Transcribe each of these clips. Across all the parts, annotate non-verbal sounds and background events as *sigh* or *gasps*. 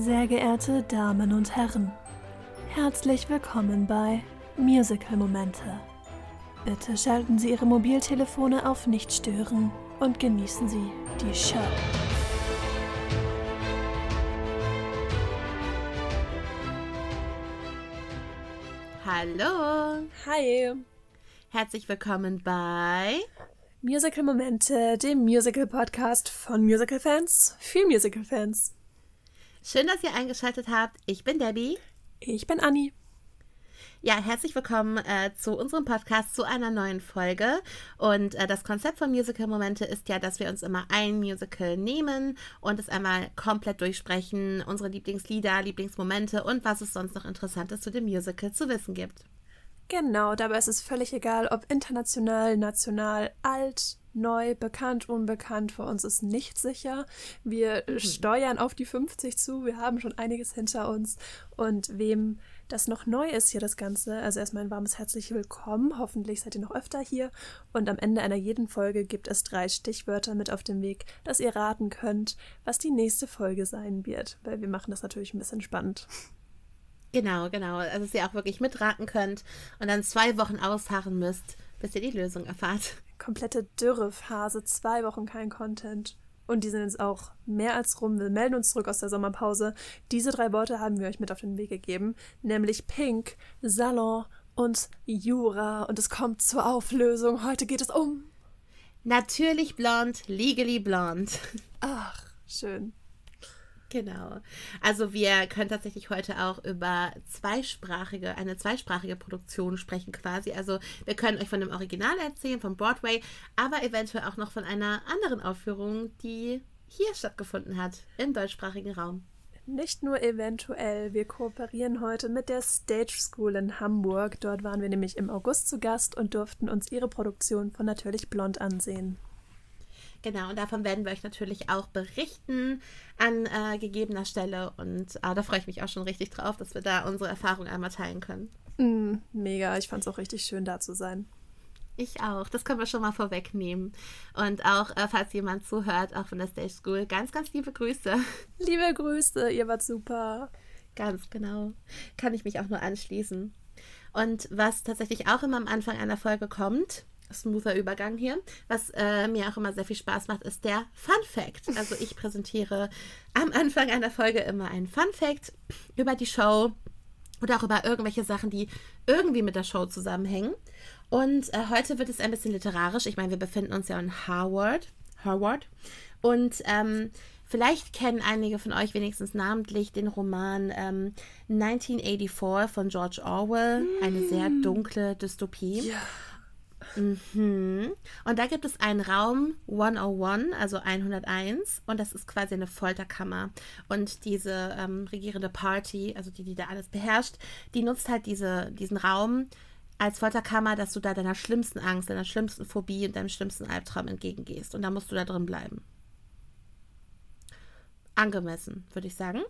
Sehr geehrte Damen und Herren, herzlich willkommen bei Musical Momente. Bitte schalten Sie Ihre Mobiltelefone auf Nicht stören und genießen Sie die Show. Hallo, Hi, herzlich willkommen bei Musical Momente, dem Musical Podcast von Musical Fans für Musical Fans. Schön, dass ihr eingeschaltet habt. Ich bin Debbie. Ich bin Anni. Ja, herzlich willkommen äh, zu unserem Podcast, zu einer neuen Folge. Und äh, das Konzept von Musical Momente ist ja, dass wir uns immer ein Musical nehmen und es einmal komplett durchsprechen, unsere Lieblingslieder, Lieblingsmomente und was es sonst noch Interessantes zu dem Musical zu wissen gibt. Genau, dabei ist es völlig egal, ob international, national, alt, neu, bekannt, unbekannt. Für uns ist nichts sicher. Wir steuern auf die 50 zu. Wir haben schon einiges hinter uns. Und wem das noch neu ist hier, das Ganze, also erstmal ein warmes herzlich willkommen. Hoffentlich seid ihr noch öfter hier. Und am Ende einer jeden Folge gibt es drei Stichwörter mit auf dem Weg, dass ihr raten könnt, was die nächste Folge sein wird. Weil wir machen das natürlich ein bisschen spannend. Genau, genau. Also, dass ihr auch wirklich mitraten könnt und dann zwei Wochen ausharren müsst, bis ihr die Lösung erfahrt. Komplette Dürrephase, zwei Wochen kein Content. Und die sind jetzt auch mehr als rum. Wir melden uns zurück aus der Sommerpause. Diese drei Worte haben wir euch mit auf den Weg gegeben, nämlich Pink, Salon und Jura. Und es kommt zur Auflösung. Heute geht es um. Natürlich blond, legally blond. Ach, schön. Genau. Also wir können tatsächlich heute auch über zweisprachige, eine zweisprachige Produktion sprechen quasi. Also wir können euch von dem Original erzählen, von Broadway, aber eventuell auch noch von einer anderen Aufführung, die hier stattgefunden hat, im deutschsprachigen Raum. Nicht nur eventuell, wir kooperieren heute mit der Stage School in Hamburg. Dort waren wir nämlich im August zu Gast und durften uns ihre Produktion von Natürlich Blond ansehen. Genau, und davon werden wir euch natürlich auch berichten an äh, gegebener Stelle. Und äh, da freue ich mich auch schon richtig drauf, dass wir da unsere Erfahrung einmal teilen können. Mm, mega, ich fand es auch richtig schön, da zu sein. Ich auch. Das können wir schon mal vorwegnehmen. Und auch, äh, falls jemand zuhört, auch von der Stage School, ganz, ganz liebe Grüße. *laughs* Liebe Grüße, ihr wart super. Ganz genau. Kann ich mich auch nur anschließen. Und was tatsächlich auch immer am Anfang einer Folge kommt, smoother Übergang hier, was äh, mir auch immer sehr viel Spaß macht, ist der Fun Fact. *laughs* Also ich präsentiere am Anfang einer Folge immer einen Fun Fact über die Show oder auch über irgendwelche Sachen, die irgendwie mit der Show zusammenhängen. Und äh, heute wird es ein bisschen literarisch. Ich meine, wir befinden uns ja in Harvard. Harvard. Und ähm, vielleicht kennen einige von euch wenigstens namentlich den Roman ähm, 1984 von George Orwell. Eine sehr dunkle Dystopie. Ja. Mhm. Und da gibt es einen Raum 101, also 101, und das ist quasi eine Folterkammer. Und diese ähm, regierende Party, also die, die da alles beherrscht, die nutzt halt diese, diesen Raum als Folterkammer, dass du da deiner schlimmsten Angst, deiner schlimmsten Phobie und deinem schlimmsten Albtraum entgegengehst. Und da musst du da drin bleiben. Angemessen, würde ich sagen.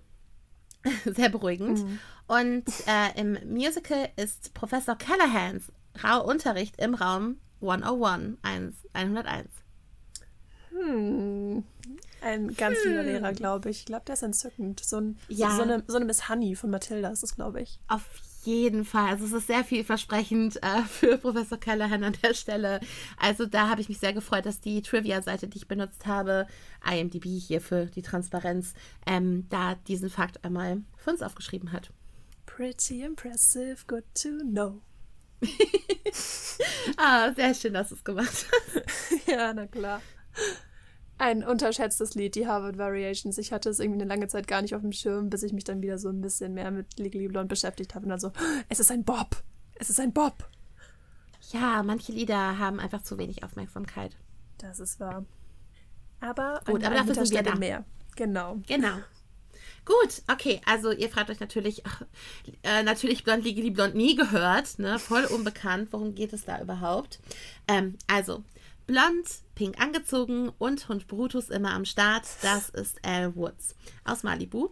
*laughs* Sehr beruhigend. Mhm. Und äh, im Musical ist Professor Callahans Unterricht im Raum 101, 1, 101. Hm. Ein ganz lieber Lehrer, glaube ich. Ich glaube, der ist entzückend. So, ein, Ja. so, so, eine, so eine Miss Honey von Mathilda ist das, glaube ich. Auf jeden Fall. Also es ist sehr vielversprechend äh, für *laughs* Professor Callahan an der Stelle. Also da habe ich mich sehr gefreut, dass die Trivia-Seite, die ich benutzt habe, IMDb hier für die Transparenz, ähm, da diesen Fakt einmal für uns aufgeschrieben hat. Pretty impressive, good to know. *laughs* Ah, sehr schön, dass du es gemacht hast. *laughs* ja, na klar. Ein unterschätztes Lied, die Harvard Variations. Ich hatte es irgendwie eine lange Zeit gar nicht auf dem Schirm, bis ich mich dann wieder so ein bisschen mehr mit Legally Blonde beschäftigt habe. Und dann so, *gasps* es ist ein Bob. Es ist ein Bob. Ja, manche Lieder haben einfach zu wenig Aufmerksamkeit. Das ist wahr. Aber Gut, aber dafür sind wir da. mehr. Genau. Genau. Gut, okay, also ihr fragt euch natürlich, *laughs* äh, natürlich Blond Legally Blond nie gehört, ne? Voll unbekannt. Worum geht es da überhaupt? Ähm, also, blond, pink angezogen und Hund Brutus immer am Start. Das ist Elle Woods aus Malibu.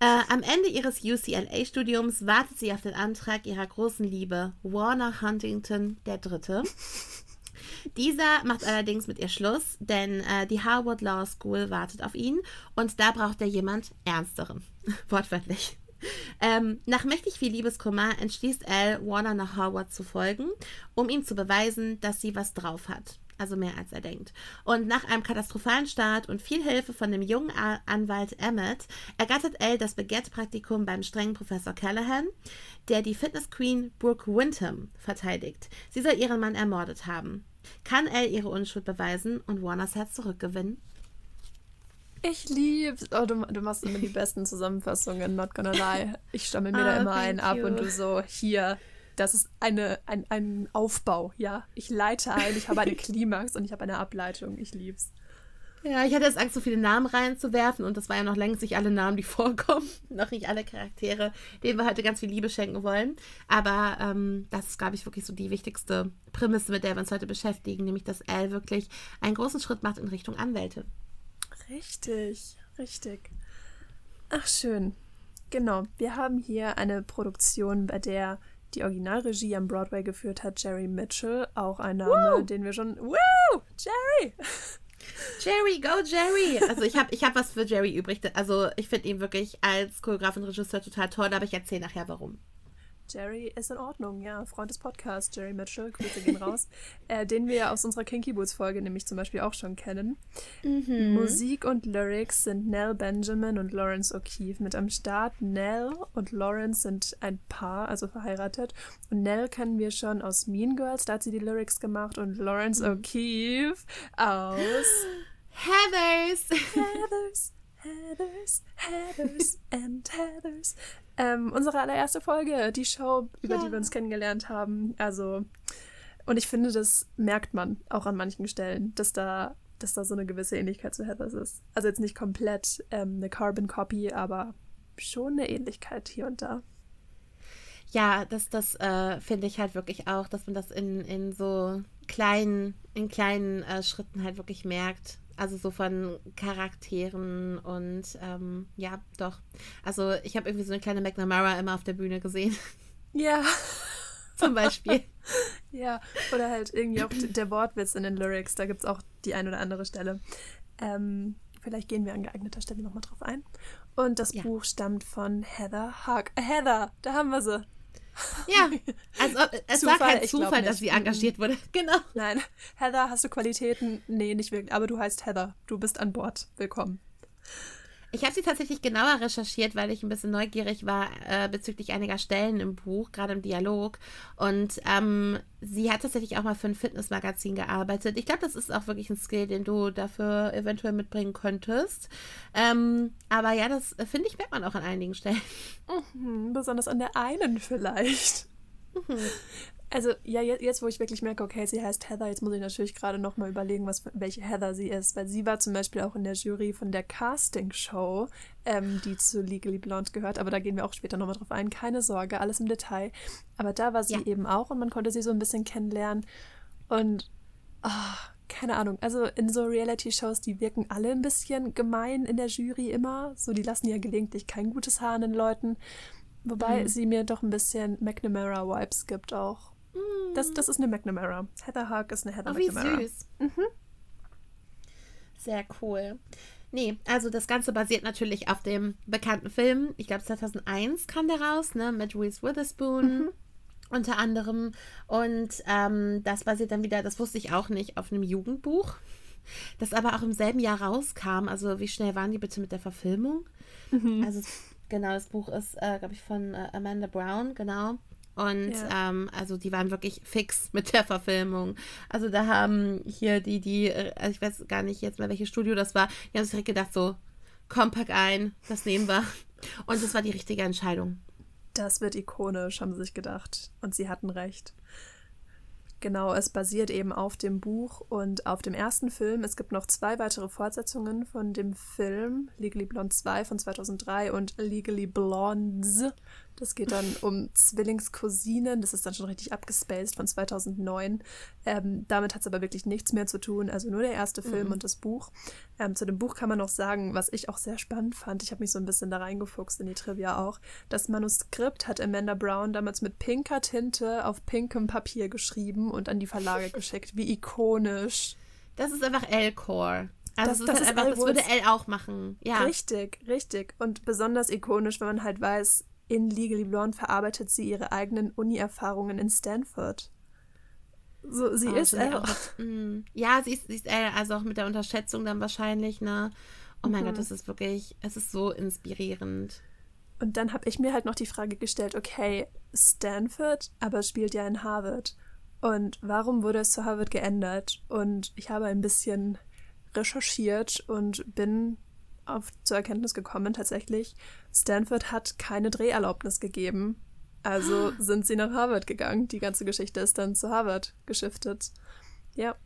Äh, am Ende ihres UCLA-Studiums wartet sie auf den Antrag ihrer großen Liebe Warner Huntington Dritte. Dieser macht allerdings mit ihr Schluss, denn äh, die Harvard Law School wartet auf ihn und da braucht er jemand Ernsteren. *laughs* Wortwörtlich. Ähm, nach mächtig viel Liebeskummer entschließt Elle, Warner nach Harvard zu folgen, um ihm zu beweisen, dass sie was drauf hat. Also mehr als er denkt. Und nach einem katastrophalen Start und viel Hilfe von dem jungen Anwalt Emmett ergattert Elle das Baguette-Praktikum beim strengen Professor Callahan, der die Fitness Queen Brooke Windham verteidigt. Sie soll ihren Mann ermordet haben. Kann Elle ihre Unschuld beweisen und Warners Herz zurückgewinnen? Ich lieb's. Oh, du, du machst immer die besten Zusammenfassungen, not gonna lie. Ich stammel mir oh, da immer einen ab und du so, hier, das ist eine, ein, ein Aufbau, ja. Ich leite ein, ich habe eine *laughs* Klimax und ich habe eine Ableitung. Ich lieb's. Ja, ich hatte jetzt Angst, so viele Namen reinzuwerfen und das war ja noch längst nicht alle Namen, die *laughs* vorkommen, noch nicht alle Charaktere, denen wir heute ganz viel Liebe schenken wollen. Aber ähm, das ist, glaube ich, wirklich so die wichtigste Prämisse, mit der wir uns heute beschäftigen, nämlich dass Al wirklich einen großen Schritt macht in Richtung Anwälte. Richtig, richtig. Ach, schön. Genau, wir haben hier eine Produktion, bei der die Originalregie am Broadway geführt hat Jerry Mitchell, auch ein Name, Woo! den wir schon. Woo! Jerry! *laughs* Jerry, go Jerry! Also ich habe ich hab was für Jerry übrig. Also ich finde ihn wirklich als Choreograf und Regisseur total toll, aber ich erzähle nachher warum. Jerry ist in Ordnung, ja. Freund des Podcasts, Jerry Mitchell, Grüße gehen raus. *laughs* äh, den wir aus unserer Kinky Boots Folge nämlich zum Beispiel auch schon kennen. Mhm. Musik und Lyrics sind Nell Benjamin und Lawrence O'Keefe mit am Start. Nell und Lawrence sind ein Paar, also verheiratet. Und Nell kennen wir schon aus Mean Girls, da hat sie die Lyrics gemacht. Und Lawrence mhm. O'Keefe aus *gasps* Heathers. Heathers. Heathers, Heathers and Heathers. Ähm, unsere allererste Folge, die Show, über ja. die wir uns kennengelernt haben. Also, und ich finde, das merkt man auch an manchen Stellen, dass da, dass da so eine gewisse Ähnlichkeit zu Heathers ist. Also jetzt nicht komplett ähm, eine Carbon Copy, aber schon eine Ähnlichkeit hier und da. Ja, das, das äh, finde ich halt wirklich auch, dass man das in, in so kleinen, in kleinen äh, Schritten halt wirklich merkt. Also so von Charakteren und ähm, ja, doch. Also ich habe irgendwie so eine kleine McNamara immer auf der Bühne gesehen. Ja. *laughs* Zum Beispiel. *laughs* ja, oder halt irgendwie auch der Wortwitz in den Lyrics. Da gibt es auch die ein oder andere Stelle. Ähm, vielleicht gehen wir an geeigneter Stelle nochmal drauf ein. Und das ja. Buch stammt von Heather Haag. Äh, Heather, da haben wir sie. Ja, also es Zufall, war kein Zufall, dass sie engagiert wurde. *laughs* Genau. Nein. Heather, hast du Qualitäten? Nee, nicht wirklich. Aber du heißt Heather. Du bist an Bord. Willkommen. Ich habe sie tatsächlich genauer recherchiert, weil ich ein bisschen neugierig war äh, bezüglich einiger Stellen im Buch, gerade im Dialog. Und ähm, sie hat tatsächlich auch mal für ein Fitnessmagazin gearbeitet. Ich glaube, das ist auch wirklich ein Skill, den du dafür eventuell mitbringen könntest. Ähm, aber ja, das äh, finde ich, merkt man auch an einigen Stellen. Mhm, besonders an der einen vielleicht. Mhm. Also, ja, jetzt, wo ich wirklich merke, okay, sie heißt Heather, jetzt muss ich natürlich gerade nochmal überlegen, was, welche Heather sie ist, weil sie war zum Beispiel auch in der Jury von der Casting-Show, ähm, die zu Legally Blonde gehört, aber da gehen wir auch später nochmal drauf ein. Keine Sorge, alles im Detail. Aber da war sie ja. eben auch und man konnte sie so ein bisschen kennenlernen. Und, oh, keine Ahnung, also in so Reality-Shows, die wirken alle ein bisschen gemein in der Jury immer. So, die lassen ja gelegentlich kein gutes Haar an den Leuten. Wobei mhm. sie mir doch ein bisschen McNamara-Vibes gibt auch. Das, das ist eine McNamara. Heather Hawk ist eine Heather oh, McNamara. Wie süß. Mhm. Sehr cool. Nee, also das Ganze basiert natürlich auf dem bekannten Film. Ich glaube 2001 kam der raus, ne, mit Reese Witherspoon. Mhm. Unter anderem. Und ähm, das basiert dann wieder, das wusste ich auch nicht, auf einem Jugendbuch, *laughs* das aber auch im selben Jahr rauskam. Also, wie schnell waren die bitte mit der Verfilmung? Mhm. Also, genau, das Buch ist, äh, glaube ich, von äh, Amanda Brown, genau. Und ja. ähm, also die waren wirklich fix *laughs* mit der Verfilmung. Also da haben hier die, die, also ich weiß gar nicht jetzt mal, welches Studio das war, die haben sich direkt gedacht, so, komm, pack ein, das nehmen wir. *laughs* Und das war die richtige Entscheidung. Das wird ikonisch, haben sie sich gedacht. Und sie hatten recht. Genau, es basiert eben auf dem Buch und auf dem ersten Film. Es gibt noch zwei weitere Fortsetzungen von dem Film. Legally Blonde 2 von 2003 und Legally Blondes Das geht dann um Zwillingscousinen. Das ist dann schon richtig abgespaced von 2009. Ähm, damit hat es aber wirklich nichts mehr zu tun. Also nur der erste Film mhm. und das Buch. Ähm, zu dem Buch kann man noch sagen, was ich auch sehr spannend fand. Ich habe mich so ein bisschen da reingefuchst in die Trivia auch. Das Manuskript hat Amanda Brown damals mit pinker Tinte auf pinkem Papier geschrieben und an die Verlage *laughs* geschickt. Wie ikonisch. Das ist einfach L-Core. Also das, das, halt einfach, das würde L auch machen. Ja. Richtig, richtig. Und besonders ikonisch, wenn man halt weiß, in Legally Blonde verarbeitet sie ihre eigenen Uni-Erfahrungen in Stanford. So, sie oh, ist L. Mm. ja, sie ist, sie ist L, also auch mit der Unterschätzung dann wahrscheinlich, ne? Oh mein mhm. Gott, das ist wirklich, es ist so inspirierend. Und dann habe ich mir halt noch die Frage gestellt, okay, Stanford, aber spielt ja in Harvard. Und warum wurde es zu Harvard geändert? Und ich habe ein bisschen recherchiert und bin auf, zur Erkenntnis gekommen, tatsächlich, Stanford hat keine Dreherlaubnis gegeben. Also *gasps* sind sie nach Harvard gegangen. Die ganze Geschichte ist dann zu Harvard geschiftet. Ja.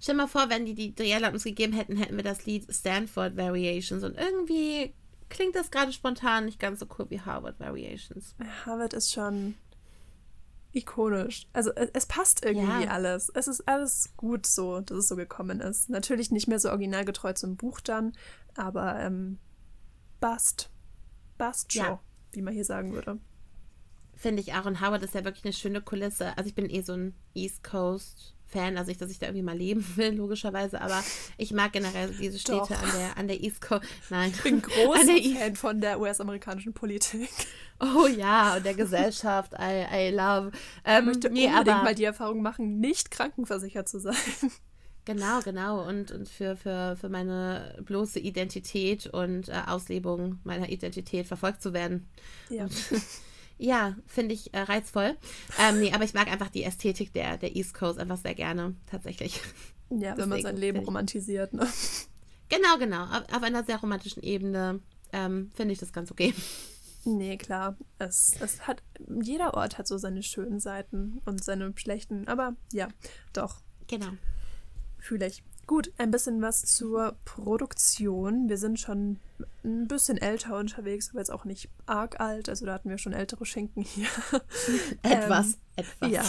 Stell mal vor, wenn die die Dreherlaubnis gegeben hätten, hätten wir das Lied Stanford Variations. Und irgendwie klingt das gerade spontan nicht ganz so cool wie Harvard Variations. Harvard ist schon ikonisch. Also es, es passt irgendwie ja. alles. Es ist alles gut so, dass es so gekommen ist. Natürlich nicht mehr so originalgetreu zum Buch dann, aber ähm, Bust. Bust Show, ja. wie man hier sagen würde. Finde ich. Und Howard ist ja wirklich eine schöne Kulisse. Also ich bin eh so ein East Coast Fan, also nicht, dass ich da irgendwie mal leben *laughs* will, logischerweise, aber ich mag generell diese Städte an der, an der East Coast. Nein. Ich bin *laughs* großer Fan von der US-amerikanischen Politik. Oh ja, und der Gesellschaft. I, I love. Ähm, ich möchte nee, unbedingt aber, mal die Erfahrung machen, nicht krankenversichert zu sein. Genau, genau. Und, und für, für, für meine bloße Identität und äh, Auslebung meiner Identität verfolgt zu werden. Ja. Und, *laughs* Ja, finde ich äh, reizvoll. Ähm, nee, aber ich mag einfach die Ästhetik der, der East Coast einfach sehr gerne, tatsächlich. Ja, Deswegen, wenn man sein Leben romantisiert, ne? Genau, genau. Auf, auf einer sehr romantischen Ebene ähm, finde ich das ganz okay. Nee, klar. Es, es hat, jeder Ort hat so seine schönen Seiten und seine schlechten, aber ja, doch. Genau. Fühle ich. Gut, ein bisschen was zur Produktion. Wir sind schon ein bisschen älter unterwegs, aber jetzt auch nicht arg alt. Also da hatten wir schon ältere Schinken hier. *laughs* Etwas. ähm, etwas. Ja.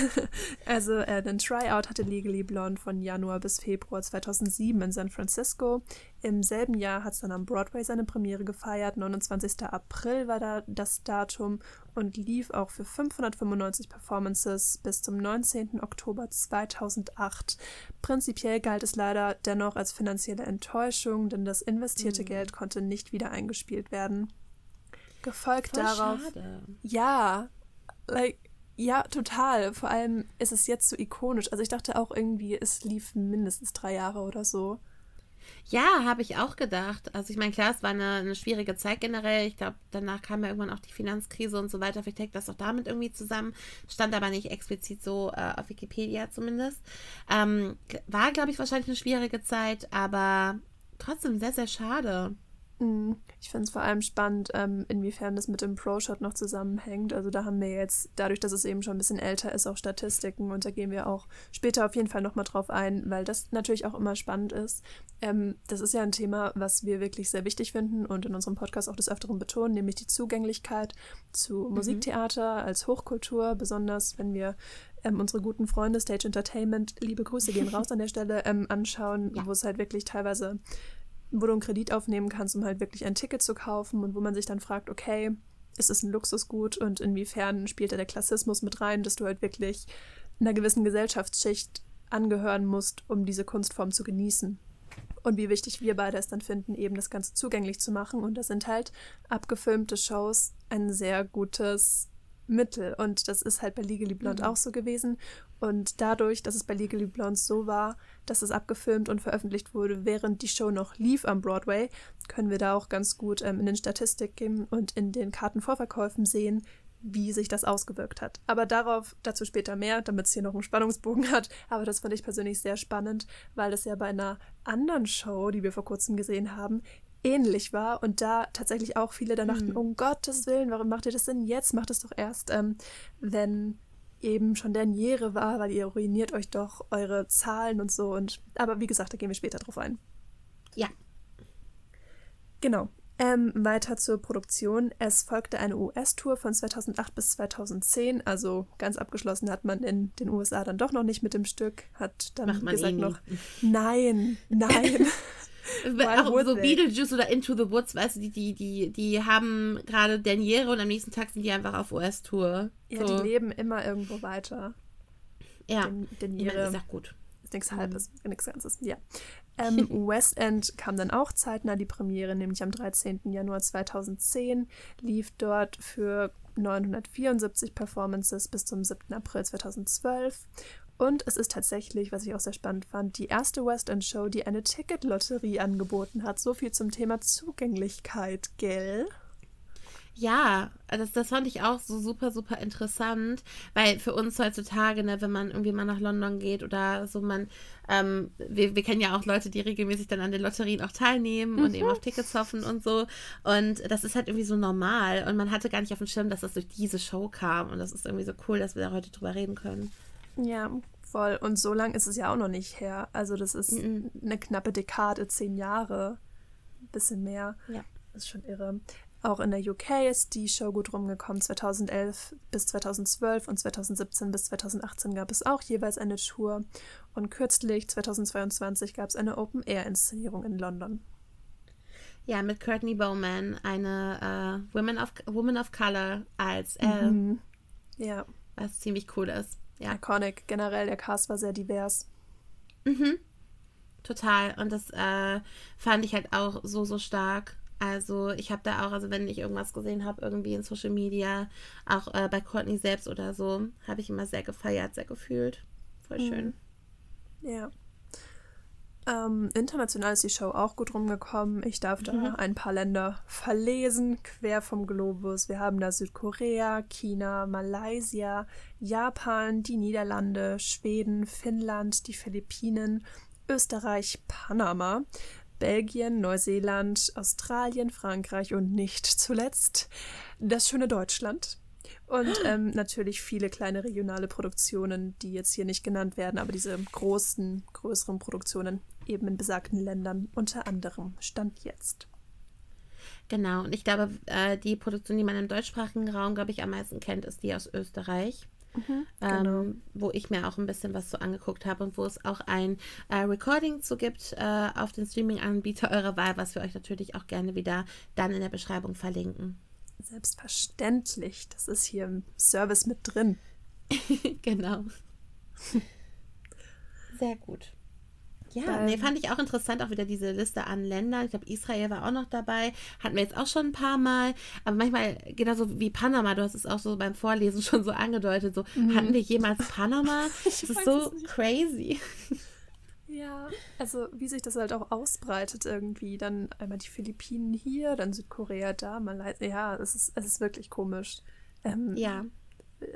*laughs* also äh, den Tryout hatte Legally Blonde von Januar bis Februar 2007 in San Francisco. Im selben Jahr hat es dann am Broadway seine Premiere gefeiert. 29. April war da das Datum und lief auch für 595 Performances bis zum 19. Oktober 2008. Prinzipiell galt es leider dennoch als finanzielle Enttäuschung, denn das investierte mhm. Geld konnte nicht wieder eingespielt werden. Gefolgt Voll darauf. Schade. Ja, like, ja, total. Vor allem ist es jetzt so ikonisch. Also ich dachte auch irgendwie, es lief mindestens drei Jahre oder so. Ja, habe ich auch gedacht. Also ich meine, klar, es war eine, eine schwierige Zeit generell. Ich glaube, danach kam ja irgendwann auch die Finanzkrise und so weiter. Vielleicht hängt das auch damit irgendwie zusammen. Stand aber nicht explizit so äh, auf Wikipedia zumindest. Ähm, war, glaube ich, wahrscheinlich eine schwierige Zeit, aber trotzdem sehr, sehr schade. Mhm. Ich finde es vor allem spannend, ähm, inwiefern das mit dem Pro-Shot noch zusammenhängt. Also da haben wir jetzt, dadurch, dass es eben schon ein bisschen älter ist, auch Statistiken und da gehen wir auch später auf jeden Fall nochmal drauf ein, weil das natürlich auch immer spannend ist. Ähm, das ist ja ein Thema, was wir wirklich sehr wichtig finden und in unserem Podcast auch des Öfteren betonen, nämlich die Zugänglichkeit zu mhm. Musiktheater als Hochkultur, besonders wenn wir ähm, unsere guten Freunde Stage Entertainment, liebe Grüße gehen raus *laughs* an der Stelle, ähm, anschauen, ja. wo es halt wirklich teilweise wo du einen Kredit aufnehmen kannst, um halt wirklich ein Ticket zu kaufen und wo man sich dann fragt, okay, ist es ein Luxusgut und inwiefern spielt da der Klassismus mit rein, dass du halt wirklich einer gewissen Gesellschaftsschicht angehören musst, um diese Kunstform zu genießen. Und wie wichtig wir beide es dann finden, eben das Ganze zugänglich zu machen. Und da sind halt abgefilmte Shows ein sehr gutes Mittel. Und das ist halt bei Legally Blonde mhm. auch so gewesen. Und dadurch, dass es bei Legally Blonde so war, dass es abgefilmt und veröffentlicht wurde, während die Show noch lief am Broadway, können wir da auch ganz gut ähm, in den Statistiken und in den Kartenvorverkäufen sehen, wie sich das ausgewirkt hat. Aber darauf, dazu später mehr, damit es hier noch einen Spannungsbogen *laughs* hat. Aber das fand ich persönlich sehr spannend, weil das ja bei einer anderen Show, die wir vor kurzem gesehen haben, ähnlich war und da tatsächlich auch viele dann dachten, mhm. um Gottes Willen, warum macht ihr das denn jetzt? Macht es doch erst, ähm, wenn eben schon Derniere war, weil ihr ruiniert euch doch eure Zahlen und so. Und aber wie gesagt, da gehen wir später drauf ein. Ja. Genau. Ähm, weiter zur Produktion. Es folgte eine US-Tour von 2008 bis 2010. Also ganz abgeschlossen hat man in den USA dann doch noch nicht mit dem Stück. Hat dann gesagt eh noch, nein, nein. *laughs* Auch so? Beetlejuice oder Into the Woods, weißt du, die, die, die, die haben gerade Derniere und am nächsten Tag sind die einfach auf US-Tour. ja, so. die leben immer irgendwo weiter. ja. Den, den Ich auch gut. Ist nichts Halbes, nichts Ganzes. Ja. *laughs* Ähm, West End kam dann auch zeitnah die Premiere, nämlich am 13. Januar 2010, lief dort für 974 Performances bis zum 7. April 2012. Und es ist tatsächlich, was ich auch sehr spannend fand, die erste West End Show, die eine Ticketlotterie angeboten hat. So viel zum Thema Zugänglichkeit, gell? Ja, das, das fand ich auch so super, super interessant, weil für uns heutzutage, ne, wenn man irgendwie mal nach London geht oder so, man, ähm, wir, wir kennen ja auch Leute, die regelmäßig dann an den Lotterien auch teilnehmen und eben auf Tickets hoffen und so. Und das ist halt irgendwie so normal und man hatte gar nicht auf dem Schirm, dass das durch diese Show kam. Und das ist irgendwie so cool, dass wir da heute drüber reden können. Ja, voll. Und so lang ist es ja auch noch nicht her. Also das ist Mhm. eine knappe Dekade, zehn Jahre. Ein bisschen mehr. Ja. Das ist schon irre. Auch in der UK ist die Show gut rumgekommen. 2011 bis 2012 und 2017 bis 2018 gab es auch jeweils eine Tour. Und kürzlich, 2022, gab es eine Open-Air-Inszenierung in London. Ja, mit Courtney Bowman, eine äh, Woman, of, Woman of Color als Elle, Mhm. Ja, was ziemlich cool ist. Ja, iconic. Generell, der Cast war sehr divers. total. Und das äh, fand ich halt auch so, so stark. Also ich habe da auch, also wenn ich irgendwas gesehen habe, irgendwie in Social Media, auch äh, bei Courtney selbst oder so, habe ich immer sehr gefeiert, sehr gefühlt. Voll schön. Ja. Ähm, international ist die Show auch gut rumgekommen. Ich darf da ein paar Länder verlesen, quer vom Globus. Wir haben da Südkorea, China, Malaysia, Japan, die Niederlande, Schweden, Finnland, die Philippinen, Österreich, Panama, Belgien, Neuseeland, Australien, Frankreich und nicht zuletzt das schöne Deutschland. Und *gasps* ähm, natürlich viele kleine regionale Produktionen, die jetzt hier nicht genannt werden, aber diese großen, größeren Produktionen eben in besagten Ländern, unter anderem Stand jetzt. Genau, und ich glaube, äh, die Produktion, die man im deutschsprachigen Raum, glaube ich, am meisten kennt, ist die aus Österreich. genau. ähm, wo ich mir auch ein bisschen was so angeguckt habe und wo es auch ein äh, Recording zu gibt äh, auf den Streaming-Anbieter eurer Wahl, was wir euch natürlich auch gerne wieder dann in der Beschreibung verlinken. Selbstverständlich, das ist hier im Service mit drin. *laughs* genau. Sehr gut. Ja, nee, fand ich auch interessant, auch wieder diese Liste an Ländern. Ich glaube, Israel war auch noch dabei. Hatten wir jetzt auch schon ein paar Mal. Aber manchmal, genauso wie Panama, du hast es auch so beim Vorlesen *laughs* schon so angedeutet, so, hatten wir jemals *laughs* Panama? Das ist so crazy. Ja, also wie sich das halt auch ausbreitet irgendwie. Dann einmal die Philippinen hier, dann Südkorea da, Malaysia. Ja, es ist, es ist wirklich komisch. Ähm, Ja.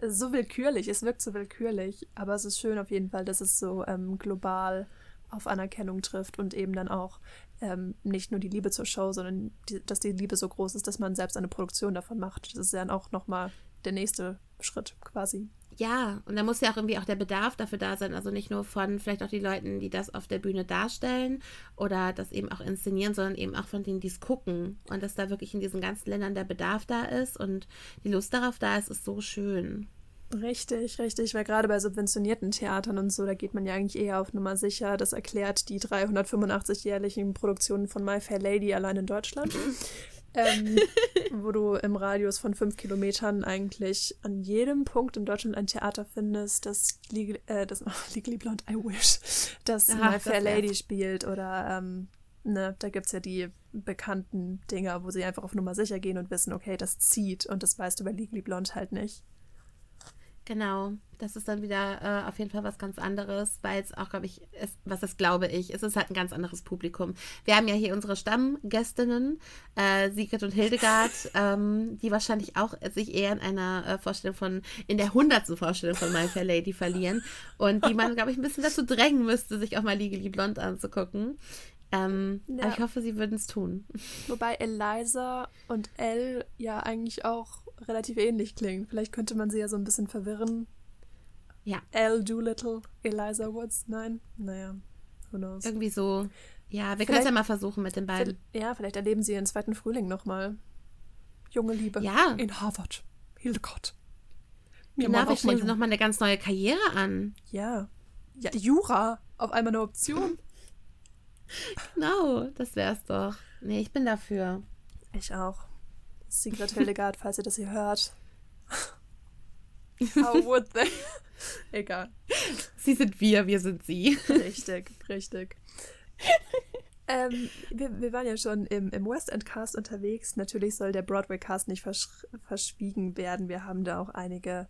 so willkürlich, es wirkt so willkürlich, aber es ist schön auf jeden Fall, dass es so ähm, global auf Anerkennung trifft und eben dann auch ähm, nicht nur die Liebe zur Show, sondern die, dass die Liebe so groß ist, dass man selbst eine Produktion davon macht. Das ist dann auch nochmal der nächste Schritt quasi. Ja, und da muss ja auch irgendwie auch der Bedarf dafür da sein. Also nicht nur von vielleicht auch die Leuten, die das auf der Bühne darstellen oder das eben auch inszenieren, sondern eben auch von denen, die es gucken. Und dass da wirklich in diesen ganzen Ländern der Bedarf da ist und die Lust darauf da ist, ist so schön. Richtig, richtig, weil gerade bei subventionierten Theatern und so, da geht man ja eigentlich eher auf Nummer sicher. Das erklärt die 385 jährlichen Produktionen von My Fair Lady allein in Deutschland. *laughs* ähm, wo du im Radius von fünf Kilometern eigentlich an jedem Punkt in Deutschland ein Theater findest, das, Legal, äh, das *laughs* Legally Blonde, I wish, das Aha, My das Fair. Lady spielt oder ähm, ne, da gibt es ja die bekannten Dinger, wo sie einfach auf Nummer sicher gehen und wissen, okay, das zieht und das weißt du bei Legally Blonde halt nicht. Genau, das ist dann wieder äh, auf jeden Fall was ganz anderes, weil es auch, glaube ich, ist, was das glaube ich, es ist halt ein ganz anderes Publikum. Wir haben ja hier unsere Stammgästinnen, äh, Sigrid und Hildegard, *laughs* ähm, die wahrscheinlich auch sich eher in einer äh, Vorstellung von, in der hundertsten Vorstellung von My Fair Lady verlieren und die man, glaube ich, ein bisschen dazu drängen müsste, sich auch mal Legally Blonde anzugucken. Ähm, Ja. Aber ich hoffe, sie würden es tun. Wobei Eliza und Elle ja eigentlich auch relativ ähnlich klingen. Vielleicht könnte man sie ja so ein bisschen verwirren. Ja. Elle Doolittle, Eliza Woods, nein? Naja, who knows. Irgendwie so. Ja, wir können es ja mal versuchen mit den beiden. Ja, vielleicht erleben sie ihren zweiten Frühling nochmal. Junge Liebe. Ja. In Harvard. Hildegard. Mir genau, wir streben sie nochmal eine ganz neue Karriere an. Ja. Ja, Jura. Auf einmal eine Option. *laughs* genau, das wär's doch. Nee, ich bin dafür. Ich auch. Sigrid Hildegard, falls ihr das hier hört. *laughs* How would they? Egal. Sie sind wir, wir sind sie. Richtig, richtig. ähm, wir, wir waren ja schon im, im West End Cast unterwegs. Natürlich soll der Broadway Cast nicht verschwiegen werden. Wir haben da auch einige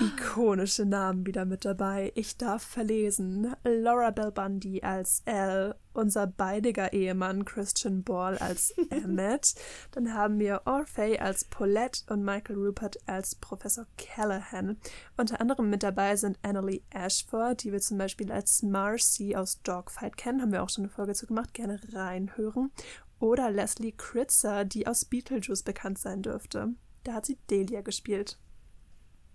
ikonische Namen wieder mit dabei. Ich darf verlesen. Laura Bell Bundy als Elle, unser beidiger Ehemann Christian Ball als *laughs* Emmett. Dann haben wir Orfei als Paulette und Michael Rupert als Professor Callahan. Unter anderem mit dabei sind Annalie Ashford, die wir zum Beispiel als Marcy aus Dogfight kennen. Haben wir auch schon eine Folge zu gemacht. Gerne reinhören. Oder Leslie Kritzer, die aus Beetlejuice bekannt sein dürfte. Da hat sie Delia gespielt.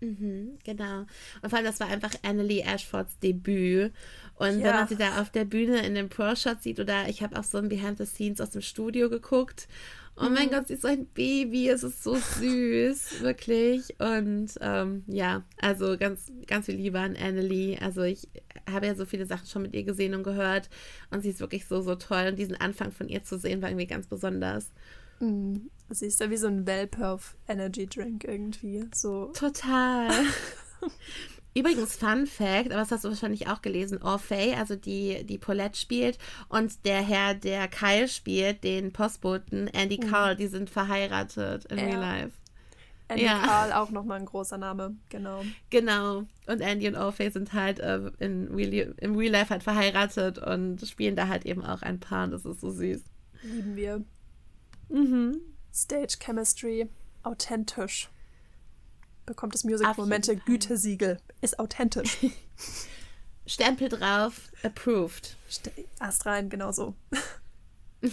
Mhm, genau. Und vor allem, das war einfach Annalie Ashfords Debüt. Und ja. wenn man sie da auf der Bühne in dem Pro-Shot sieht, oder ich habe auch so ein Behind the Scenes aus dem Studio geguckt. Oh mhm. mein Gott, sie ist so ein Baby, es ist so süß, *laughs* wirklich. Und ähm, ja, also ganz, ganz viel Liebe an Annalie. Also ich habe ja so viele Sachen schon mit ihr gesehen und gehört. Und sie ist wirklich so, so toll. Und diesen Anfang von ihr zu sehen, war irgendwie ganz besonders. Mhm. Sie ist ja wie so ein Welpe auf Energy Drink irgendwie. So. Total. *laughs* Übrigens, Fun Fact, aber das hast du wahrscheinlich auch gelesen, Orphée, also die, die Paulette spielt und der Herr, der Kyle spielt, den Postboten, Andy mhm. Carl, die sind verheiratet in ja. Real Life. Andy ja. Carl auch nochmal ein großer Name, genau. Genau. Und Andy und Orphée sind halt äh, in Real, im Real Life halt verheiratet und spielen da halt eben auch ein Paar und das ist so süß. Lieben wir. Mhm. Stage Chemistry, authentisch. Bekommt das Music-Momente Gütesiegel. Ist authentisch. *laughs* Stempel drauf, approved. St Ast rein, genau so. *laughs*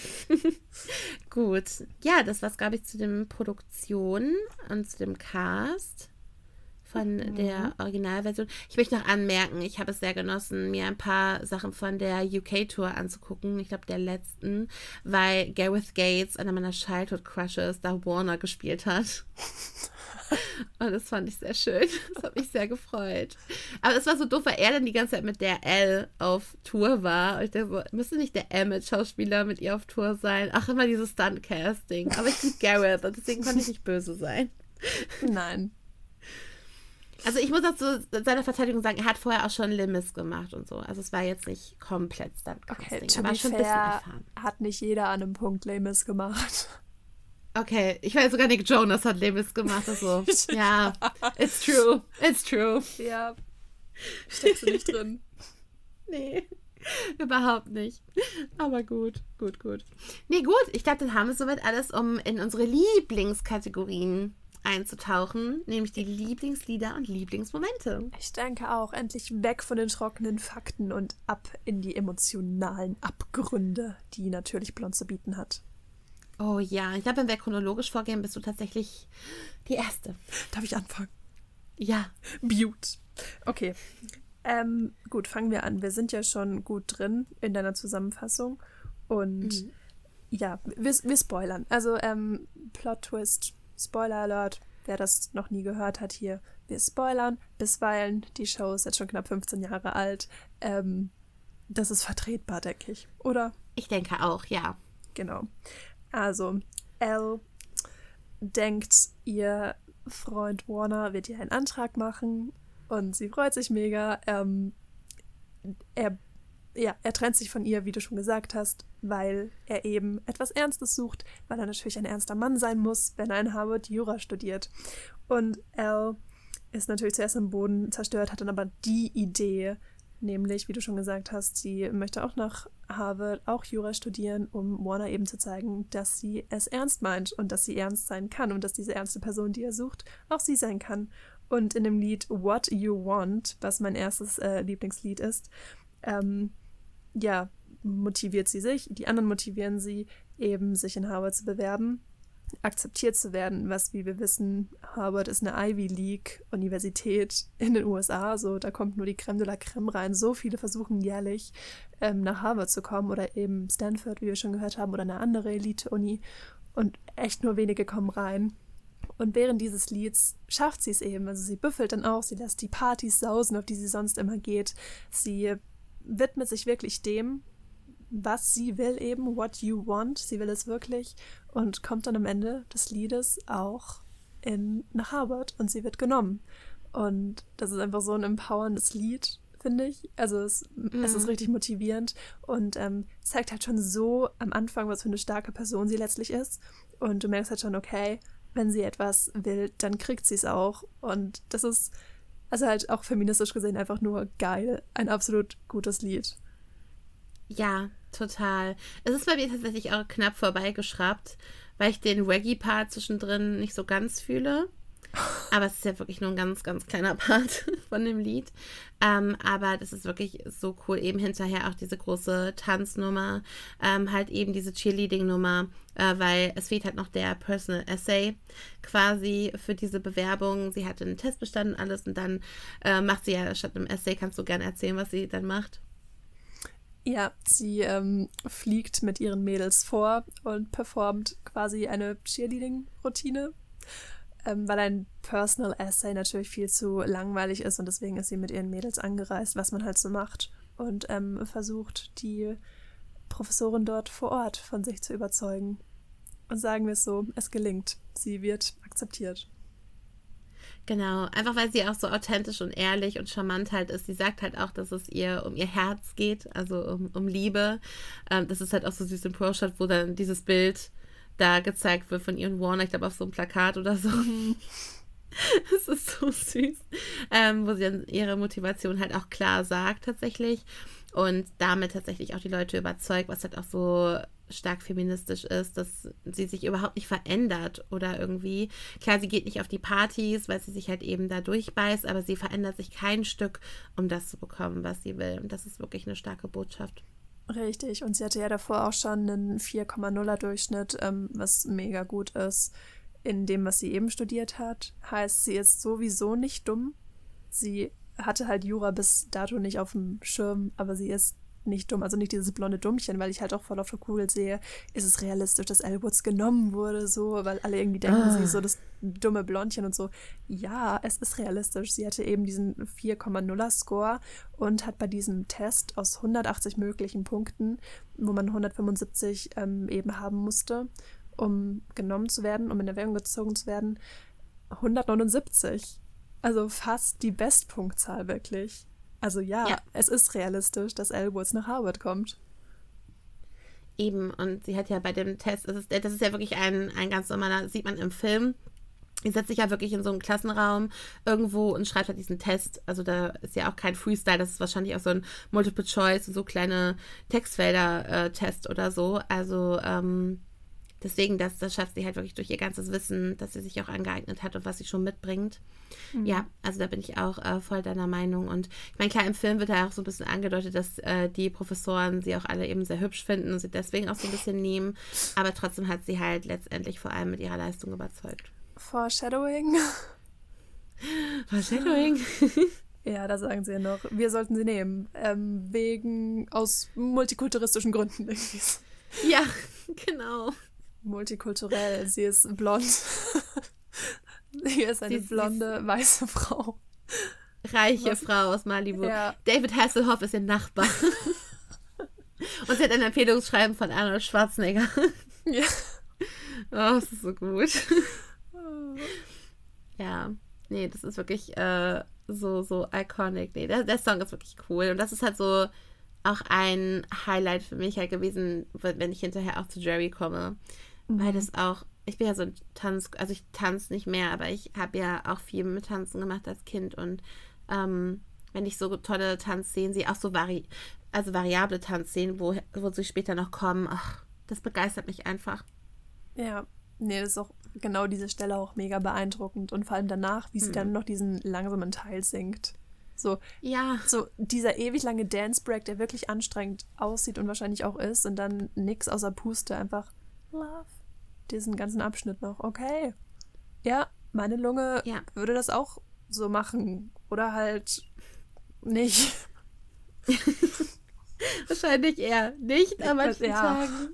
Gut. Ja, das war's, glaube ich, zu den Produktionen und zu dem Cast von mhm. der Originalversion. Ich möchte noch anmerken, ich habe es sehr genossen, mir ein paar Sachen von der UK-Tour anzugucken. Ich glaube, der letzten, weil Gareth Gates, einer meiner Childhood-Crushes, da Warner gespielt hat. *laughs* Und das fand ich sehr schön. Das hat mich sehr gefreut. Aber es war so doof, weil er dann die ganze Zeit mit der L auf Tour war. Und ich dachte so, müsste nicht der Emmett-Schauspieler mit ihr auf Tour sein? Ach, immer dieses Stunt-Casting. Aber ich liebe Gareth und deswegen konnte ich nicht böse sein. Nein. Also ich muss dazu seiner Verteidigung sagen, er hat vorher auch schon Limis gemacht und so. Also es war jetzt nicht komplett Stuntcasting. Okay, aber schon ein bisschen erfahren. Hat nicht jeder an einem Punkt Limis gemacht. Okay, ich weiß sogar Nick Jonas hat Limis gemacht. Also *laughs* ja, it's true, it's true. Ja, steckst du nicht drin. *laughs* nee. Überhaupt nicht. Aber gut, gut, gut. Nee, gut. Ich glaube, dann haben wir soweit alles, um in unsere Lieblingskategorien einzutauchen, nämlich die Lieblingslieder und Lieblingsmomente. Ich denke auch, endlich weg von den trockenen Fakten und ab in die emotionalen Abgründe, die natürlich Blond zu bieten hat. Oh ja, ich glaube, wenn wir chronologisch vorgehen, bist du tatsächlich die Erste. Darf ich anfangen? Ja. Beaut. Okay. Ähm, gut, fangen wir an. Wir sind ja schon gut drin in deiner Zusammenfassung. Und mhm. ja, wir, wir spoilern. Also, ähm, Plot Twist Spoiler Alert, wer das noch nie gehört hat hier, wir spoilern bisweilen. Die Show ist jetzt schon knapp 15 Jahre alt. Ähm, das ist vertretbar, denke ich, oder? Ich denke auch, ja. Genau. Also, Elle denkt, ihr Freund Warner wird ihr einen Antrag machen und sie freut sich mega. Ähm, er ja, er trennt sich von ihr, wie du schon gesagt hast, weil er eben etwas Ernstes sucht, weil er natürlich ein ernster Mann sein muss, wenn er in Harvard Jura studiert. Und Al ist natürlich zuerst am Boden zerstört, hat dann aber die Idee, nämlich, wie du schon gesagt hast, sie möchte auch nach Harvard auch Jura studieren, um Warner eben zu zeigen, dass sie es ernst meint und dass sie ernst sein kann und dass diese ernste Person, die er sucht, auch sie sein kann. Und in dem Lied What You Want, was mein erstes äh, Lieblingslied ist, ähm, ja, motiviert sie sich, die anderen motivieren sie, eben sich in Harvard zu bewerben. akzeptiert zu werden, was, wie wir wissen, Harvard ist eine Ivy League-Universität in den USA, so da kommt nur die Creme de la Creme rein. So viele versuchen jährlich ähm, nach Harvard zu kommen oder eben Stanford, wie wir schon gehört haben, oder eine andere Elite-Uni und echt nur wenige kommen rein. Und während dieses Lieds schafft sie es eben. Also sie büffelt dann auch, sie lässt die Partys sausen, auf die sie sonst immer geht. Sie widmet sich wirklich dem, was sie will eben, what you want. Sie will es wirklich und kommt dann am Ende des Liedes auch in, nach Harvard und sie wird genommen. Und das ist einfach so ein empowerndes Lied, finde ich. Also es, mhm. es, ist mhm. richtig motivierend und ähm, zeigt halt schon so am Anfang, was für eine starke Person sie letztlich ist. Und du merkst halt schon, okay, wenn sie etwas will, dann kriegt sie es auch. Und das ist also halt auch feministisch gesehen einfach nur geil. Ein absolut gutes Lied. Ja, total. Es ist bei mir tatsächlich auch knapp vorbeigeschraubt, weil ich den Reggae-Part zwischendrin nicht so ganz fühle. Aber es ist ja wirklich nur ein ganz, ganz kleiner *laughs* Part von dem Lied. Ähm, aber das ist wirklich so cool. Eben hinterher auch diese große Tanznummer, ähm, halt eben diese Cheerleading-Nummer, äh, weil es fehlt halt noch der Personal Essay quasi für diese Bewerbung. Sie hat einen Test bestanden, alles und dann äh, macht sie ja statt einem Essay, kannst du gerne erzählen, was sie dann macht? Ja, sie ähm, fliegt mit ihren Mädels vor und performt quasi eine Cheerleading-Routine, ähm, weil ein Personal Essay natürlich viel zu langweilig ist und deswegen ist sie mit ihren Mädels angereist, was man halt so macht und ähm, versucht, die Professorin dort vor Ort von sich zu überzeugen. Und sagen wir es so, es gelingt. Sie wird akzeptiert. Genau, einfach weil sie auch so authentisch und ehrlich und charmant halt ist. Sie sagt halt auch, dass es ihr um ihr Herz geht, also um, um Liebe. Ähm, das ist halt auch so süß im Pro-Shot, wo dann dieses Bild da gezeigt wird von ihren Warner, ich glaube auf so einem Plakat oder so. *laughs* Das ist so süß. Ähm, wo sie dann ihre Motivation halt auch klar sagt tatsächlich und damit tatsächlich auch die Leute überzeugt, was halt auch so stark feministisch ist, dass sie sich überhaupt nicht verändert oder irgendwie, klar, sie geht nicht auf die Partys, weil sie sich halt eben da durchbeißt, aber sie verändert sich kein Stück, um das zu bekommen, was sie will. Und das ist wirklich eine starke Botschaft. Richtig, und sie hatte ja davor auch schon einen 4,0er Durchschnitt, ähm, was mega gut ist in dem, was sie eben studiert hat. Heißt, sie ist sowieso nicht dumm. Sie hatte halt Jura bis dato nicht auf dem Schirm, aber sie ist nicht dumm, also nicht dieses blonde Dummchen, weil ich halt auch voll auf der Kugel sehe, ist es realistisch, dass Elwoods genommen wurde, so, weil alle irgendwie denken, ah. sie ist so das dumme Blondchen und so. Ja, es ist realistisch. Sie hatte eben diesen 4,0er Score und hat bei diesem Test aus 180 möglichen Punkten, wo man 175 ähm, eben haben musste, um genommen zu werden, um in Erwägung gezogen zu werden, 179. Also fast die Bestpunktzahl wirklich. Also ja, ja, es ist realistisch, dass Elwoods nach Harvard kommt. Eben, und sie hat ja bei dem Test, das ist, das ist ja wirklich ein, ein ganz normaler, sieht man im Film. Sie setzt sich ja wirklich in so einen Klassenraum irgendwo und schreibt halt diesen Test. Also da ist ja auch kein Freestyle, das ist wahrscheinlich auch so ein Multiple Choice, so kleine Textfelder-Test äh, oder so. Also ähm, deswegen, das, das schafft sie halt wirklich durch ihr ganzes Wissen, dass sie sich auch angeeignet hat und was sie schon mitbringt. Mhm. Ja, also da bin ich auch äh, voll deiner Meinung. Und ich meine, klar, im Film wird ja auch so ein bisschen angedeutet, dass äh, die Professoren sie auch alle eben sehr hübsch finden und sie deswegen auch so ein bisschen nehmen. Aber trotzdem hat sie halt letztendlich vor allem mit ihrer Leistung überzeugt. Foreshadowing. *laughs* Foreshadowing. *laughs* Ja, da sagen sie ja noch, wir sollten sie nehmen. Ähm, wegen, aus multikulturistischen Gründen irgendwie. Ja, *laughs* genau multikulturell. Sie ist blond. *laughs* Sie ist eine sie, blonde, sie weiße Frau. Reiche Was? Frau aus Malibu. Ja. David Hasselhoff ist ihr Nachbar. *laughs* Und sie hat ein Empfehlungsschreiben von Arnold Schwarzenegger. Ja. *laughs* Oh, das ist so gut. Ja, nee, das ist wirklich äh, so, so iconic. Nee, der, der Song ist wirklich cool. Und das ist halt so auch ein Highlight für mich halt gewesen, wenn ich hinterher auch zu Jerry komme. Weil das auch, ich bin ja so ein Tanz, also ich tanze nicht mehr, aber ich habe ja auch viel mit Tanzen gemacht als Kind und ähm, wenn ich so tolle Tanzszenen sehe, auch so vari also variable Tanzszenen, wo, wo sie später noch kommen, ach, das begeistert mich einfach. Ja, nee, das ist auch genau diese Stelle auch mega beeindruckend und vor allem danach, wie sie mhm. dann noch diesen langsamen Teil singt. So, ja. so dieser ewig lange Dance Break, der wirklich anstrengend aussieht und wahrscheinlich auch ist und dann nix außer Puste, einfach Love, diesen ganzen Abschnitt noch. Okay. Ja, meine Lunge Ja. würde das auch so machen. Oder halt nicht. *laughs* Wahrscheinlich eher nicht an manchen ja. Tagen.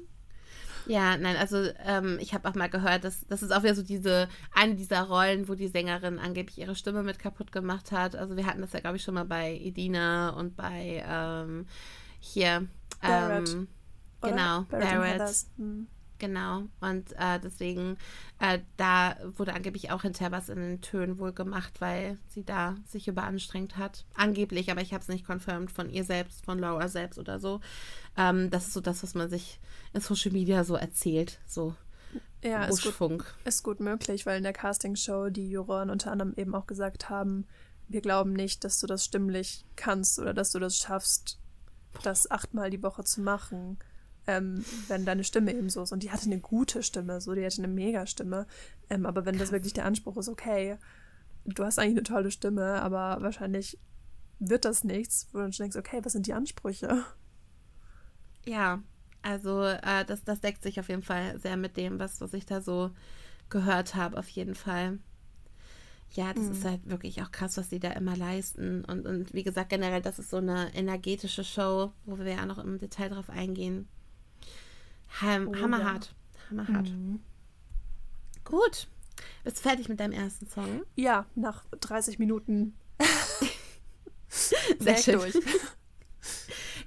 Ja, nein, also ähm, ich habe auch mal gehört, dass das ist auch wieder so diese, eine dieser Rollen, wo die Sängerin angeblich ihre Stimme mit kaputt gemacht hat. Also wir hatten das ja, glaube ich, schon mal bei Edina und bei ähm, hier, Barrett, ähm, Oder? genau, Barrett. Hm. Genau. Und äh, deswegen, äh, da wurde angeblich auch hinterher was in den Tönen wohl gemacht, weil sie da sich überanstrengt hat. Angeblich, aber ich habe es nicht confirmed von ihr selbst, von Laura selbst oder so. Ähm, das ist so das, was man sich in Social Media so erzählt. So Ja, ist gut, ist gut möglich, weil in der Castingshow die Juroren unter anderem eben auch gesagt haben, wir glauben nicht, dass du das stimmlich kannst oder dass du das schaffst, das achtmal die Woche zu machen, ähm, wenn deine Stimme eben so ist. Und die hatte eine gute Stimme, so, die hatte eine Mega-Stimme. Ähm, aber wenn das wirklich der Anspruch ist, okay, du hast eigentlich eine tolle Stimme, aber wahrscheinlich wird das nichts, wo du dann denkst, okay, was sind die Ansprüche? Ja, also äh, das, das deckt sich auf jeden Fall sehr mit dem, was, was ich da so gehört habe, auf jeden Fall. Ja, das ist halt wirklich auch krass, was die da immer leisten. Und, und wie gesagt, generell, das ist so eine energetische Show, wo wir ja noch im Detail drauf eingehen. Ham Oh, hammerhart. Hammerhart. Gut. Bist du fertig mit deinem ersten Song? Ja, nach 30 Minuten *laughs* Sehr sehr schön. durch. *laughs*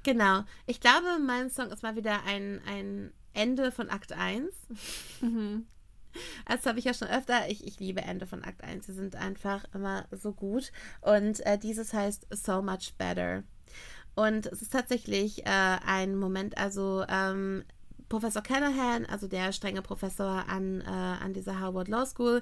Genau. Ich glaube, mein Song ist mal wieder ein, ein Ende von Akt 1. Mhm. *laughs* Das habe ich ja schon öfter. Ich, ich liebe Ende von Akt 1. Sie sind einfach immer so gut. Und äh, dieses heißt So Much Better. Und es ist tatsächlich äh, ein Moment, also ähm, Professor Callahan, also der strenge Professor an, äh, an dieser Harvard Law School,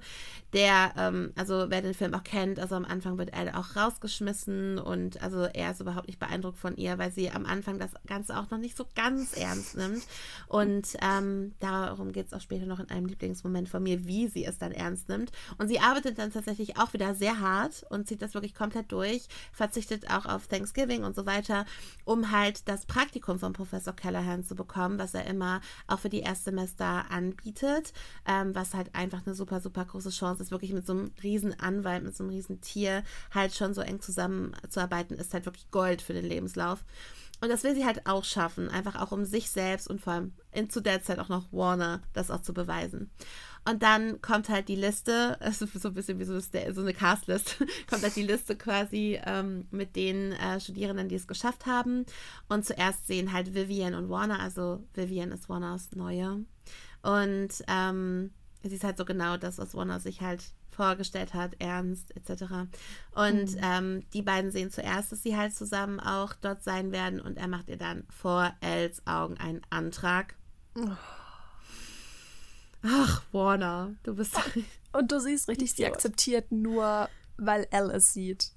der, ähm, also wer den Film auch kennt, also am Anfang wird er auch rausgeschmissen und also er ist überhaupt nicht beeindruckt von ihr, weil sie am Anfang das Ganze auch noch nicht so ganz ernst nimmt. Und ähm, darum geht es auch später noch in einem Lieblingsmoment von mir, wie sie es dann ernst nimmt. Und sie arbeitet dann tatsächlich auch wieder sehr hart und zieht das wirklich komplett durch, verzichtet auch auf Thanksgiving und so weiter, um halt das Praktikum von Professor Callahan zu bekommen, was er immer auch für die Erstsemester anbietet, ähm, was halt einfach eine super, super große Chance ist, wirklich mit so einem riesen Anwalt, mit so einem riesen Tier halt schon so eng zusammenzuarbeiten, ist halt wirklich Gold für den Lebenslauf. Und das will sie halt auch schaffen, einfach auch um sich selbst und vor allem in, zu der Zeit auch noch Warner das auch zu beweisen. Und dann kommt halt die Liste, *laughs* ist so ein bisschen wie so, so eine Castlist, *laughs* kommt halt die Liste quasi ähm, mit den äh, Studierenden, die es geschafft haben. Und zuerst sehen halt Vivian und Warner, also Vivian ist Warners Neue. Und ähm, sie ist halt so genau das, was Warner sich halt vorgestellt hat, ernst etc. Und ähm, die beiden sehen zuerst, dass sie halt zusammen auch dort sein werden und er macht ihr dann vor Els Augen einen Antrag. Ach, Warner, du bist. Und du siehst richtig, sie akzeptiert nur, weil Elle es sieht.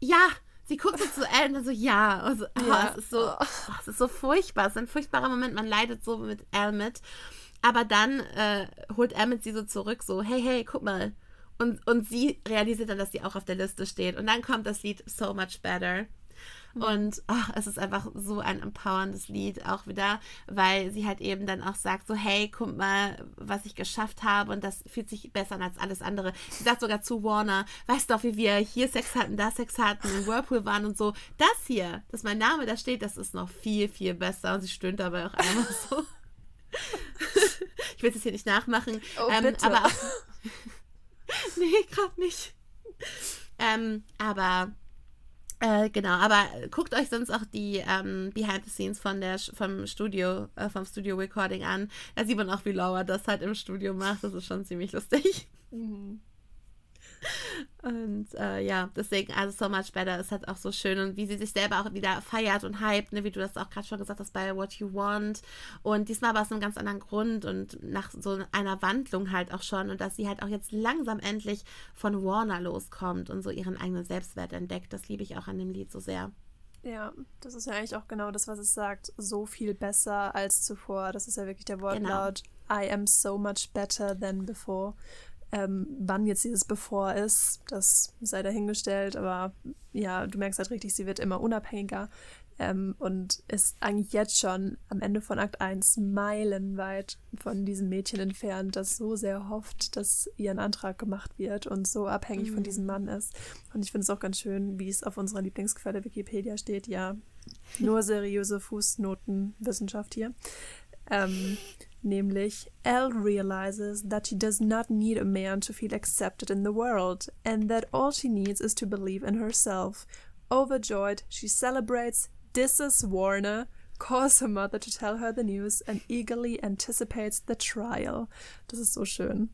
Ja, sie guckt so zu Elle und dann so, ja. Und so, oh, Ja. es, ist so, oh, es ist so furchtbar. Es ist ein furchtbarer Moment. Man leidet so mit Elle mit. Aber dann äh, holt Emmett sie so zurück, so, hey, hey, guck mal. Und, und sie realisiert dann, dass sie auch auf der Liste steht. Und dann kommt das Lied So Much Better. Und ach, es ist einfach so ein empowerndes Lied auch wieder, weil sie halt eben dann auch sagt, so hey, guck mal, was ich geschafft habe und das fühlt sich besser an als alles andere. Sie sagt sogar zu Warner, weißt du auch, wie wir hier Sex hatten, da Sex hatten, im Whirlpool waren und so. Das hier, dass mein Name da steht, das ist noch viel, viel besser. Und sie stöhnt dabei auch einmal so. ich will es hier nicht nachmachen. Oh, ähm, bitte. Aber auch, *laughs* nee, gerade nicht. Ähm, aber äh, genau, aber guckt euch sonst auch die ähm, Behind the Scenes von der vom Studio, äh, vom Studio Recording an. Da sieht man auch, wie Laura das halt im Studio macht. Das ist schon ziemlich lustig. Und äh, ja, deswegen, also So Much Better ist halt auch so schön und wie sie sich selber auch wieder feiert und hypt, ne, wie du das auch gerade schon gesagt hast bei What You Want. Und diesmal war es einem ganz anderen Grund und nach so einer Wandlung halt auch schon und dass sie halt auch jetzt langsam endlich von Warner loskommt und so ihren eigenen Selbstwert entdeckt. Das liebe ich auch an dem Lied so sehr. Ja, das ist ja eigentlich auch genau das, was es sagt. So viel besser als zuvor. Das ist ja wirklich der Wortlaut. I am so much better than before. Ähm, wann jetzt dieses Bevor ist, das sei dahingestellt, aber ja, du merkst halt richtig, sie wird immer unabhängiger ähm, und ist eigentlich jetzt schon am Ende von Akt 1 meilenweit von diesem Mädchen entfernt, das so sehr hofft, dass ihr ein Antrag gemacht wird und so abhängig mhm. von diesem Mann ist. Und ich finde es auch ganz schön, wie es auf unserer Lieblingsquelle Wikipedia steht. Ja, nur seriöse Fußnotenwissenschaft hier. Ähm, nämlich Elle realizes that she does not need a man to feel accepted in the world and that all she needs is to believe in herself. Overjoyed, she celebrates, disses Warner, calls her mother to tell her the news and eagerly anticipates the trial. Das ist so schön.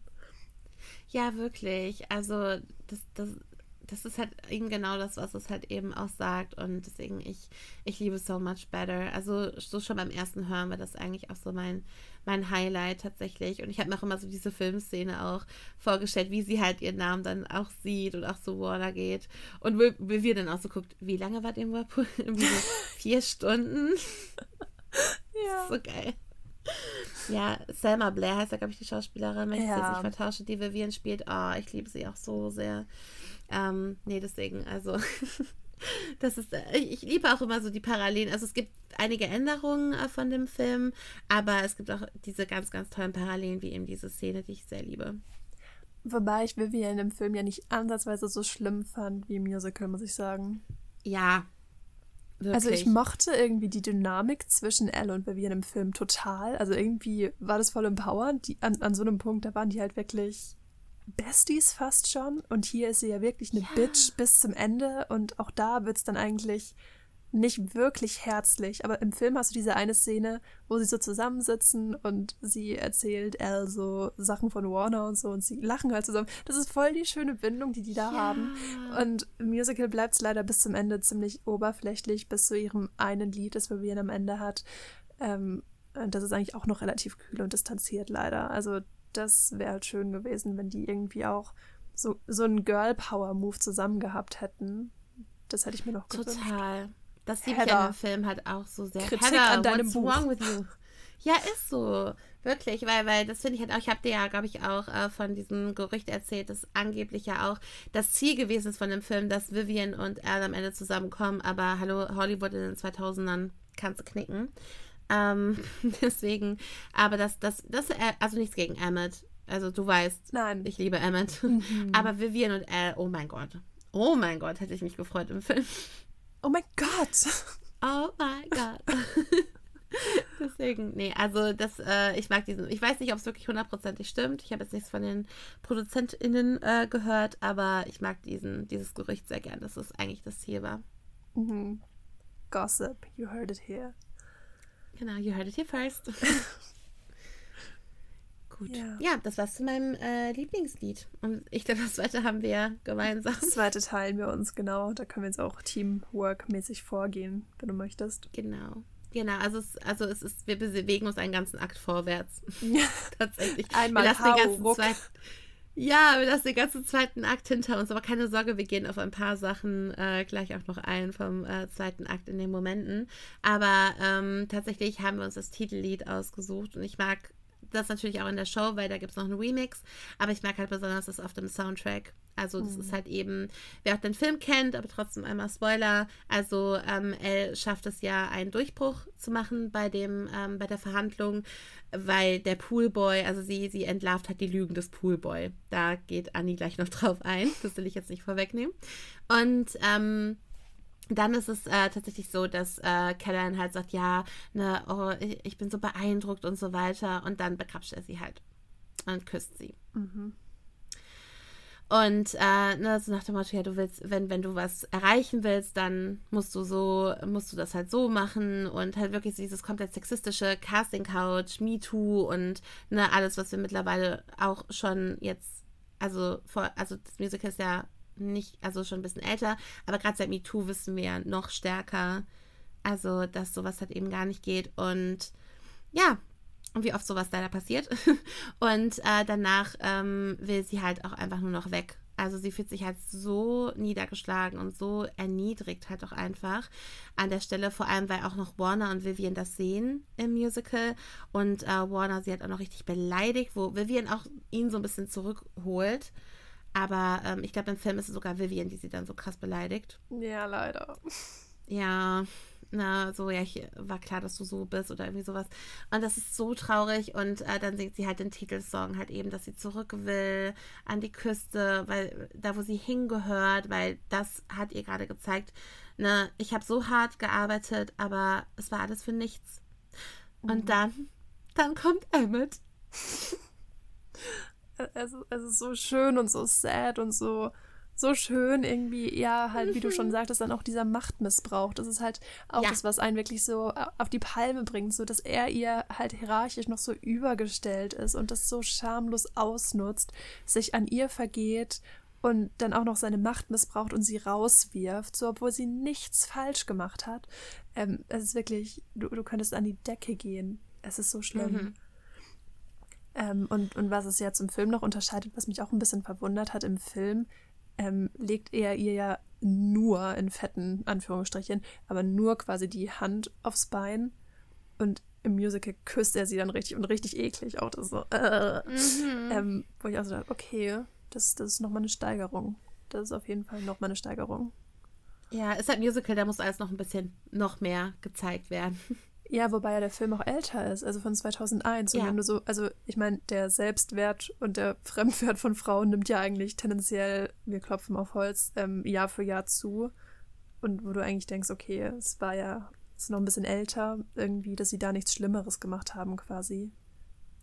Ja, wirklich. Also, das, das, das ist halt eben genau das, was es halt eben auch sagt. Und deswegen, ich, ich liebe So Much Better. Also, so schon beim ersten Hören war das eigentlich auch so mein, mein Highlight tatsächlich. Und ich habe mir auch immer so diese Filmszene auch vorgestellt, wie sie halt ihren Namen dann auch sieht und auch zu Warner geht. Und wie, wie wir dann auch so guckt, wie lange war dem Whirlpool? *laughs* Vier Stunden. *laughs* ja. So geil. Ja, Selma Blair heißt ja, glaube ich, die Schauspielerin, wenn ich ja. jetzt nicht vertausche, die Vivian spielt. Oh, ich liebe sie auch so sehr. Ähm, nee, deswegen, also *laughs* das ist, äh, ich liebe auch immer so die Parallelen. Also es gibt einige Änderungen äh, von dem Film, aber es gibt auch diese ganz, ganz tollen Parallelen, wie eben diese Szene, die ich sehr liebe. Wobei ich Vivian im Film ja nicht ansatzweise so schlimm fand wie im Musical, muss ich sagen. Ja. Wirklich. Also ich mochte irgendwie die Dynamik zwischen Elle und Vivian im Film total. Also irgendwie war das voll empowernd. Die, an, an so einem Punkt, da waren die halt wirklich Besties fast schon. Und hier ist sie ja wirklich eine ja. Bitch bis zum Ende. Und auch da wird es dann eigentlich nicht wirklich herzlich. Aber im Film hast du diese eine Szene, wo sie so zusammensitzen und sie erzählt Elle so Sachen von Warner und so und sie lachen halt zusammen. Das ist voll die schöne Bindung, die die da ja. haben. Und im Musical bleibt es leider bis zum Ende ziemlich oberflächlich, bis zu ihrem einen Lied, das Vivian am Ende hat. Ähm, das ist eigentlich auch noch relativ kühl und distanziert leider. Also das wäre halt schön gewesen, wenn die irgendwie auch so, so einen Girl-Power-Move zusammen gehabt hätten. Das hätte ich mir noch gewünscht. Total. Das liebe ich ja im Film halt auch so sehr. Kritik Heather, an deinem what's Buch. wrong with you? Ja, ist so. Wirklich, weil, weil das finde ich halt auch, ich habe dir ja, glaube ich, auch äh, von diesem Gerücht erzählt, dass angeblich ja auch das Ziel gewesen ist von dem Film, dass Vivian und Al am Ende zusammenkommen, aber hallo, Hollywood in den 2000ern kannst du knicken. Ähm, *laughs* deswegen, aber das, das, das, äh, also nichts gegen Emmett. Also du weißt, Nein. ich liebe Emmett. Mhm. Aber Vivian und Al, oh mein Gott. Oh mein Gott, hätte ich mich gefreut im Film. Oh mein Gott. Oh mein Gott. *laughs* Deswegen, nee, also das, äh, ich mag diesen, ich weiß nicht, ob es wirklich hundertprozentig stimmt. Ich habe jetzt nichts von den ProduzentInnen äh, gehört, aber ich mag diesen, dieses Gerücht sehr gern, dass es eigentlich das Ziel war. Mhm. Gossip, you heard it here. Genau, you heard it here first. *laughs* Gut. Ja. ja, das war's zu meinem äh, Lieblingslied. Und ich glaube, das zweite haben wir gemeinsam. Das zweite teilen wir uns, genau. Da können wir jetzt auch Teamwork-mäßig vorgehen, wenn du möchtest. Genau. Genau, also es, also es ist, wir bewegen uns einen ganzen Akt vorwärts. Ja. *laughs* Tatsächlich. Einmal wir lassen den ganzen zweiten, Ja, wir lassen den ganzen zweiten Akt hinter uns, aber keine Sorge, wir gehen auf ein paar Sachen äh, gleich auch noch ein vom äh, zweiten Akt in den Momenten. Aber ähm, tatsächlich haben wir uns das Titellied ausgesucht und ich mag das natürlich auch in der Show, weil da gibt es noch einen Remix. Aber ich mag halt besonders das auf dem Soundtrack. Also das mhm. ist halt eben, wer auch den Film kennt, aber trotzdem einmal Spoiler. Also ähm, Elle schafft es ja, einen Durchbruch zu machen bei dem, ähm, bei der Verhandlung, weil der Poolboy, also sie, sie entlarvt hat die Lügen des Poolboy. Da geht Annie gleich noch *laughs* drauf ein. Das will ich jetzt nicht vorwegnehmen. Und ähm, dann ist es äh, tatsächlich so, dass äh, Callahan halt sagt, ja, ne, oh, ich, ich, bin so beeindruckt und so weiter. Und dann bekrapscht er sie halt und küsst sie. Mhm. Und äh, ne, so nach dem Motto, ja, du willst, wenn, wenn du was erreichen willst, dann musst du so, musst du das halt so machen und halt wirklich dieses komplett sexistische Casting Couch, MeToo und ne, alles, was wir mittlerweile auch schon jetzt, also vor, also das Musical ist ja nicht, also schon ein bisschen älter, aber gerade seit MeToo wissen wir ja noch stärker, also dass sowas halt eben gar nicht geht. Und ja, wie oft sowas leider passiert. *laughs* und äh, danach ähm, will sie halt auch einfach nur noch weg. Also sie fühlt sich halt so niedergeschlagen und so erniedrigt halt auch einfach an der Stelle, vor allem weil auch noch Warner und Vivian das sehen im Musical und äh, Warner sie hat auch noch richtig beleidigt, wo Vivian auch ihn so ein bisschen zurückholt. Aber ähm, ich glaube, im Film ist es sogar Vivian, die sie dann so krass beleidigt. Ja, leider. Ja, na, so, ja, ich, war klar, dass du so bist oder irgendwie sowas. Und das ist so traurig. Und äh, dann singt sie halt den Titelsong halt eben, dass sie zurück will an die Küste, weil da, wo sie hingehört, weil das hat ihr gerade gezeigt, ne, ich habe so hart gearbeitet, aber es war alles für nichts. Und mhm. dann, dann kommt Emmett. *laughs* es, es ist so schön und so sad und so, so schön irgendwie, ja, halt, wie du schon mhm. sagtest, dann auch dieser Machtmissbrauch. Das ist halt auch ja. das, was einen wirklich so auf die Palme bringt, so dass er ihr halt hierarchisch noch so übergestellt ist und das so schamlos ausnutzt, sich an ihr vergeht und dann auch noch seine Macht missbraucht und sie rauswirft, so obwohl sie nichts falsch gemacht hat. Ähm, es ist wirklich, du, du könntest an die Decke gehen. Es ist so schlimm. Mhm. Ähm, und, und was es jetzt im Film noch unterscheidet, was mich auch ein bisschen verwundert hat, im Film ähm, legt er ihr ja nur in fetten Anführungsstrichen, aber nur quasi die Hand aufs Bein und im Musical küsst er sie dann richtig und richtig eklig auch das so, äh, mhm. ähm, wo ich also dachte, okay, das, das ist nochmal eine Steigerung. Das ist auf jeden Fall nochmal eine Steigerung. Ja, ist halt Musical, da muss alles noch ein bisschen noch mehr gezeigt werden. *laughs* Ja, wobei ja der Film auch älter ist, also von 2001. Und ja. wenn du so, also ich meine, der Selbstwert und der Fremdwert von Frauen nimmt ja eigentlich tendenziell, wir klopfen auf Holz, ähm, Jahr für Jahr zu. Und wo du eigentlich denkst, okay, es war ja, es ist noch ein bisschen älter, irgendwie, dass sie da nichts Schlimmeres gemacht haben, quasi.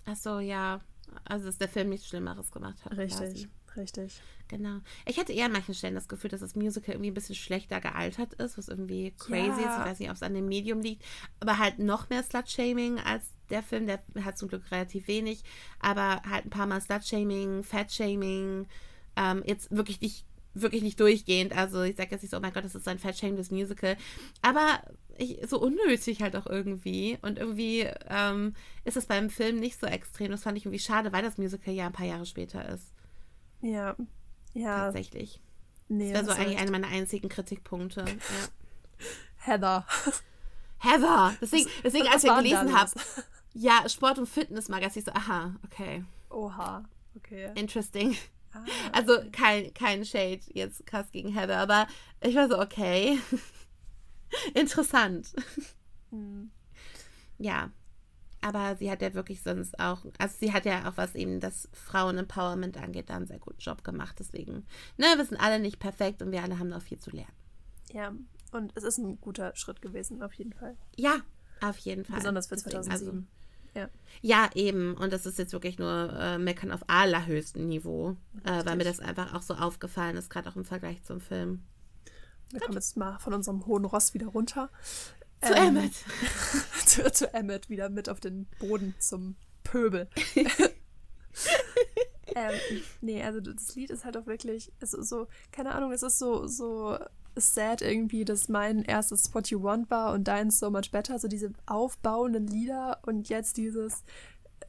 Ach so, ja. Also, dass der Film nichts Schlimmeres gemacht hat. Richtig. Quasi. Richtig. Genau. Ich hatte eher an manchen Stellen das Gefühl, dass das Musical irgendwie ein bisschen schlechter gealtert ist, was irgendwie crazy ja. ist. Ich weiß nicht, ob es an dem Medium liegt, aber halt noch mehr Slut-Shaming als der Film. Der hat zum Glück relativ wenig, aber halt ein paar Mal Slut-Shaming, Fat-Shaming. Ähm, jetzt wirklich nicht wirklich nicht durchgehend. Also ich sage jetzt nicht so, oh mein Gott, das ist ein fat das Musical. Aber ich, so unnötig halt auch irgendwie. Und irgendwie ähm, ist es beim Film nicht so extrem. Das fand ich irgendwie schade, weil das Musical ja ein paar Jahre später ist. Ja. Ja. Tatsächlich. Nee, das wäre so eigentlich einer meiner einzigen Kritikpunkte. Ja. *laughs* Heather. Heather! Deswegen, deswegen als ich gelesen habe, *laughs* ja, Sport- und Fitnessmagazin, so, aha, okay. Oha, okay. Interesting. Ah, also *laughs* okay. Also kein, kein Shade jetzt krass gegen Heather, aber ich war so, okay. Interessant. Hm. Ja, aber sie hat ja wirklich sonst auch, also sie hat ja auch, was eben das Frauen-Empowerment angeht, da einen sehr guten Job gemacht. Deswegen, ne, wir sind alle nicht perfekt und wir alle haben noch viel zu lernen. Ja, und es ist ein guter Schritt gewesen, auf jeden Fall. Ja, auf jeden Fall. Besonders für 2007. Also, ja. ja, eben. Und das ist jetzt wirklich nur äh, Meckern auf allerhöchstem Niveau, äh, weil mir das einfach auch so aufgefallen ist, gerade auch im Vergleich zum Film. Wir kommen jetzt mal von unserem hohen Ross wieder runter. Zu ähm, Emmett. *laughs* zu, zu Emmett wieder mit auf den Boden zum Pöbel. *laughs* *laughs* ähm, nee, also das Lied ist halt auch wirklich, also so, keine Ahnung, es ist so, so sad irgendwie, dass mein erstes What You Want war und deins So Much Better, so diese aufbauenden Lieder und jetzt dieses,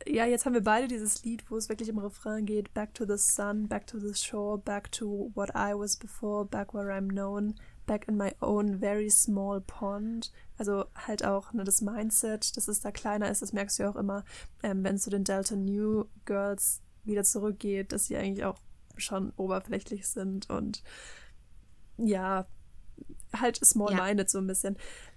ja, jetzt haben wir beide dieses Lied, wo es wirklich im Refrain geht, Back to the sun, back to the shore, back to what I was before, back where I'm known, back in my own very small pond. Also halt auch ne, das Mindset, dass es da kleiner ist, das merkst du ja auch immer, ähm, wenn es zu den Delta New Girls wieder zurückgeht, dass sie eigentlich auch schon oberflächlich sind und ja, halt small-minded ja. so ein bisschen.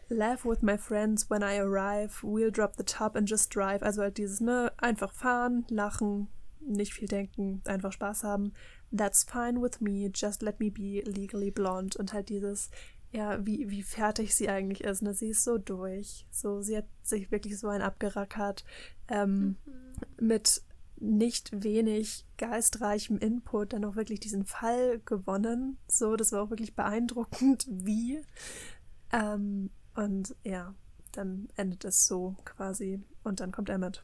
Laugh with my friends when I arrive, we'll drop the top and just drive. Also halt dieses, ne, einfach fahren, lachen, nicht viel denken, einfach Spaß haben. That's fine with me, just let me be legally blonde. Und halt dieses, ja, wie, wie fertig sie eigentlich ist. Ne? Sie ist so durch. So, sie hat sich wirklich so ein abgerackert. Ähm, mhm. Mit nicht wenig geistreichem Input dann auch wirklich diesen Fall gewonnen. So, das war auch wirklich beeindruckend, *laughs* wie. Ähm, und ja, dann endet es so quasi. Und dann kommt Emmett.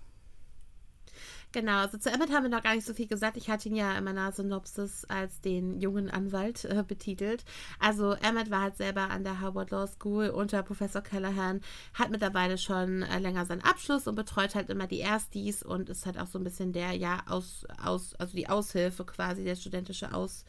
Genau, also zu Emmett haben wir noch gar nicht so viel gesagt. Ich hatte ihn ja in meiner Synopsis als den jungen Anwalt äh, betitelt. Also Emmett war halt selber an der Harvard Law School unter Professor Callahan, hat mittlerweile schon äh, länger seinen Abschluss und betreut halt immer die Erstis und ist halt auch so ein bisschen der, ja, aus, aus, also die Aushilfe quasi, der studentische Aus,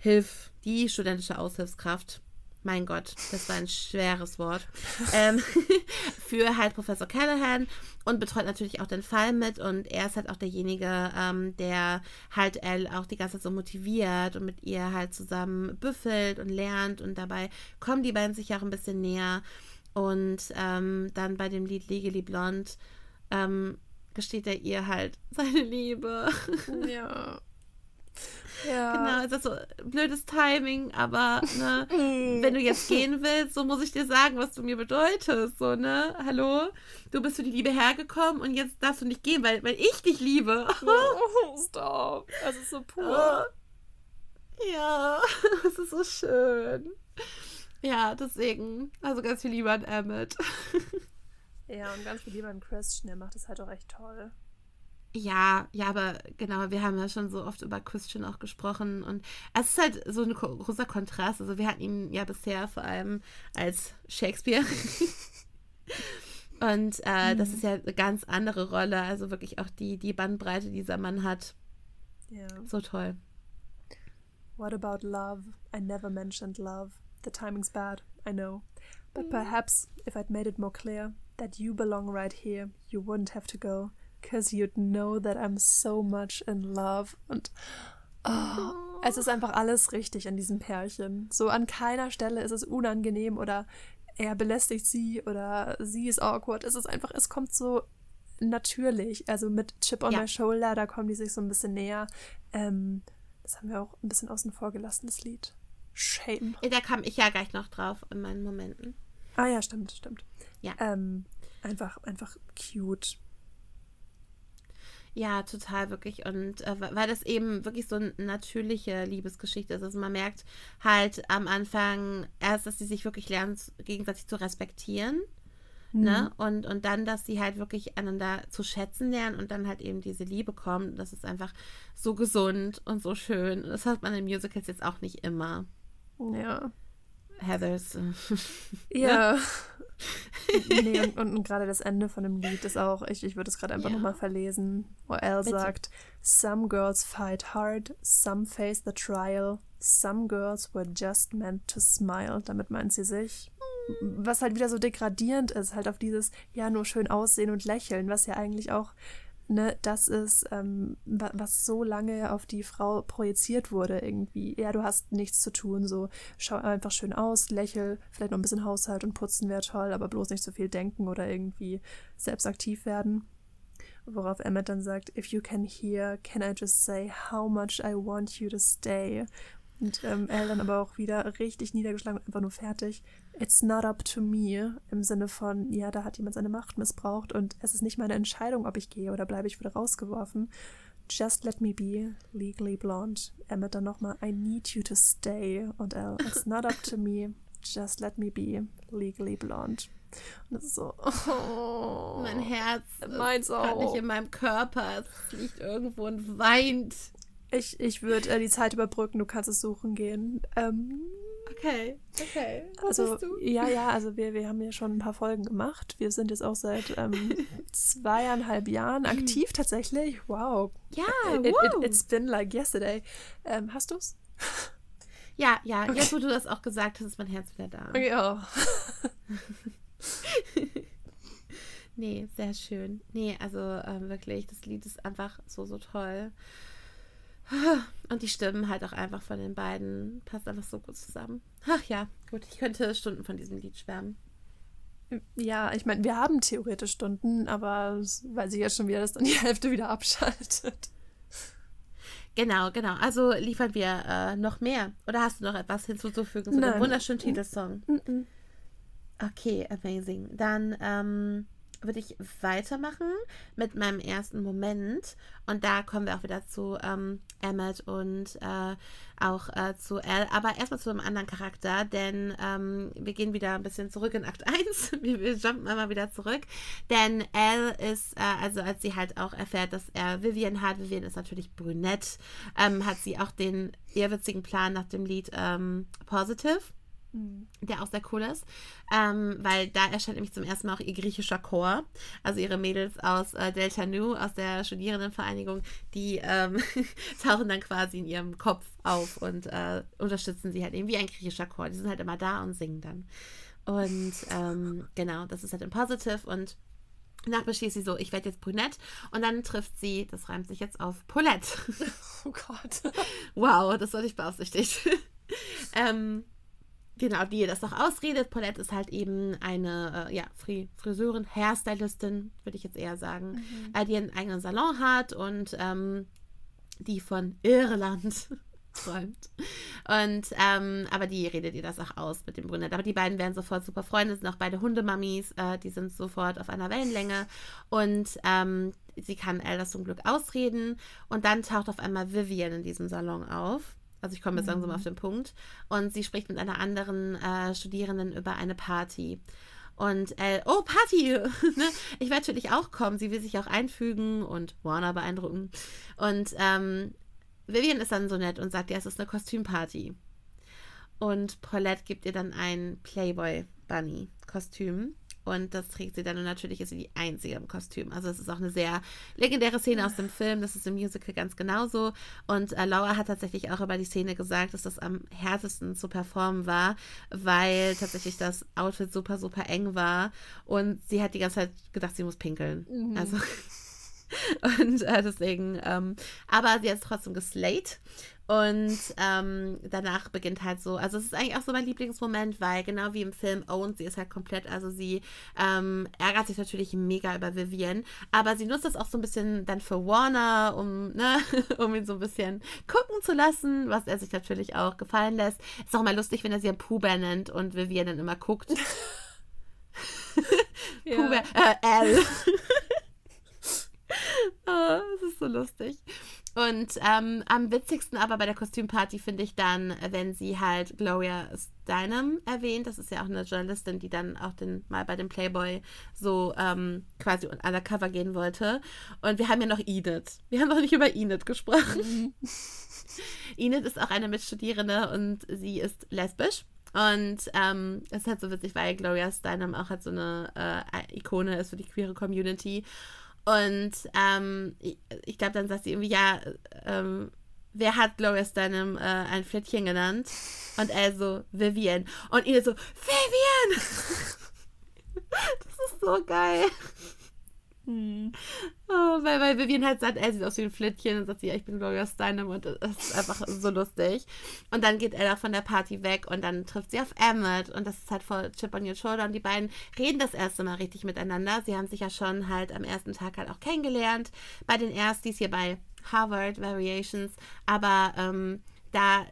Hilf, die studentische Aushilfskraft mein Gott, das war ein schweres Wort, ähm, *laughs* für halt Professor Callahan und betreut natürlich auch den Fall mit und er ist halt auch derjenige, ähm, der halt Elle auch die ganze Zeit so motiviert und mit ihr halt zusammen büffelt und lernt und dabei kommen die beiden sich auch ein bisschen näher und ähm, dann bei dem Lied Legally Blonde ähm, gesteht er ihr halt *laughs* seine Liebe. Ja. Ja. Genau, es ist so blödes Timing, aber ne, *laughs* wenn du jetzt gehen willst, so muss ich dir sagen, was du mir bedeutest. So, ne? Hallo? Du bist für die Liebe hergekommen und jetzt darfst du nicht gehen, weil, weil ich dich liebe. Oh, *laughs* stop. Es ist so pur. *laughs* Ja, es ist so schön. Ja, deswegen. Also ganz viel Liebe an Emmett. Ja, und ganz viel Liebe an Christian. Er macht es halt auch echt toll. Ja, ja, aber genau, wir haben ja schon so oft über Christian auch gesprochen und es ist halt so ein großer Kontrast. Also wir hatten ihn ja bisher vor allem als Shakespeare. *laughs* und äh, mhm. das ist ja eine ganz andere Rolle, also wirklich auch die, die Bandbreite, die dieser Mann hat. Ja. So toll. What about love? I never mentioned love. The timing's bad, I know. But mm. perhaps if I'd made it more clear that you belong right here, you wouldn't have to go. Because you'd know that I'm so much in love. Und oh, es ist einfach alles richtig an diesem Pärchen. So an keiner Stelle ist es unangenehm oder er belästigt sie oder sie ist awkward. Es ist einfach, es kommt so natürlich. Also mit Chip on ja. my shoulder, da kommen die sich so ein bisschen näher. Ähm, das haben wir auch ein bisschen außen vor gelassen, das Lied. Shame. Da kam ich ja gleich noch drauf in meinen Momenten. Ah ja, stimmt, stimmt. Ja. Ähm, einfach, einfach cute. Ja, total wirklich. Und äh, weil das eben wirklich so eine natürliche Liebesgeschichte ist. Also man merkt halt am Anfang erst, dass sie sich wirklich lernen, gegenseitig zu respektieren. Mhm. Ne? Und, und dann, dass sie halt wirklich einander zu schätzen lernen und dann halt eben diese Liebe kommt. Das ist einfach so gesund und so schön. Das hat man in Musicals jetzt auch nicht immer. Ja. Heathers. *laughs* ja. *laughs* nee, und, und, gerade das Ende von dem Lied ist auch, ich, ich würde es gerade einfach ja. nochmal verlesen, wo Elle Bitte. sagt, Some girls fight hard, some face the trial, some girls were just meant to smile. Damit meint sie sich. Was halt wieder so degradierend ist, halt auf dieses, ja, nur schön aussehen und lächeln, was ja eigentlich auch ne, das ist, ähm, was so lange auf die Frau projiziert wurde irgendwie. Ja, du hast nichts zu tun, so schau einfach schön aus, lächel, vielleicht noch ein bisschen Haushalt und putzen wäre toll, aber bloß nicht so viel denken oder irgendwie selbst aktiv werden. Worauf Emmett dann sagt, if you can hear, can I just say how much I want you to stay? Und ähm, Elle dann aber auch wieder richtig niedergeschlagen und einfach nur fertig. It's not up to me. Im Sinne von, ja, da hat jemand seine Macht missbraucht und es ist nicht meine Entscheidung, ob ich gehe oder bleibe ich wieder rausgeworfen. Just let me be legally blonde. Emmett dann nochmal, I need you to stay. Und Elle, it's not up to me. Just let me be legally blonde. Und das ist so, oh, mein Herz meins auch. nicht in meinem Körper. Es liegt irgendwo und weint. Ich, ich würde äh, die Zeit überbrücken, du kannst es suchen gehen. Ähm, okay, okay. Was also, Ja, ja, also wir, wir haben ja schon ein paar Folgen gemacht. Wir sind jetzt auch seit ähm, *laughs* zweieinhalb Jahren aktiv tatsächlich. Wow. Ja, it, it, it, It's been like yesterday. Ähm, hast du's? Ja, ja, okay. jetzt wo du das auch gesagt hast, ist mein Herz wieder da. Ja. *laughs* nee, sehr schön. Nee, also ähm, wirklich, das Lied ist einfach so, so toll. *laughs* Und die Stimmen halt auch einfach von den beiden passt einfach so gut zusammen. Ach ja, gut, ich könnte Stunden von diesem Lied schwärmen. Ja, ich meine, wir haben theoretisch Stunden, aber weil sie ja schon wieder, dass dann die *laughs* Hälfte wieder abschaltet. Genau, genau. Also liefern wir äh, noch mehr. Oder hast du noch etwas hinzuzufügen zu Nein. dem wunderschönen Titelsong? Okay, amazing. Dann ähm, würde ich weitermachen mit meinem ersten Moment. Und da kommen wir auch wieder zu ähm, Emmett und äh, auch äh, zu Elle. Aber erstmal zu einem anderen Charakter, denn ähm, wir gehen wieder ein bisschen zurück in Akt *laughs* 1. wir, jumpen immer wieder zurück. Denn Elle ist, äh, also als sie halt auch erfährt, dass er Vivian hat, Vivian ist natürlich brünett, ähm, hat sie auch den irrwitzigen Plan nach dem Lied ähm, Positive der auch sehr cool ist, ähm, weil da erscheint nämlich zum ersten Mal auch ihr griechischer Chor, also ihre Mädels aus äh, Delta Nu, aus der Studierendenvereinigung, die ähm, *laughs* tauchen dann quasi in ihrem Kopf auf und äh, unterstützen sie halt eben wie ein griechischer Chor. Die sind halt immer da und singen dann. Und ähm, genau, das ist halt im Positive und Danach beschließt sie so, ich werde jetzt brünett. Und dann trifft sie, das reimt sich jetzt auf Paulette. *laughs* Oh Gott. wow, das war nicht beaufsichtigt. *laughs* ähm, Genau, die ihr das auch ausredet. Paulette ist halt eben eine äh, ja, Friseurin, Hairstylistin, würde ich jetzt eher sagen, mhm. äh, die einen eigenen Salon hat und ähm, die von Irland *laughs* träumt. Und ähm, aber die redet ihr das auch aus mit dem Brünett. Aber die beiden werden sofort super Freunde, sind auch beide Hundemamis, äh, die sind sofort auf einer Wellenlänge und ähm, sie kann Elle das zum Glück ausreden und dann taucht auf einmal Vivian in diesem Salon auf also ich komme jetzt langsam auf mhm. den Punkt. Und sie spricht mit einer anderen äh, Studierenden über eine Party. Und, äh, oh, Party! *laughs* Ne? ich werde natürlich auch kommen. Sie will sich auch einfügen und Warner beeindrucken. Und ähm, Vivian ist dann so nett und sagt, ja, es ist eine Kostümparty. Und Paulette gibt ihr dann ein Playboy-Bunny-Kostüm. Und das trägt sie dann und natürlich ist sie die Einzige im Kostüm. Also es ist auch eine sehr legendäre Szene aus dem Film. Das ist im Musical ganz genauso. Und äh, Laura hat tatsächlich auch über die Szene gesagt, dass das am härtesten zu performen war, weil tatsächlich das Outfit super, super eng war. Und sie hat die ganze Zeit gedacht, sie muss pinkeln. Mhm. Also. *laughs* Und äh, deswegen, ähm, aber sie hat es trotzdem geslayed. Und ähm, danach beginnt halt so, also es ist eigentlich auch so mein Lieblingsmoment, weil genau wie im Film Owen, sie ist halt komplett, also sie ähm, ärgert sich natürlich mega über Vivian, aber sie nutzt das auch so ein bisschen dann für Warner, um, ne, *laughs* um ihn so ein bisschen gucken zu lassen, was er sich natürlich auch gefallen lässt. Ist auch mal lustig, wenn er sie ein Puber nennt und Vivian dann immer guckt. *laughs* Puber, äh, L. oh, *laughs* das ist so lustig. Und ähm, am witzigsten aber bei der Kostümparty finde ich dann, wenn sie halt Gloria Steinem erwähnt. Das ist ja auch eine Journalistin, die dann auch den, mal bei dem Playboy so ähm, quasi undercover gehen wollte. Und wir haben ja noch Enid. Wir haben noch nicht über Enid gesprochen. Mhm. *laughs* Enid ist auch eine Mitstudierende und sie ist lesbisch. Und ähm, es ist halt so witzig, weil Gloria Steinem auch halt so eine äh, Ikone ist für die queere Community. Und ähm, ich, ich glaube, dann sagt sie irgendwie, ja, ähm, wer hat Gloria Steinem äh, ein Flittchen genannt? Und er so, Vivian. Und ihr so, Vivian! *laughs* das ist so geil. Hm. Oh, weil, weil Vivian halt sagt, er sieht aus wie ein Flittchen und sagt ja, ich bin Gloria Steinem und das ist einfach so lustig. Und dann geht Ella von der Party weg und dann trifft sie auf Emmett und das ist halt voll Chip on your shoulder und die beiden reden das erste Mal richtig miteinander. Sie haben sich ja schon halt am ersten Tag halt auch kennengelernt bei den Erstis hier bei Harvard Variations, aber ähm, da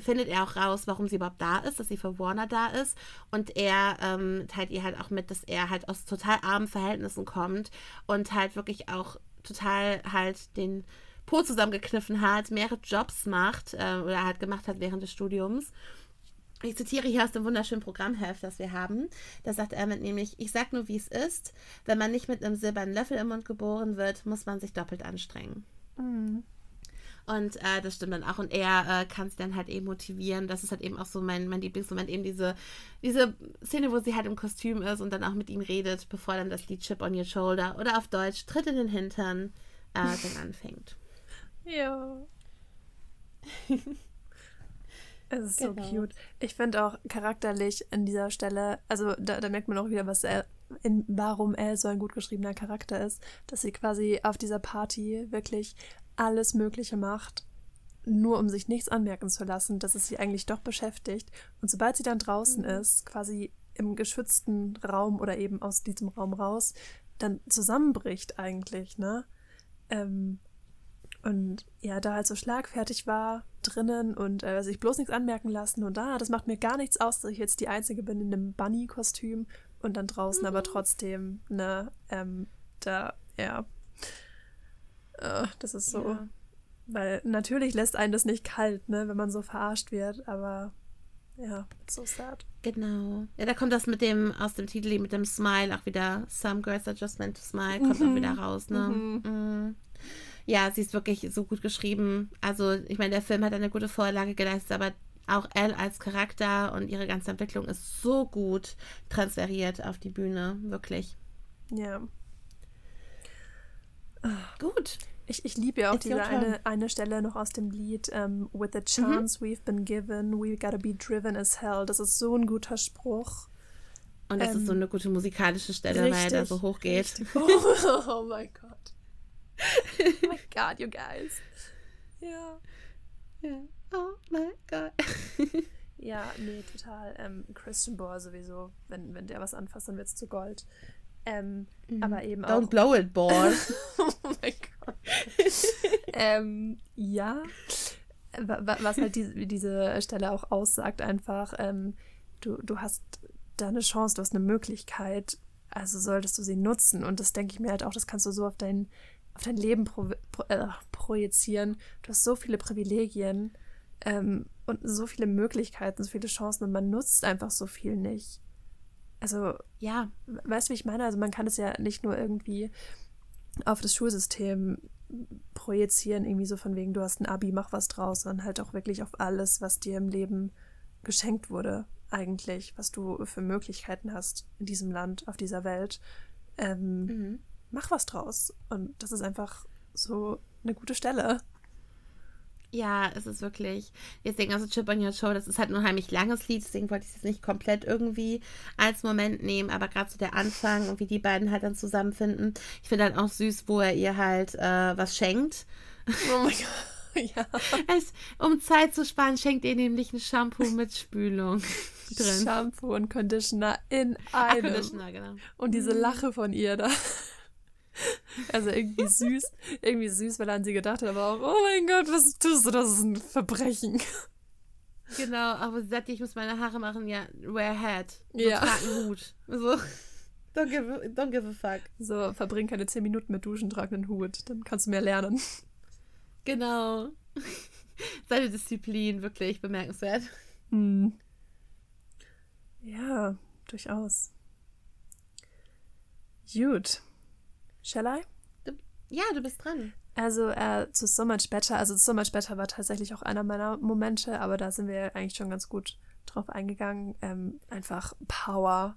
findet er auch raus, warum sie überhaupt da ist, dass sie für Warner da ist. Und er ähm, teilt ihr halt auch mit, dass er halt aus total armen Verhältnissen kommt und halt wirklich auch total halt den Po zusammengekniffen hat, mehrere Jobs macht äh, oder halt gemacht hat während des Studiums. Ich zitiere hier aus dem wunderschönen Programmheft, das wir haben. Da sagt Emmett nämlich, ich sag nur, wie es ist. Wenn man nicht mit einem silbernen Löffel im Mund geboren wird, muss man sich doppelt anstrengen. Mhm. Und äh, das stimmt dann auch. Und er äh, kann sie dann halt eben motivieren. Das ist halt eben auch so mein, mein Lieblingsmoment, eben diese, diese Szene, wo sie halt im Kostüm ist und dann auch mit ihm redet, bevor dann das Lied Chip on Your Shoulder oder auf Deutsch Tritt in den Hintern äh, dann *laughs* anfängt. Ja. *laughs* Es ist genau. so cute. Ich finde auch charakterlich an dieser Stelle, also da, da merkt man auch wieder, was er, in, warum er so ein gut geschriebener Charakter ist, dass sie quasi auf dieser Party wirklich alles Mögliche macht, nur um sich nichts anmerken zu lassen, dass es sie eigentlich doch beschäftigt. Und sobald sie dann draußen mhm. ist, quasi im geschützten Raum oder eben aus diesem Raum raus, dann zusammenbricht eigentlich, ne? Ähm, und ja, da halt so schlagfertig war drinnen und äh, sich bloß nichts anmerken lassen und da, ah, das macht mir gar nichts aus, dass ich jetzt die Einzige bin in einem Bunny-Kostüm und dann draußen mhm. aber trotzdem, ne, ähm, da, ja, Uh, das ist so. Ja. Weil natürlich lässt einen das nicht kalt, ne, wenn man so verarscht wird, aber ja, so sad. Genau. Ja, da kommt das mit dem, aus dem Titel mit dem Smile auch wieder. Some girls are just meant to smile, kommt mhm. auch wieder raus, ne? Mhm. Mhm. Ja, sie ist wirklich so gut geschrieben. Also, ich meine, der Film hat eine gute Vorlage geleistet, aber auch Elle als Charakter und ihre ganze Entwicklung ist so gut transferiert auf die Bühne, wirklich. Ja. Gut. Ich, ich liebe ja auch It's diese eine, eine Stelle noch aus dem Lied ähm, With the chance we've been given, we gotta be driven as hell. Das ist so ein guter Spruch. Und das ist so Ähm, eine gute musikalische Stelle, weil er da so hoch geht. richtig. *laughs* Oh, oh mein Gott. Oh my *laughs* God, you guys. Ja. Ja. Oh mein Gott. Ja, nee, total. Ähm, Christian Bohr sowieso. Wenn, wenn der was anfasst, dann wird's zu Gold. Ähm, Aber eben Don't auch. blow it, boy. *laughs* oh mein Gott. ähm, ja. Wa- wa- Was halt die, diese Stelle auch aussagt, einfach, ähm, du, du hast da eine Chance, du hast eine Möglichkeit, also solltest du sie nutzen. Und das denke ich mir halt auch, das kannst du so auf dein, auf dein Leben pro, pro, äh, projizieren. Du hast so viele Privilegien ähm, und so viele Möglichkeiten, so viele Chancen und man nutzt einfach so viel nicht. Also ja, weißt du, wie ich meine? Also man kann es ja nicht nur irgendwie auf das Schulsystem projizieren, irgendwie so von wegen, du hast ein Abi, mach was draus, sondern halt auch wirklich auf alles, was dir im Leben geschenkt wurde, eigentlich, was du für Möglichkeiten hast in diesem Land, auf dieser Welt. Ähm, Mhm. Mach was draus. Und das ist einfach so eine gute Stelle. Ja, es ist wirklich. Deswegen, also Chip on Your Show, das ist halt ein unheimlich langes Lied, deswegen wollte ich es jetzt nicht komplett irgendwie als Moment nehmen, aber gerade so der Anfang und wie die beiden halt dann zusammenfinden. Ich finde halt auch süß, wo er ihr halt äh, was schenkt. Oh mein Gott. *laughs* ja. Es, um Zeit zu sparen, schenkt er nämlich ein Shampoo mit Spülung drin. Shampoo und Conditioner in einem. Conditioner, genau. Und diese Lache von ihr da. Also irgendwie süß, irgendwie süß, weil er an sie gedacht hat, aber auch, oh mein Gott, was tust du? Das ist ein Verbrechen. Genau, aber sie sagt, ich muss meine Haare machen, ja, wear a hat. So, Ja. trag einen Hut. So, don't give, a- don't give a fuck. So, verbring keine zehn Minuten mit Duschen, trag einen Hut, dann kannst du mehr lernen. Genau. *laughs* Seine Disziplin, wirklich bemerkenswert. Hm. Ja, durchaus. Gut. Shall I? Ja, du bist dran. Also äh, zu So Much Better, also So Much Better war tatsächlich auch einer meiner Momente, aber da sind wir eigentlich schon ganz gut drauf eingegangen. Ähm, einfach Power.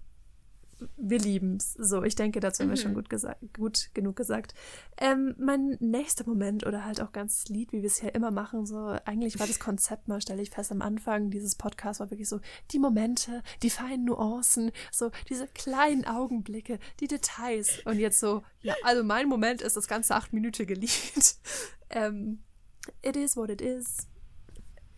Wir lieben's. So, ich denke, dazu haben wir schon gut, gesagt, gut genug gesagt. Ähm, mein nächster Moment oder halt auch ganz Lied, wie wir es ja immer machen, so eigentlich war das Konzept mal, stelle ich fest, am Anfang dieses Podcasts war wirklich so die Momente, die feinen Nuancen, so diese kleinen Augenblicke, die Details. Und jetzt so, ja, also mein Moment ist das ganze achtminütige Lied. *laughs* ähm, it is what it is.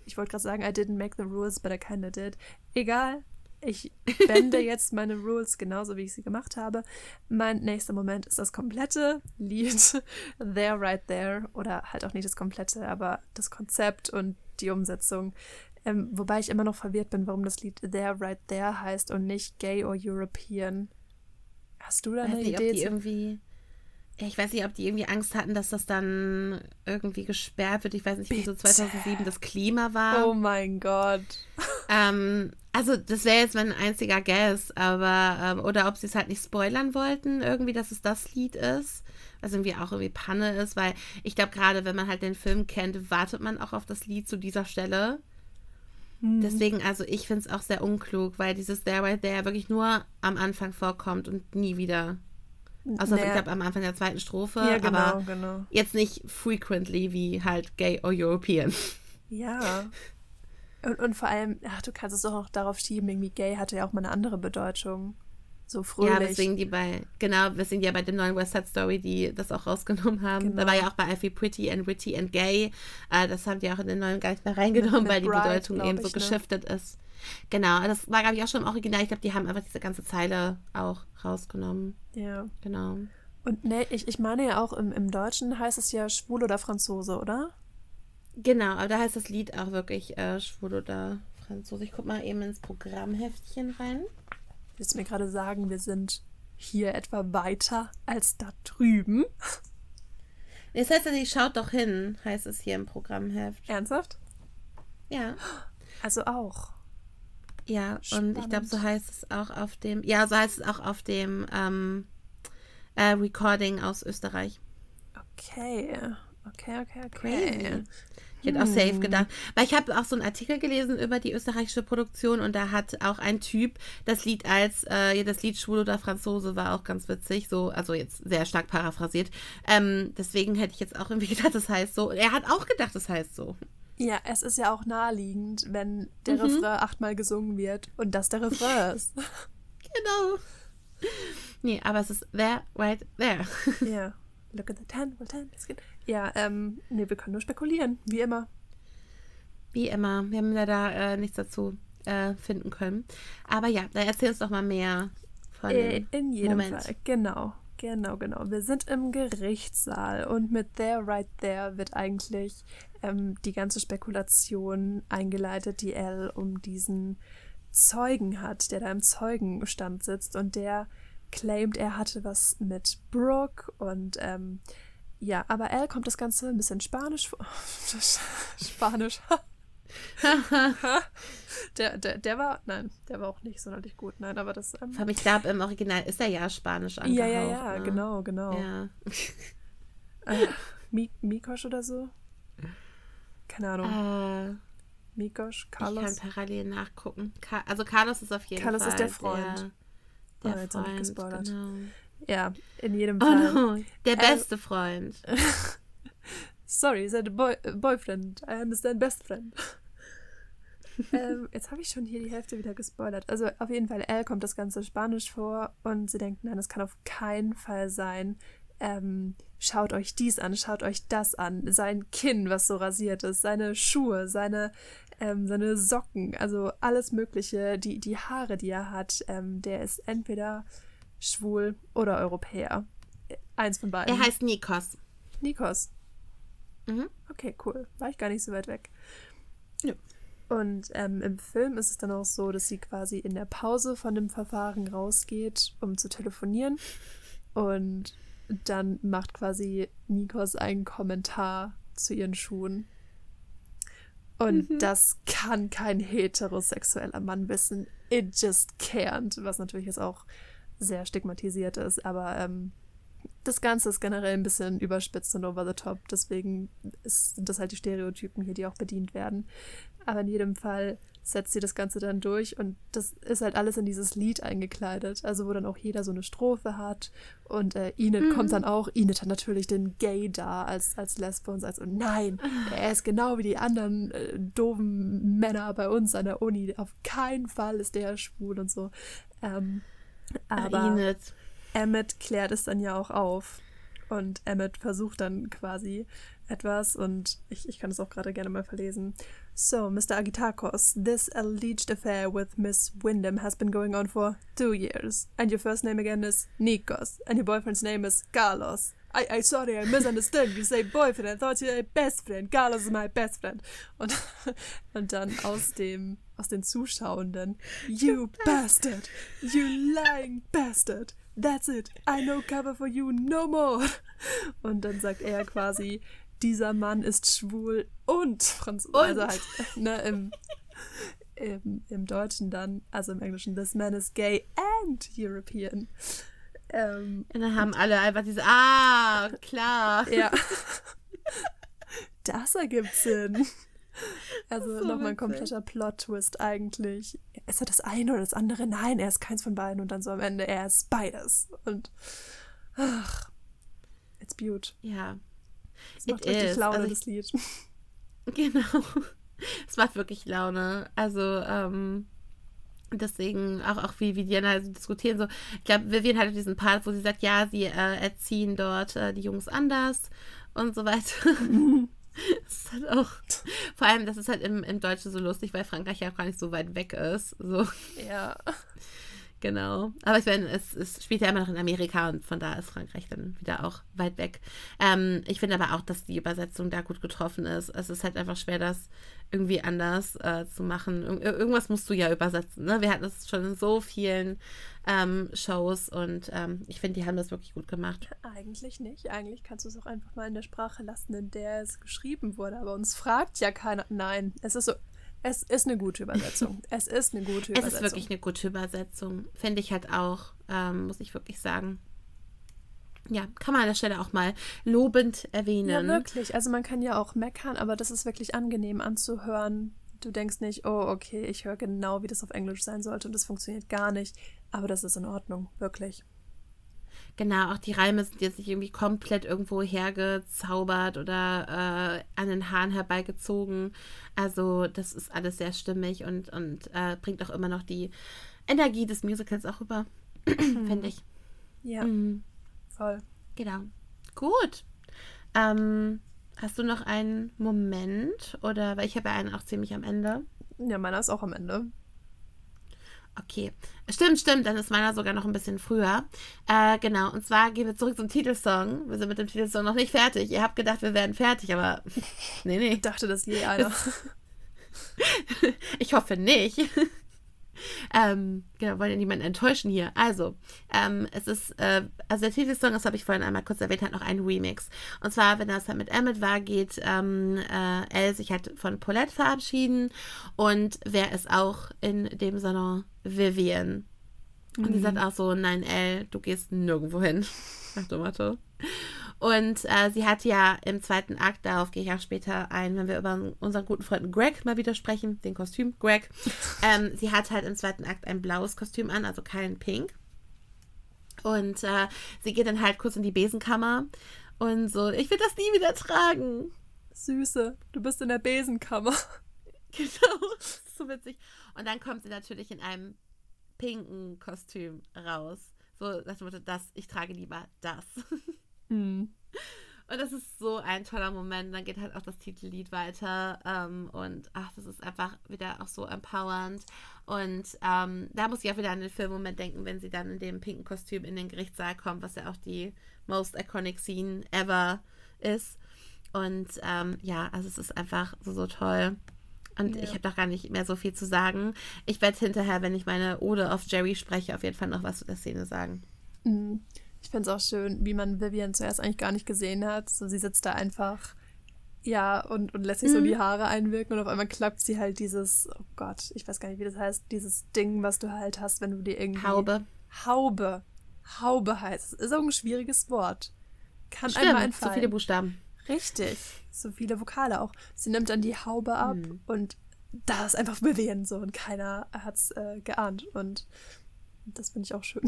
Ich wollte gerade sagen, I didn't make the rules, but I kinda did. Egal. Ich bände jetzt meine Rules genauso, wie ich sie gemacht habe. Mein nächster Moment ist das komplette Lied *laughs* There Right There. Oder halt auch nicht das komplette, aber das Konzept und die Umsetzung. Ähm, wobei ich immer noch verwirrt bin, warum das Lied There Right There heißt und nicht Gay or European. Hast du da eine nicht, ob Idee? die zu- irgendwie. Ja, ich weiß nicht, ob die irgendwie Angst hatten, dass das dann irgendwie gesperrt wird. Ich weiß nicht, wie so Bitte. 2007 das Klima war. Oh mein Gott. Ähm, also, das wäre jetzt mein einziger Guess, aber, ähm, oder ob sie es halt nicht spoilern wollten, irgendwie, dass es das Lied ist, was irgendwie auch irgendwie Panne ist, weil ich glaube, gerade wenn man halt den Film kennt, wartet man auch auf das Lied zu dieser Stelle. Mhm. Deswegen, also ich finde es auch sehr unklug, weil dieses There Right There wirklich nur am Anfang vorkommt und nie wieder. Außer, Nee. ich glaube, am Anfang der zweiten Strophe, ja, genau, aber genau. jetzt nicht frequently wie halt Gay or European. Ja. *laughs* Und, und vor allem, ach, du kannst es doch auch darauf schieben, irgendwie gay hatte ja auch mal eine andere Bedeutung. So fröhlich. Ja, weswegen die bei, genau, weswegen die ja bei der neuen West Side Story, die das auch rausgenommen haben. Da Genau. war ja auch bei Feel Pretty and Witty and Gay. Äh, das haben die auch in den neuen gar nicht mehr reingenommen, Mit weil die Bride, Bedeutung eben so ich, ne? geschiftet ist. Genau, das war, glaube ich, auch schon im Original. Ich glaube, die haben einfach diese ganze Zeile auch rausgenommen. ja. Genau. Und ne, ich, ich meine ja auch im, im Deutschen heißt es ja schwul oder Franzose, oder? Genau, aber da heißt das Lied auch wirklich äh, schwul oder Franzose. Ich guck mal eben ins Programmheftchen rein. Willst du mir gerade sagen, wir sind hier etwa weiter als da drüben? Das heißt ja, schaut doch hin, heißt es hier im Programmheft. Ernsthaft? Ja. Also auch. Ja, und ich glaube, so heißt es auch auf dem, ja, so heißt es auch auf dem ähm, äh, Recording aus Österreich. Okay. Okay, okay, okay. Crazy. Ich hätte auch safe Hm. gedacht. Weil ich habe auch so einen Artikel gelesen über die österreichische Produktion und da hat auch ein Typ das Lied als, äh, ja, das Lied Schwul oder Franzose war auch ganz witzig, so, also jetzt sehr stark paraphrasiert. Ähm, deswegen hätte ich jetzt auch irgendwie *laughs* gedacht, das heißt so. Er hat auch gedacht, das heißt so. Ja, es ist ja auch naheliegend, wenn der Mhm. Refrain achtmal gesungen wird und das der Refrain *laughs* ist. Genau. Nee, aber es ist there, right there. Ja. Look at the ten, well ten, is good. Ja, ähm, nee, wir können nur spekulieren, wie immer. Wie immer. Wir haben leider äh, nichts dazu äh, finden können. Aber ja, dann erzähl uns doch mal mehr von Äh, dem in jedem Moment. Fall, genau. Genau, genau. Wir sind im Gerichtssaal und mit There Right There wird eigentlich ähm, die ganze Spekulation eingeleitet, die Elle um diesen Zeugen hat, der da im Zeugenstand sitzt und der claimt, er hatte was mit Brooke und ähm, ja, aber Elle kommt das Ganze ein bisschen Spanisch vor. *laughs* Spanisch. *laughs* der, der, der war, nein, der war auch nicht sonderlich gut, nein, aber das. Ähm, allem, Ich glaube, im Original ist er ja Spanisch angehaucht. ja, ja, ja, ne? genau, genau. Ja. Äh, Mi Mikosch oder so? Keine Ahnung. Äh, Mikosch, ich kann Carlos. parallel nachgucken. Ka also Carlos ist auf jeden Carlos Fall ist der Freund. Der, Oh, der jetzt hab ich Freund, gespoilert. genau. Ja, in jedem Oh Fall. no, der Äh, beste Freund. *laughs* Sorry, that a boy a boyfriend? I understand best friend. *laughs* ähm, jetzt habe ich schon hier die Hälfte wieder gespoilert. Also auf jeden Fall, Elle kommt das Ganze Spanisch vor und sie denkt, nein, das kann auf keinen Fall sein. Ähm, schaut euch dies an, schaut euch das an. Sein Kinn, was so rasiert ist, seine Schuhe, seine, ähm, seine Socken, also alles Mögliche, die, die Haare, die er hat, ähm, der ist entweder schwul oder Europäer. Eins von beiden. Er heißt Nikos. Nikos. Mhm. Okay, cool. War ich gar nicht so weit weg. Ja. Und ähm, im Film ist es dann auch so, dass sie quasi in der Pause von dem Verfahren rausgeht, um zu telefonieren. Und dann macht quasi Nikos einen Kommentar zu ihren Schuhen. Und Mhm. das kann kein heterosexueller Mann wissen. It just can't. Was natürlich jetzt auch sehr stigmatisiert ist. Aber ähm, das Ganze ist generell ein bisschen überspitzt und over the top. Deswegen ist, sind das halt die Stereotypen hier, die auch bedient werden. Aber in jedem Fall setzt sie das Ganze dann durch und das ist halt alles in dieses Lied eingekleidet. Also wo dann auch jeder so eine Strophe hat und äh, Enid kommt dann auch. Enid hat natürlich den Gay da als, als Lesbe und sagt so, nein, *laughs* er ist genau wie die anderen äh, doofen Männer bei uns an der Uni. Auf keinen Fall ist der schwul und so. Ähm, aber. Emmett klärt es dann ja auch auf. Und Emmett versucht dann quasi etwas und ich, ich kann es auch gerade gerne mal verlesen. So, Mr. Agitakos, this alleged affair with Miss Wyndham has been going on for two years. And your first name again is Nikos. And your boyfriend's name is Carlos. I, I sorry, I misunderstood. You say boyfriend. I thought you were best friend. Carlos is my best friend. Und, *laughs* und dann aus dem, aus den Zuschauenden. You bastard! You lying bastard! That's it. I no cover for you no more. Und dann sagt er quasi, dieser Mann ist schwul und Franzose. Also halt, ne, im, im, im Deutschen dann, also im Englischen, this man is gay and European. Ähm, Und dann haben alle einfach diese, ah, klar. ja. *laughs* Das ergibt Sinn. *laughs* Also so nochmal ein kompletter Plot-Twist eigentlich. Ist er das eine oder das andere? Nein, er ist keins von beiden und dann so am Ende, er ist beides. Und ach, it's beaut. Ja, Es macht It richtig is. Laune, Also ich- das Lied. *laughs* genau. Es macht wirklich Laune. Also, ähm, deswegen auch, auch wie, wie die dann halt diskutieren. So, ich glaube, Vivian hatte diesen Part, wo sie sagt, ja, sie äh, erziehen dort äh, die Jungs anders und so weiter. *laughs* das ist halt auch, vor allem, das ist halt im, im Deutschen so lustig, weil Frankreich ja auch gar nicht so weit weg ist. So, Ja. Genau. Aber ich meine, es, es spielt ja immer noch in Amerika und von da ist Frankreich dann wieder auch weit weg. Ähm, ich finde aber auch, dass die Übersetzung da gut getroffen ist. Es ist halt einfach schwer, das irgendwie anders äh, zu machen. Ir irgendwas musst du ja übersetzen. Ne? Wir hatten das schon in so vielen ähm, Shows und ähm, ich finde, die haben das wirklich gut gemacht. Eigentlich nicht. Eigentlich kannst du es auch einfach mal in der Sprache lassen, in der es geschrieben wurde. Aber uns fragt ja keiner. Nein, es ist so. Es ist eine gute Übersetzung. *laughs* Es ist eine gute Es Übersetzung. ist wirklich eine gute Übersetzung. Finde ich halt auch, ähm, muss ich wirklich sagen. ja, kann man an der Stelle auch mal lobend erwähnen. Ja, wirklich. Also man kann ja auch meckern, aber das ist wirklich angenehm anzuhören. Du denkst nicht, oh, okay, ich höre genau, wie das auf Englisch sein sollte und das funktioniert gar nicht. Aber das ist in Ordnung, wirklich. Genau, auch die Reime sind jetzt nicht irgendwie komplett irgendwo hergezaubert oder äh, an den Haaren herbeigezogen. Also das ist alles sehr stimmig und, und äh, bringt auch immer noch die Energie des Musicals auch rüber, *clears throat* finde ich. Ja, mhm. voll. Genau. Gut. Ähm, hast du noch einen Moment oder, weil ich habe ja einen auch ziemlich am Ende. Ja, meiner ist auch am Ende. Okay, stimmt, stimmt, dann ist meiner sogar noch ein bisschen früher. Äh, genau, und zwar gehen wir zurück zum Titelsong. Wir sind mit dem Titelsong noch nicht fertig. Ihr habt gedacht, wir wären fertig, aber *laughs* nee, nee. Ich dachte, das je einer. *laughs* ich hoffe nicht. Ähm, genau, wollen ja niemanden enttäuschen hier. Also, ähm, es ist, äh, also der Titelsong, das habe ich vorhin einmal kurz erwähnt, hat noch einen Remix. Und zwar, wenn das halt mit Emmett war, geht ähm, äh, Elle sich halt von Paulette verabschieden und wer ist auch in dem Salon? Vivian. Und mhm. die sagt auch so, nein, Elle, du gehst nirgendwo hin. Nach Tomato. Und äh, sie hat ja im zweiten Akt, darauf gehe ich auch später ein, wenn wir über unseren guten Freund Greg mal wieder sprechen, den Kostüm Greg. *laughs* ähm, sie hat halt im zweiten Akt ein blaues Kostüm an, also kein Pink. Und äh, sie geht dann halt kurz in die Besenkammer und so, ich will das nie wieder tragen. Süße, du bist in der Besenkammer. *laughs* Genau, *laughs* so witzig. Und dann kommt sie natürlich in einem pinken Kostüm raus. So, das wurde das, ich trage lieber das. Mhm. Und das ist so ein toller Moment. Dann geht halt auch das Titellied weiter. Ähm, und ach, das ist einfach wieder auch so empowernd. Und ähm, da muss ich auch wieder an den Filmmoment denken, wenn sie dann in dem pinken Kostüm in den Gerichtssaal kommt, was ja auch die most iconic Scene ever ist. Und ähm, ja, also es ist einfach so, so toll. Und ja. ich habe doch gar nicht mehr so viel zu sagen. Ich werde hinterher, wenn ich meine Ode auf Jerry spreche, auf jeden Fall noch was zu der Szene sagen. Mhm. Ich finde es auch schön, wie man Vivian zuerst eigentlich gar nicht gesehen hat. So, sie sitzt da einfach, ja, und, und lässt sich mhm. so die Haare einwirken und auf einmal klappt sie halt dieses, oh Gott, ich weiß gar nicht, wie das heißt, dieses Ding, was du halt hast, wenn du dir irgendwie. Haube. Haube. Haube heißt. Das ist auch ein schwieriges Wort. Kann Stimmt, einmal einfallen. so viele Buchstaben. Richtig. So viele Vokale auch. Sie nimmt dann die Haube ab mhm. und da ist einfach Vivian so und keiner hat es äh, geahnt. Und das finde ich auch schön.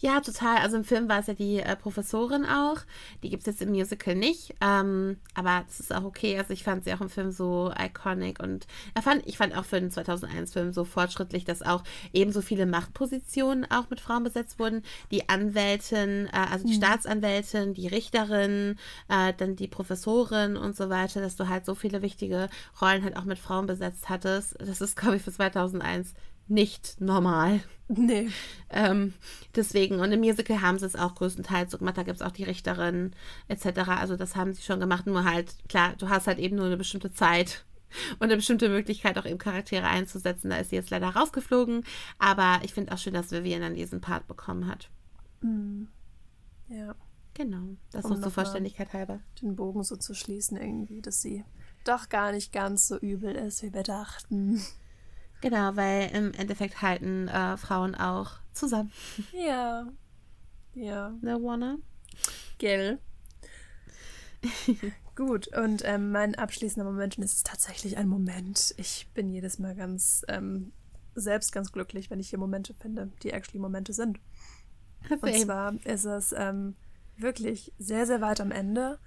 Ja, total. Also im Film war es ja die äh, Professorin auch. Die gibt es jetzt im Musical nicht. Ähm, aber das ist auch okay. Also ich fand sie auch im Film so iconic und er fand, ich fand auch für den 2001-Film so fortschrittlich, dass auch ebenso viele Machtpositionen auch mit Frauen besetzt wurden. Die Anwältin, äh, also die mhm. Staatsanwältin, die Richterin, äh, dann die Professorin und so weiter, dass du halt so viele wichtige Rollen halt auch mit Frauen besetzt hattest. Das ist, *laughs* glaube ich, für 2001 nicht normal. Nee. Ähm, deswegen, und im Musical haben sie es auch größtenteils so gemacht, da gibt es auch die Richterin etc. Also das haben sie schon gemacht, nur halt, klar, du hast halt eben nur eine bestimmte Zeit und eine bestimmte Möglichkeit, auch eben Charaktere einzusetzen. Da ist sie jetzt leider rausgeflogen, aber ich finde auch schön, dass Vivian dann diesen Part bekommen hat. Mhm. Ja. Genau, das um noch zur Vollständigkeit halber. Den Bogen so zu schließen irgendwie, dass sie doch gar nicht ganz so übel ist, wie wir dachten. Genau, weil im Endeffekt halten äh, Frauen auch zusammen. *laughs* Ja. Ja. Ne, Warner? Gell. *laughs* Gut, und ähm, mein abschließender Moment, und es ist tatsächlich ein Moment. Ich bin jedes Mal ganz ähm, selbst ganz glücklich, wenn ich hier Momente finde, die actually Momente sind. *laughs* Und zwar ist es ähm, wirklich sehr, sehr weit am Ende,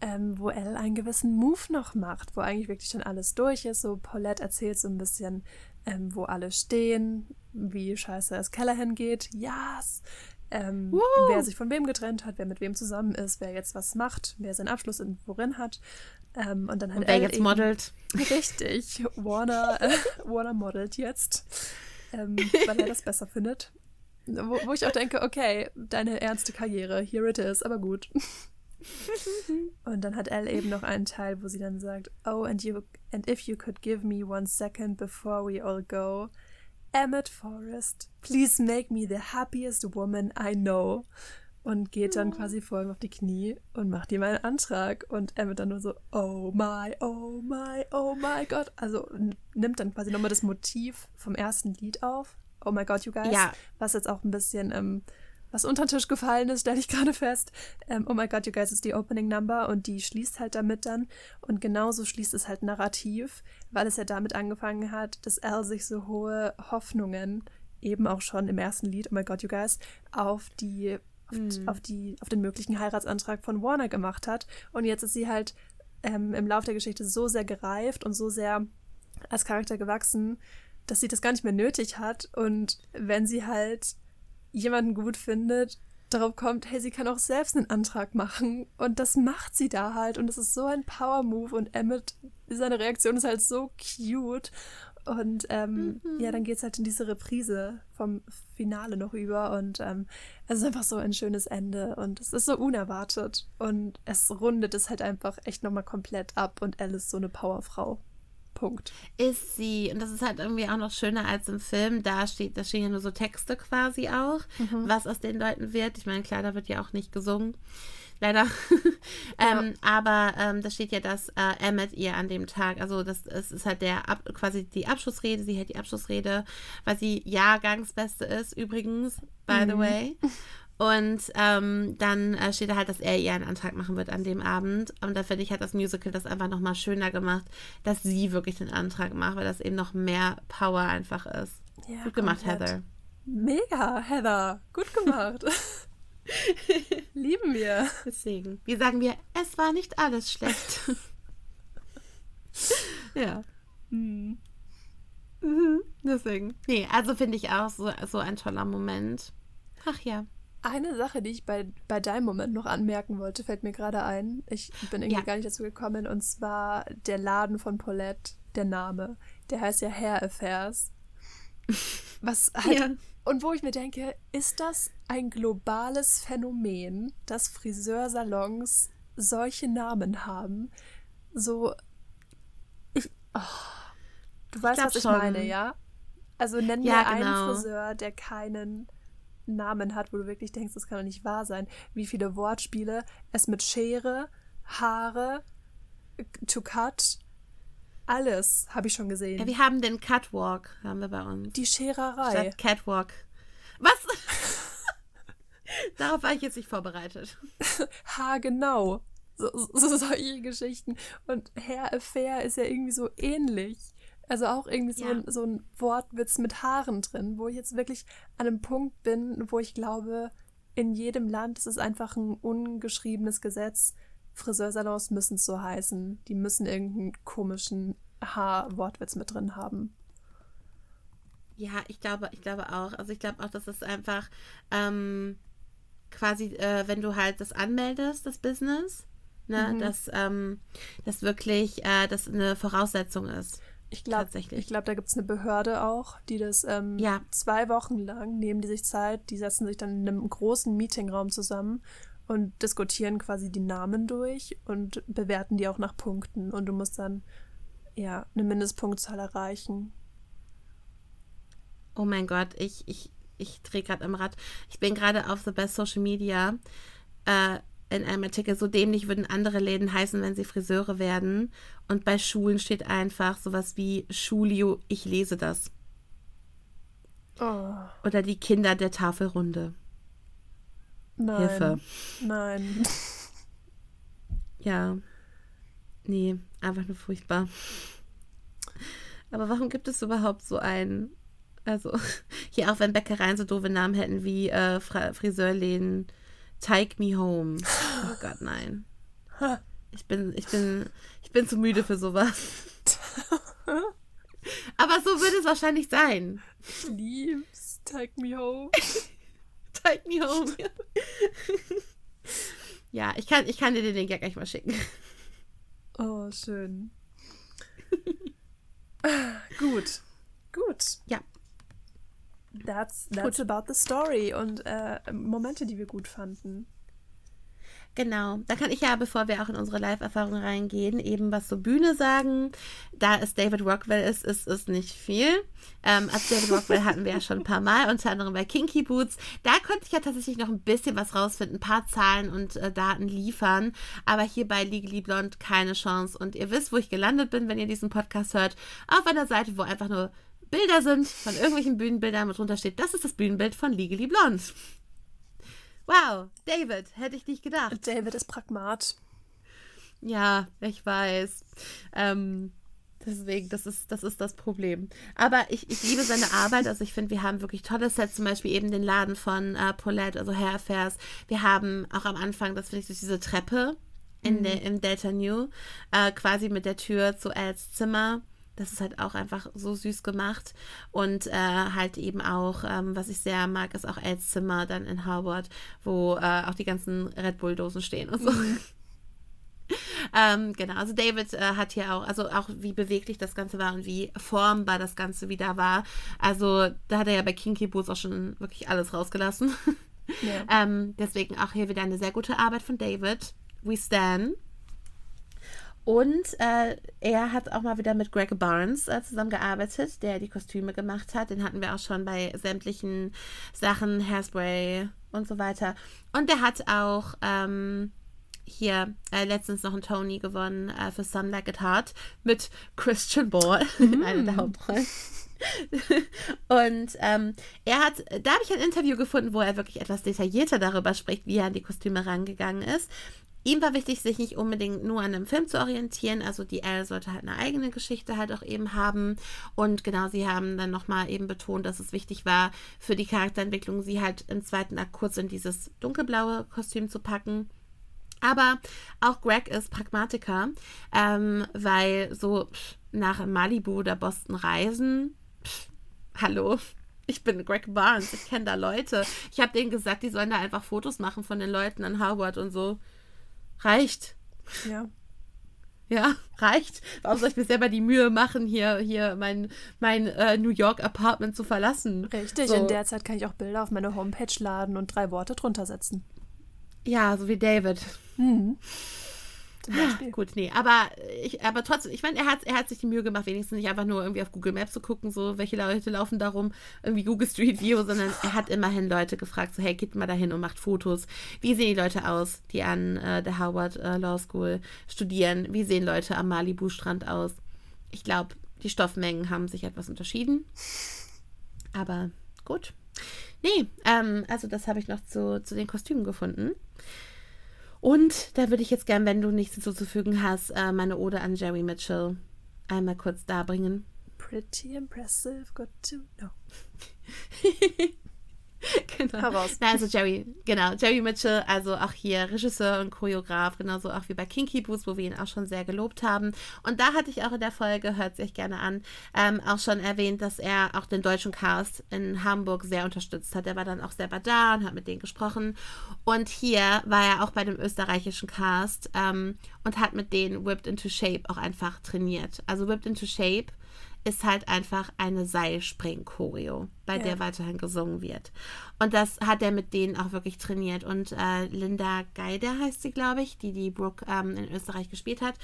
ähm, wo Elle einen gewissen Move noch macht, wo eigentlich wirklich schon alles durch ist. So Paulette erzählt so ein bisschen, ähm, wo alle stehen, wie scheiße es Callahan geht, yes. Ähm, wer sich von wem getrennt hat, wer mit wem zusammen ist, wer jetzt was macht, wer seinen Abschluss in worin hat. Ähm, und dann hat und wer jetzt modelt. Richtig, Warner, äh, *laughs* Warner modelt jetzt, ähm, weil er das besser findet. Wo, wo ich auch denke, okay, deine ernste Karriere, here it is, aber gut. Und dann hat Elle eben noch einen Teil, wo sie dann sagt, Oh, and you and if you could give me one second before we all go, Emmett Forrest, please make me the happiest woman I know. Und geht dann quasi vor ihm auf die Knie und macht ihm einen Antrag. Und Emmett dann nur so, oh my, oh my, oh my God. Also nimmt dann quasi nochmal das Motiv vom ersten Lied auf. Oh my God, you guys. Ja. Was jetzt auch ein bisschen ähm, was unter den Tisch gefallen ist, stelle ich gerade fest. Ähm, oh my God, you guys ist die Opening Number und die schließt halt damit dann. Und genauso schließt es halt narrativ, weil es ja damit angefangen hat, dass Elle sich so hohe Hoffnungen, eben auch schon im ersten Lied, oh my God, you guys, auf die, auf, mm. auf die, auf den möglichen Heiratsantrag von Warner gemacht hat. Und jetzt ist sie halt ähm, im Laufe der Geschichte so sehr gereift und so sehr als Charakter gewachsen, dass sie das gar nicht mehr nötig hat. Und wenn sie halt jemanden gut findet, darauf kommt, hey, sie kann auch selbst einen Antrag machen. Und das macht sie da halt. Und es ist so ein Power-Move. Und Emmett, seine Reaktion ist halt so cute. Und ähm, mhm. ja, dann geht es halt in diese Reprise vom Finale noch über. Und ähm, es ist einfach so ein schönes Ende. Und es ist so unerwartet. Und es rundet es halt einfach echt nochmal komplett ab. Und Alice ist so eine Powerfrau. Punkt. Ist sie. Und das ist halt irgendwie auch noch schöner als im Film. Da steht, da stehen ja nur so Texte quasi auch, mhm. was aus den Leuten wird. Ich meine, klar, da wird ja auch nicht gesungen. Leider. *laughs* Ja. ähm, aber ähm, da steht ja, dass äh, Emmett ihr an dem Tag, also das, das ist halt der Ab, quasi die Abschlussrede, sie hält die Abschlussrede, weil sie Jahrgangsbeste ist, übrigens, by mhm. the way. *laughs* Und ähm, dann äh, steht da halt, dass er ihr einen Antrag machen wird an dem Abend. Und da finde ich, hat das Musical das einfach nochmal schöner gemacht, dass sie wirklich den Antrag macht, weil das eben noch mehr Power einfach ist. Ja, Gut gemacht, komplett. Heather. Mega, Heather. Gut gemacht. *laughs* Lieben wir. Deswegen. Wie sagen wir, es war nicht alles schlecht. *laughs* ja. Hm. Mhm. Deswegen. Nee, also finde ich auch so, so ein toller Moment. Ach ja. Eine Sache, die ich bei, bei deinem Moment noch anmerken wollte, fällt mir gerade ein. Ich bin irgendwie ja. gar nicht dazu gekommen. Und zwar der Laden von Paulette, der Name. Der heißt ja Hair Affairs. Was halt. Ja. Und wo ich mir denke, ist das ein globales Phänomen, dass Friseursalons solche Namen haben? So. Ich. Oh, du weißt, was ich schon. meine, ja? Also nenn ja, mir genau. einen Friseur, der keinen Namen hat, wo du wirklich denkst, das kann doch nicht wahr sein. Wie viele Wortspiele es mit Schere, Haare, to cut, alles habe ich schon gesehen. Ja, wir haben den Catwalk, haben wir bei uns. Die Schererei. Statt Catwalk. Was? *laughs* Darauf war ich jetzt nicht vorbereitet. *laughs* ha, genau. So, so, solche Geschichten. Und Hair Affair ist ja irgendwie so ähnlich. Also auch irgendwie so, ja. ein, so ein Wortwitz mit Haaren drin, wo ich jetzt wirklich an einem Punkt bin, wo ich glaube, in jedem Land ist es einfach ein ungeschriebenes Gesetz. Friseursalons müssen es so heißen. Die müssen irgendeinen komischen Haar-Wortwitz mit drin haben. Ja, ich glaube, ich glaube auch. Also ich glaube auch, dass es einfach ähm, quasi, äh, wenn du halt das anmeldest, das Business, ne, mhm. dass ähm, das wirklich äh, das eine Voraussetzung ist. Ich glaube, ich glaube, da gibt es eine Behörde auch, die das ähm, ja. zwei Wochen lang nehmen die sich Zeit, die setzen sich dann in einem großen Meetingraum zusammen und diskutieren quasi die Namen durch und bewerten die auch nach Punkten. Und du musst dann ja eine Mindestpunktzahl erreichen. Oh mein Gott, ich, ich, ich drehe gerade im Rad. Ich bin gerade auf The Best Social Media. Äh, in einem Artikel, so dämlich würden andere Läden heißen, wenn sie Friseure werden. Und bei Schulen steht einfach sowas wie Schulio, ich lese das. Oh. Oder die Kinder der Tafelrunde. Nein. Hilfe. Nein. Ja. Nee, einfach nur furchtbar. Aber warum gibt es überhaupt so einen? Also, *laughs* hier auch wenn Bäckereien so doofe Namen hätten wie äh, Friseurläden Take Me Home. Oh Gott, nein. Ich bin, ich bin, ich bin zu müde für sowas. Aber so würde es wahrscheinlich sein. Ich lieb's. Take Me Home. *laughs* Take Me Home. ja, ich kann, ich kann dir den Link ja gleich mal schicken. Oh, schön. *laughs* Gut. Gut. Ja. That's, that's about the story und äh, Momente, die wir gut fanden. Genau, da kann ich ja, bevor wir auch in unsere Live-Erfahrung reingehen, eben was zur Bühne sagen. Da es David Rockwell ist, ist es nicht viel. Ähm, als David Rockwell hatten wir ja schon ein paar Mal, unter anderem bei Kinky Boots. Da konnte ich ja tatsächlich noch ein bisschen was rausfinden, ein paar Zahlen und äh, Daten liefern. Aber hier bei Legally Blonde keine Chance. Und ihr wisst, wo ich gelandet bin, wenn ihr diesen Podcast hört. Auf einer Seite, wo einfach nur Bilder sind von irgendwelchen Bühnenbildern, wo drunter steht, das ist das Bühnenbild von Legally Blonde. Wow, David, hätte ich nicht gedacht. David ist Pragmat. Ja, ich weiß. Ähm, deswegen, das ist, das ist das Problem. Aber ich, ich liebe seine Arbeit. Also ich finde, wir haben wirklich tolle Sets, zum Beispiel eben den Laden von äh, Paulette, also Hair Affairs. Wir haben auch am Anfang, das finde ich, durch diese Treppe in mhm. der, im Delta New, äh, quasi mit der Tür zu Els Zimmer. Das ist halt auch einfach so süß gemacht. Und äh, halt eben auch, ähm, was ich sehr mag, ist auch Els Zimmer dann in Harvard, wo äh, auch die ganzen Red Bull-Dosen stehen und so. Mhm. *laughs* ähm, genau, also David äh, hat hier auch, also auch wie beweglich das Ganze war und wie formbar das Ganze wieder war. Also da hat er ja bei Kinky Boots auch schon wirklich alles rausgelassen. Ja. *laughs* ähm, deswegen auch hier wieder eine sehr gute Arbeit von David. We stand. Und äh, er hat auch mal wieder mit Greg Barnes äh, zusammengearbeitet, der die Kostüme gemacht hat. Den hatten wir auch schon bei sämtlichen Sachen, Hairspray und so weiter. Und der hat auch ähm, hier äh, letztens noch einen Tony gewonnen äh, für Sun Like It Hard mit Christian Ball, *laughs* mm. eine der Hauptrollen. *laughs* und ähm, er hat, da habe ich ein Interview gefunden, wo er wirklich etwas detaillierter darüber spricht, wie er an die Kostüme rangegangen ist. Ihm war wichtig, sich nicht unbedingt nur an einem Film zu orientieren. Also die Elle sollte halt eine eigene Geschichte halt auch eben haben. Und genau, sie haben dann nochmal eben betont, dass es wichtig war, für die Charakterentwicklung sie halt im zweiten Akt kurz in dieses dunkelblaue Kostüm zu packen. Aber auch Greg ist Pragmatiker, ähm, weil so nach Malibu oder Boston reisen, pff, hallo, ich bin Greg Barnes, ich kenne da Leute. Ich habe denen gesagt, die sollen da einfach Fotos machen von den Leuten an Harvard und so. Reicht. Ja. Ja, reicht. Warum soll ich mir selber die Mühe machen, hier, hier mein, mein äh, New York Apartment zu verlassen? Richtig, so. in der Zeit kann ich auch Bilder auf meine Homepage laden und drei Worte drunter setzen. Ja, so wie David. Mhm. Gut, nee, aber ich, aber trotzdem, ich meine, er hat, er hat sich die Mühe gemacht, wenigstens nicht einfach nur irgendwie auf Google Maps zu gucken, so welche Leute laufen darum, irgendwie Google Street View, sondern er hat immerhin Leute gefragt, so hey, geht mal dahin und macht Fotos. Wie sehen die Leute aus, die an äh, der Howard äh, Law School studieren? Wie sehen Leute am Malibu Strand aus? Ich glaube, die Stoffmengen haben sich etwas unterschieden. Aber gut. Nee, ähm, also das habe ich noch zu, zu den Kostümen gefunden. Und da würde ich jetzt gern, wenn du nichts hinzuzufügen hast, äh, meine Ode an Jerry Mitchell einmal kurz darbringen. Pretty impressive, good to know. *laughs* *laughs* genau. Heraus. Na, also Jerry, genau, Jerry Mitchell, also auch hier Regisseur und Choreograf, genauso auch wie bei Kinky Boots, wo wir ihn auch schon sehr gelobt haben. Und da hatte ich auch in der Folge, hört sich gerne an, ähm, auch schon erwähnt, dass er auch den deutschen Cast in Hamburg sehr unterstützt hat. Er war dann auch selber da und hat mit denen gesprochen. Und hier war er auch bei dem österreichischen Cast ähm, und hat mit denen Whipped into Shape auch einfach trainiert. Also Whipped into Shape ist halt einfach eine Seilspring-Choreo, bei ja. der weiterhin gesungen wird. Und das hat er mit denen auch wirklich trainiert. Und äh, Linda Geider heißt sie, glaube ich, die die Brooke ähm, in Österreich gespielt hat.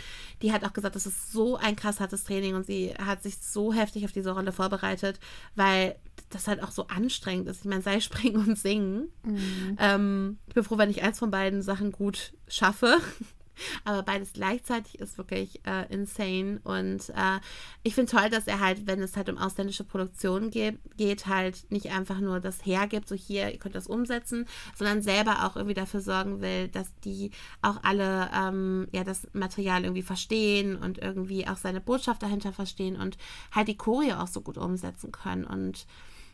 Die hat auch gesagt, das ist so ein krass hartes Training und sie hat sich so heftig auf diese Rolle vorbereitet, weil das halt auch so anstrengend ist. Ich meine, Seilspringen *laughs* und Singen. Mhm. Ähm, ich bin froh, wenn ich eins von beiden Sachen gut schaffe. *laughs* Aber beides gleichzeitig ist wirklich äh, insane. Und äh, ich finde toll, dass er halt, wenn es halt um ausländische Produktionen geht, geht, halt nicht einfach nur das hergibt, so hier, ihr könnt das umsetzen, sondern selber auch irgendwie dafür sorgen will, dass die auch alle ähm, ja das Material irgendwie verstehen und irgendwie auch seine Botschaft dahinter verstehen und halt die Choreo auch so gut umsetzen können. Und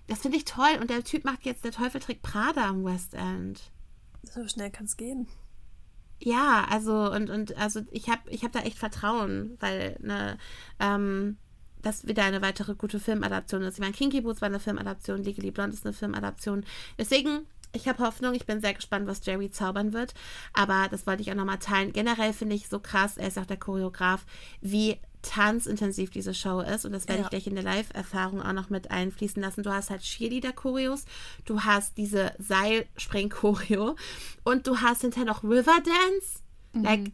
das finde ich toll. Und der Typ macht jetzt der Teufel trägt Prada am West End. So schnell kann es gehen. Ja, also und, und also ich habe ich hab da echt Vertrauen, weil ne, ähm, das wieder eine weitere gute Filmadaption ist. Ich meine, Kinky Boots war eine Filmadaption, Legally Blonde ist eine Filmadaption. Deswegen, ich habe Hoffnung, ich bin sehr gespannt, was Jerry zaubern wird. Aber das wollte ich auch nochmal teilen. Generell finde ich so krass, er ist auch der Choreograf, wie tanzintensiv diese Show ist und das werde ja. ich gleich in der Live-Erfahrung auch noch mit einfließen lassen. Du hast halt Cheerleader-Choreos, du hast diese Seilspring-Choreo und du hast hinterher noch Riverdance. Mhm. Like,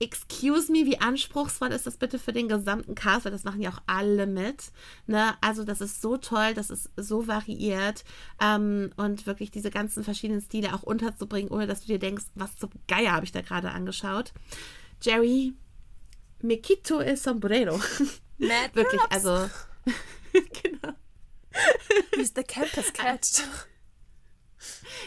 excuse me, wie anspruchsvoll ist das bitte für den gesamten Cast, weil das machen ja auch alle mit. Ne? Also das ist so toll, das ist so variiert ähm, und wirklich diese ganzen verschiedenen Stile auch unterzubringen, ohne dass du dir denkst, was zum Geier habe ich da gerade angeschaut. Jerry, me quito el sombrero. Mad *laughs* Wirklich, also. *laughs* genau. He's the campus cat.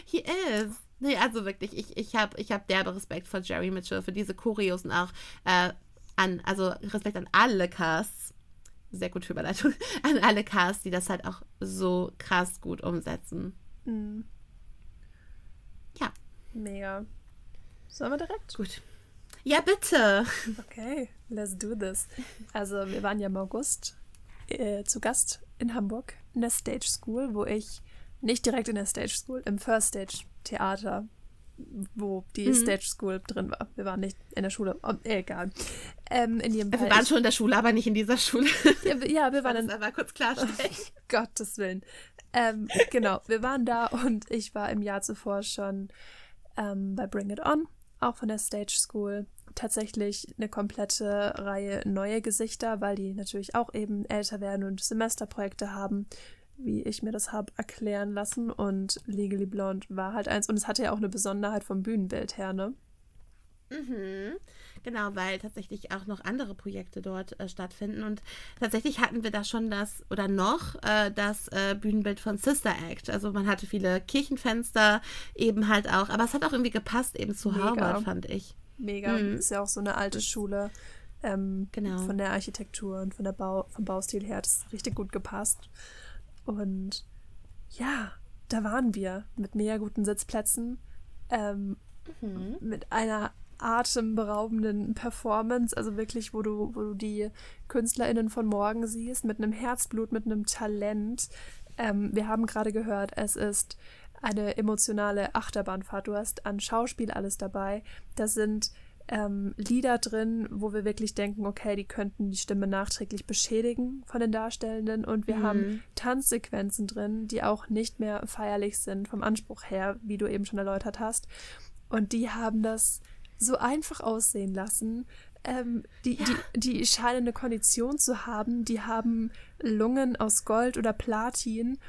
He is. Nee, also wirklich, ich, ich habe ich hab derbe Respekt vor Jerry Mitchell, für diese Choreos und auch äh, an, also Respekt an alle Casts. Sehr gute Überleitung. *laughs* An alle Casts, die das halt auch so krass gut umsetzen. Mhm. Ja. Mega. Sollen wir direkt? Gut. Ja, bitte. Okay, let's do this. Also, wir waren ja im August äh, zu Gast in Hamburg in der Stage School, wo ich nicht direkt in der Stage School, im First Stage Theater, wo die mhm. Stage School drin war. Wir waren nicht in der Schule, oh, egal. Ähm, in jedem Fall, wir waren schon in der Schule, aber nicht in dieser Schule. *laughs* Ja, ja wir waren in. Aber kurz klarstellen. *laughs* Oh, Gottes Willen. Ähm, genau, wir waren da und ich war im Jahr zuvor schon ähm, bei Bring It On, auch von der Stage School. Tatsächlich eine komplette Reihe neue Gesichter, weil die natürlich auch eben älter werden und Semesterprojekte haben wie ich mir das habe erklären lassen. Und Legally Blonde war halt eins. Und es hatte ja auch eine Besonderheit vom Bühnenbild her, ne? Mhm. Genau, weil tatsächlich auch noch andere Projekte dort äh, stattfinden. Und tatsächlich hatten wir da schon das, oder noch, äh, das äh, Bühnenbild von Sister Act. Also man hatte viele Kirchenfenster eben halt auch. Aber es hat auch irgendwie gepasst eben zu Mega. Harvard, fand ich. Mega. Mhm. Ist ja auch so eine alte Schule. Ähm, genau. Von der Architektur und von der Bau, vom Baustil her hat es richtig gut gepasst. Und ja, da waren wir mit mega guten Sitzplätzen, ähm, mhm. mit einer atemberaubenden Performance, also wirklich, wo du, wo du die KünstlerInnen von morgen siehst, mit einem Herzblut, mit einem Talent. Ähm, wir haben gerade gehört, es ist eine emotionale Achterbahnfahrt. Du hast an Schauspiel alles dabei. Das sind ähm, Lieder drin, wo wir wirklich denken, okay, die könnten die Stimme nachträglich beschädigen von den Darstellenden. Und wir mhm. haben Tanzsequenzen drin, die auch nicht mehr feierlich sind vom Anspruch her, wie du eben schon erläutert hast. Und die haben das so einfach aussehen lassen. Ähm, die, ja. die, die scheinen eine Kondition zu haben, die haben Lungen aus Gold oder Platin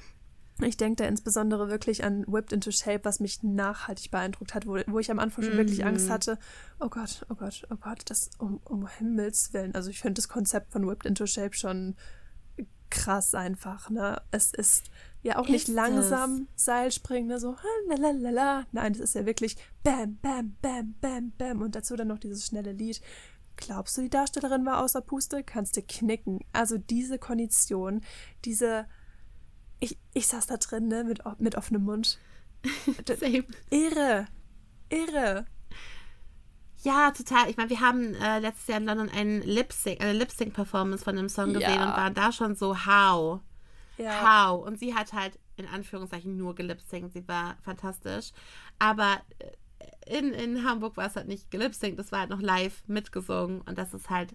ich denke da insbesondere wirklich an Whipped into Shape, was mich nachhaltig beeindruckt hat, wo, wo ich am Anfang schon mm. wirklich Angst mhm. hatte. Oh Gott, oh Gott, oh Gott, das um, um Himmels Willen. Also ich finde das Konzept von Whipped into Shape schon krass einfach, ne? Es ist ja auch nicht langsam es? Seilspringen, ne? so lalalala. Nein, das ist ja wirklich bam, bam, bam, bam, bam und dazu dann noch dieses schnelle Lied. Glaubst du, die Darstellerin war außer Puste? Kannst du knicken. Also diese Kondition, diese ich, ich saß da drin, ne, mit, mit offenem Mund. *laughs* Same. Irre. Irre. Ja, total. Ich meine, wir haben äh, letztes Jahr in London einen Lip -Sync, eine Lip-Sync-Performance von dem Song gesehen ja. und waren da schon so, how? Ja. How? Und sie hat halt in Anführungszeichen nur gelip-synct. Sie war fantastisch. Aber äh, in, in Hamburg war es halt nicht gelip-synct, das war halt noch live mitgesungen und das ist halt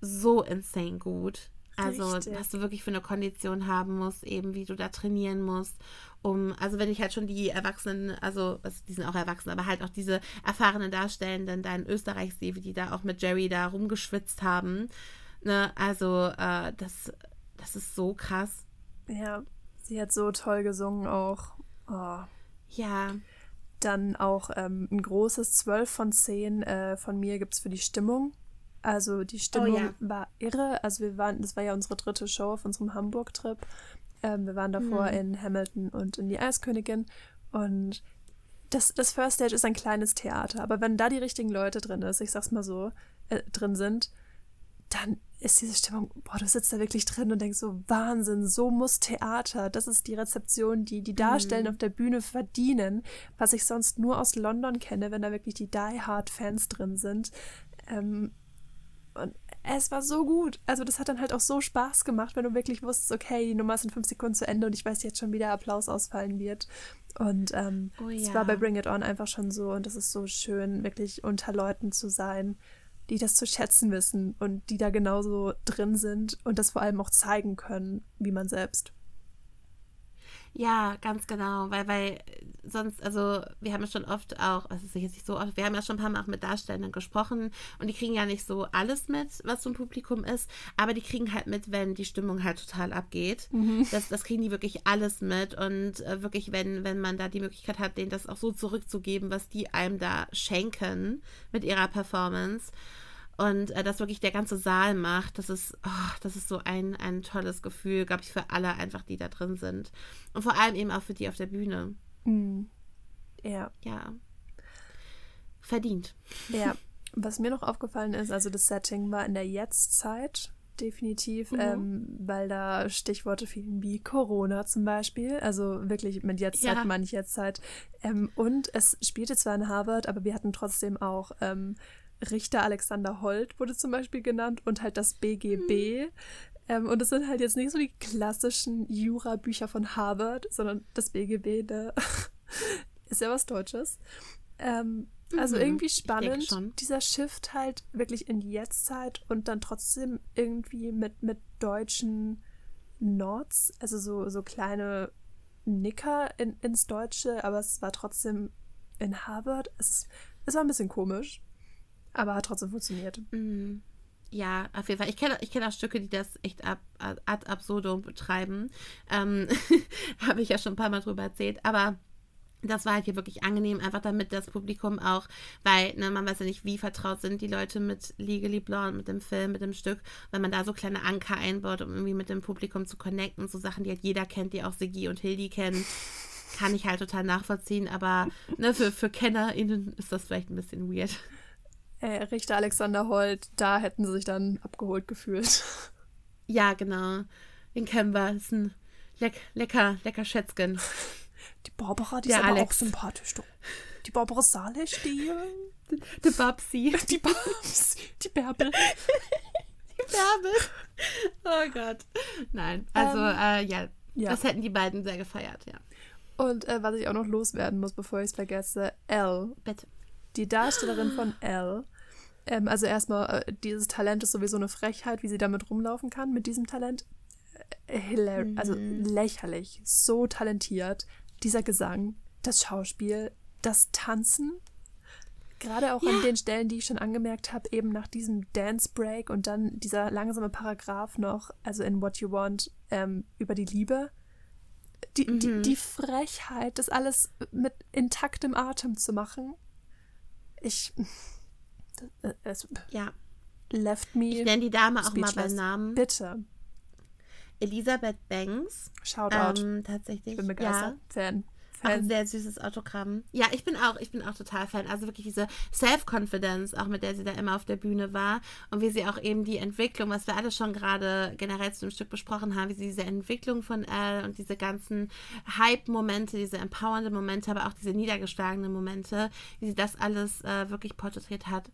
so insane gut. Also, Richtig. was du wirklich für eine Kondition haben musst, eben wie du da trainieren musst, um, also wenn ich halt schon die Erwachsenen, also, also die sind auch erwachsen, aber halt auch diese erfahrenen Darstellenden da in Österreich sehe, wie die da auch mit Jerry da rumgeschwitzt haben. Ne? Also, äh, das, das ist so krass. Ja, sie hat so toll gesungen auch. Oh. Ja. Dann auch ähm, ein großes 12 von 10 äh, von mir gibt es für die Stimmung. Also die Stimmung oh, ja. war irre. Also wir waren, das war ja unsere dritte Show auf unserem Hamburg-Trip. Ähm, wir waren davor mhm. in Hamilton und in die Eiskönigin. Und das, das First Stage ist ein kleines Theater, aber wenn da die richtigen Leute drin ist, ich sag's mal so, äh, drin sind, dann ist diese Stimmung, boah, du sitzt da wirklich drin und denkst so, Wahnsinn, so muss Theater. Das ist die Rezeption, die die Darstellen mhm. auf der Bühne verdienen, was ich sonst nur aus London kenne, wenn da wirklich die Die Hard Fans drin sind. Ähm, und es war so gut. Also das hat dann halt auch so Spaß gemacht, wenn du wirklich wusstest, okay, die Nummer ist in fünf Sekunden zu Ende und ich weiß jetzt schon, wie der Applaus ausfallen wird. Und ähm, oh, ja. es war bei Bring It On einfach schon so und es ist so schön, wirklich unter Leuten zu sein, die das zu schätzen wissen und die da genauso drin sind und das vor allem auch zeigen können, wie man selbst. Ja, ganz genau, weil, weil sonst, also wir haben ja schon oft auch, also jetzt nicht so oft, wir haben ja schon ein paar Mal auch mit Darstellenden gesprochen und die kriegen ja nicht so alles mit, was so ein Publikum ist, aber die kriegen halt mit, wenn die Stimmung halt total abgeht. Mhm. Das, das kriegen die wirklich alles mit und äh, wirklich, wenn, wenn man da die Möglichkeit hat, denen das auch so zurückzugeben, was die einem da schenken mit ihrer Performance und äh, das wirklich der ganze Saal macht, das ist, oh, das ist so ein, ein tolles Gefühl, glaube ich, für alle einfach, die da drin sind. Und vor allem eben auch für die auf der Bühne. Mhm. Ja. Ja. Verdient. Ja. *laughs* Was mir noch aufgefallen ist, also das Setting war in der Jetztzeit definitiv, mhm. ähm, weil da Stichworte fielen wie Corona zum Beispiel. Also wirklich mit Jetztzeit ja. meine ich Jetztzeit. Ähm, und es spielte zwar in Harvard, aber wir hatten trotzdem auch ähm, Richter Alexander Holt wurde zum Beispiel genannt und halt das BGB. Mhm. Ähm, und es sind halt jetzt nicht so die klassischen Jura-Bücher von Harvard, sondern das BGB, ne? *laughs* ist ja was Deutsches. Ähm, also mhm, irgendwie spannend, dieser Shift halt wirklich in die Jetztzeit und dann trotzdem irgendwie mit, mit deutschen Nots, also so, so kleine Nicker in, ins Deutsche, aber es war trotzdem in Harvard. Es, es war ein bisschen komisch, aber hat trotzdem funktioniert. Mhm. Ja, auf jeden Fall. Ich kenne ich kenn auch Stücke, die das echt ab, ad absurdum betreiben. Ähm, *laughs* Habe ich ja schon ein paar Mal drüber erzählt. Aber das war halt hier wirklich angenehm, einfach damit das Publikum auch, weil ne, man weiß ja nicht, wie vertraut sind die Leute mit Legally Blonde, mit dem Film, mit dem Stück, wenn man da so kleine Anker einbaut, um irgendwie mit dem Publikum zu connecten, so Sachen, die halt jeder kennt, die auch Sigi und Hildi kennen, kann ich halt total nachvollziehen, aber ne, für, für KennerInnen ist das vielleicht ein bisschen weird. Äh, Richter Alexander Holt, da hätten sie sich dann abgeholt gefühlt. *laughs* Ja, genau. Den kennen wir. Das ist ein leck, lecker, lecker Schätzchen. Die Barbara, die Der ist aber Alex. auch sympathisch. Du. Die Barbara Salisch, die... Die Babsi. *laughs* Die Babsi. Die Bärbel. die Bärbel. Oh Gott. Nein, also ähm, äh, ja, ja, das hätten die beiden sehr gefeiert, ja. Und äh, was ich auch noch loswerden muss, bevor ich es vergesse, Elle. Bitte. Die Darstellerin von Elle. Ähm, also erstmal, äh, dieses Talent ist sowieso eine Frechheit, wie sie damit rumlaufen kann, mit diesem Talent. Äh, also mhm. also lächerlich, so talentiert, dieser Gesang, das Schauspiel, das Tanzen. Gerade auch ja. an den Stellen, die ich schon angemerkt habe, eben nach diesem Dance Break und dann dieser langsame Paragraph noch, also in What You Want, ähm, über die Liebe. Die, mhm. die, die Frechheit, das alles mit intaktem Atem zu machen. Ich. Es ja. Left me. Ich nenne die Dame auch mal beim Namen. Bitte. Elisabeth Banks. Shoutout. Ähm, tatsächlich. Ich bin begeistert. Ja. Fan. Auch ein sehr süßes Autogramm. Ja, ich bin auch, ich bin auch total Fan. Also wirklich diese Self-Confidence, auch mit der sie da immer auf der Bühne war und wie sie auch eben die Entwicklung, was wir alle schon gerade generell zu dem Stück besprochen haben, wie sie diese Entwicklung von Elle und diese ganzen Hype-Momente, diese empowernde Momente, aber auch diese niedergeschlagenen Momente, wie sie das alles äh, wirklich porträtiert hat.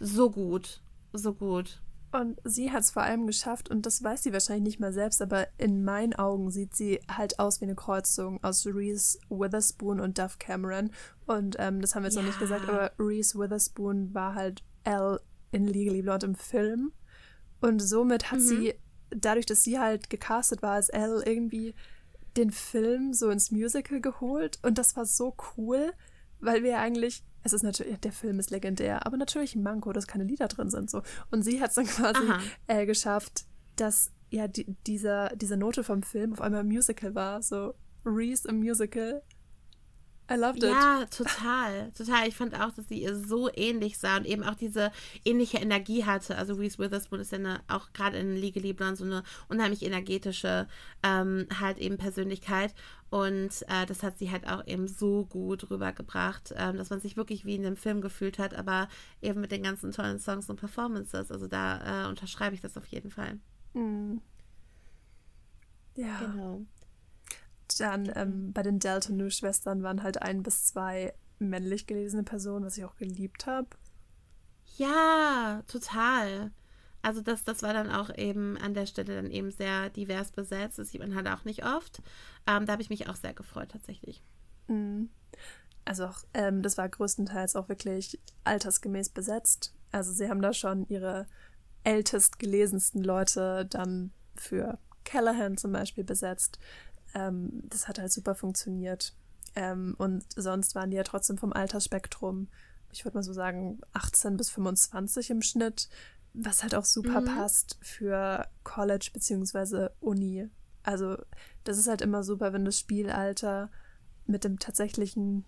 So gut, so gut. Und sie hat es vor allem geschafft, und das weiß sie wahrscheinlich nicht mal selbst, aber in meinen Augen sieht sie halt aus wie eine Kreuzung aus Reese Witherspoon und Duff Cameron. Und ähm, das haben wir jetzt ja. noch nicht gesagt, aber Reese Witherspoon war halt Elle in Legally Blonde im Film. Und somit hat mhm. sie, dadurch, dass sie halt gecastet war als Elle, irgendwie den Film so ins Musical geholt. Und das war so cool, weil wir eigentlich es ist natürlich, der Film ist legendär, aber natürlich ein Manko, dass keine Lieder drin sind. So. Und sie hat es dann *laughs* quasi äh, geschafft, dass ja die, dieser, diese Note vom Film auf einmal ein Musical war. So Reese im Musical I loved it. Ja, total. Total. Ich fand auch, dass sie ihr so ähnlich sah und eben auch diese ähnliche Energie hatte. Also Reese Witherspoon ist ja eine, auch gerade in Legally Blonde so eine unheimlich energetische ähm, halt eben Persönlichkeit. Und äh, das hat sie halt auch eben so gut rübergebracht, ähm, dass man sich wirklich wie in einem Film gefühlt hat, aber eben mit den ganzen tollen Songs und Performances. Also da äh, unterschreibe ich das auf jeden Fall. Mm. Ja. Genau. Dann ähm, bei den Delta Nu Schwestern waren halt ein bis zwei männlich gelesene Personen, was ich auch geliebt habe. Ja, total. Also das, das war dann auch eben an der Stelle dann eben sehr divers besetzt. Das sieht man halt auch nicht oft. Ähm, da habe ich mich auch sehr gefreut tatsächlich. Mhm. Also auch, ähm, das war größtenteils auch wirklich altersgemäß besetzt. Also sie haben da schon ihre ältest gelesensten Leute dann für Callahan zum Beispiel besetzt ähm, das hat halt super funktioniert. Ähm, und sonst waren die ja trotzdem vom Altersspektrum, ich würde mal so sagen, 18 bis 25 im Schnitt, was halt auch super mhm. passt für College bzw. Uni. Also das ist halt immer super, wenn das Spielalter mit dem tatsächlichen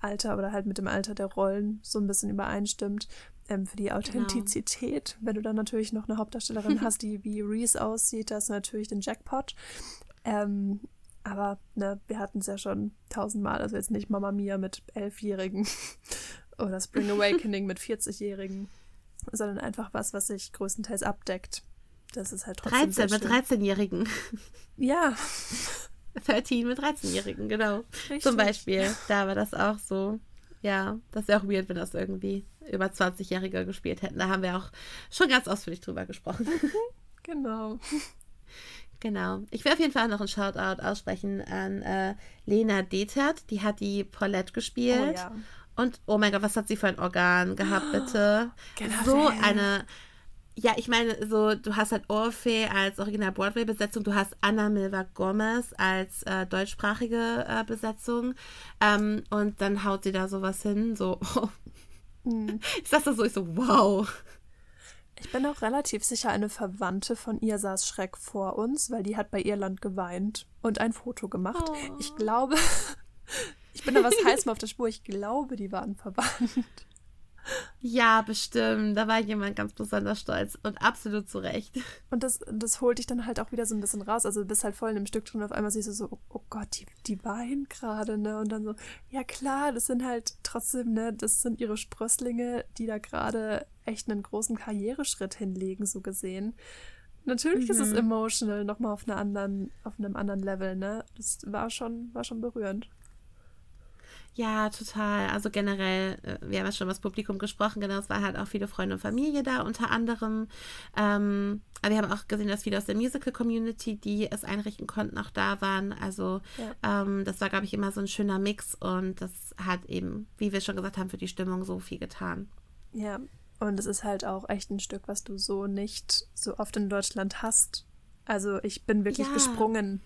Alter oder halt mit dem Alter der Rollen so ein bisschen übereinstimmt. Ähm, für die genau. Authentizität, genau. wenn du dann natürlich noch eine Hauptdarstellerin *laughs* hast, die wie Reese aussieht, da ist natürlich den Jackpot. Ähm, Aber ne, wir hatten es ja schon tausendmal. Also jetzt nicht Mama Mia mit Elfjährigen *laughs* oder Spring *laughs* Awakening mit 40-Jährigen, sondern einfach was, was sich größtenteils abdeckt. Das ist halt trotzdem 13 mit 13-Jährigen. Ja. *laughs* 13 mit 13-Jährigen, genau. Richtig. Zum Beispiel. Da war das auch so. Ja, das wäre auch weird, wenn das irgendwie über 20-Jährige gespielt hätten. Da haben wir auch schon ganz ausführlich drüber gesprochen. *laughs* genau. Genau. Ich will auf jeden Fall noch einen Shoutout aussprechen an äh, Lena Detert. Die hat die Paulette gespielt. Oh, ja. Und oh mein Gott, was hat sie für ein Organ gehabt, *gasps* bitte? Genau. So eine. Ja, ich meine, so, du hast halt Orphe als Original-Broadway-Besetzung, du hast Anna Milva Gomez als äh, deutschsprachige äh, Besetzung ähm, und dann haut sie da sowas hin, so, *laughs* oh. mhm. ich sag das so, ich so, wow. Ich bin auch relativ sicher, eine Verwandte von ihr saß schreck vor uns, weil die hat bei Irland geweint und ein Foto gemacht. Oh. Ich glaube, ich bin da was heiß auf der Spur. Ich glaube, die waren verwandt. Ja, bestimmt. Da war jemand ganz besonders stolz und absolut zu Recht. Und das, das holt dich dann halt auch wieder so ein bisschen raus. Also du bist halt voll in dem Stück drin und auf einmal siehst du so, oh, oh Gott, die, die weinen gerade, ne? Und dann so, ja klar, das sind halt trotzdem, ne, das sind ihre Sprösslinge, die da gerade echt einen großen Karriereschritt hinlegen, so gesehen. Natürlich mhm. ist es mhm. emotional, nochmal auf einer anderen, auf einem anderen Level, ne? Das war schon, war schon berührend. Ja, total. Also generell, äh, wir haben ja schon über das Publikum gesprochen, genau, es waren halt auch viele Freunde und Familie da, unter anderem. Ähm, aber wir haben auch gesehen, dass viele aus der Musical-Community, die es einrichten konnten, auch da waren. Also ja. ähm, das war, glaube ich, immer so ein schöner Mix und das hat eben, wie wir schon gesagt haben, für die Stimmung so viel getan. Ja, und es ist halt auch echt ein Stück, was du so nicht so oft in Deutschland hast. Also ich bin wirklich ja. gesprungen,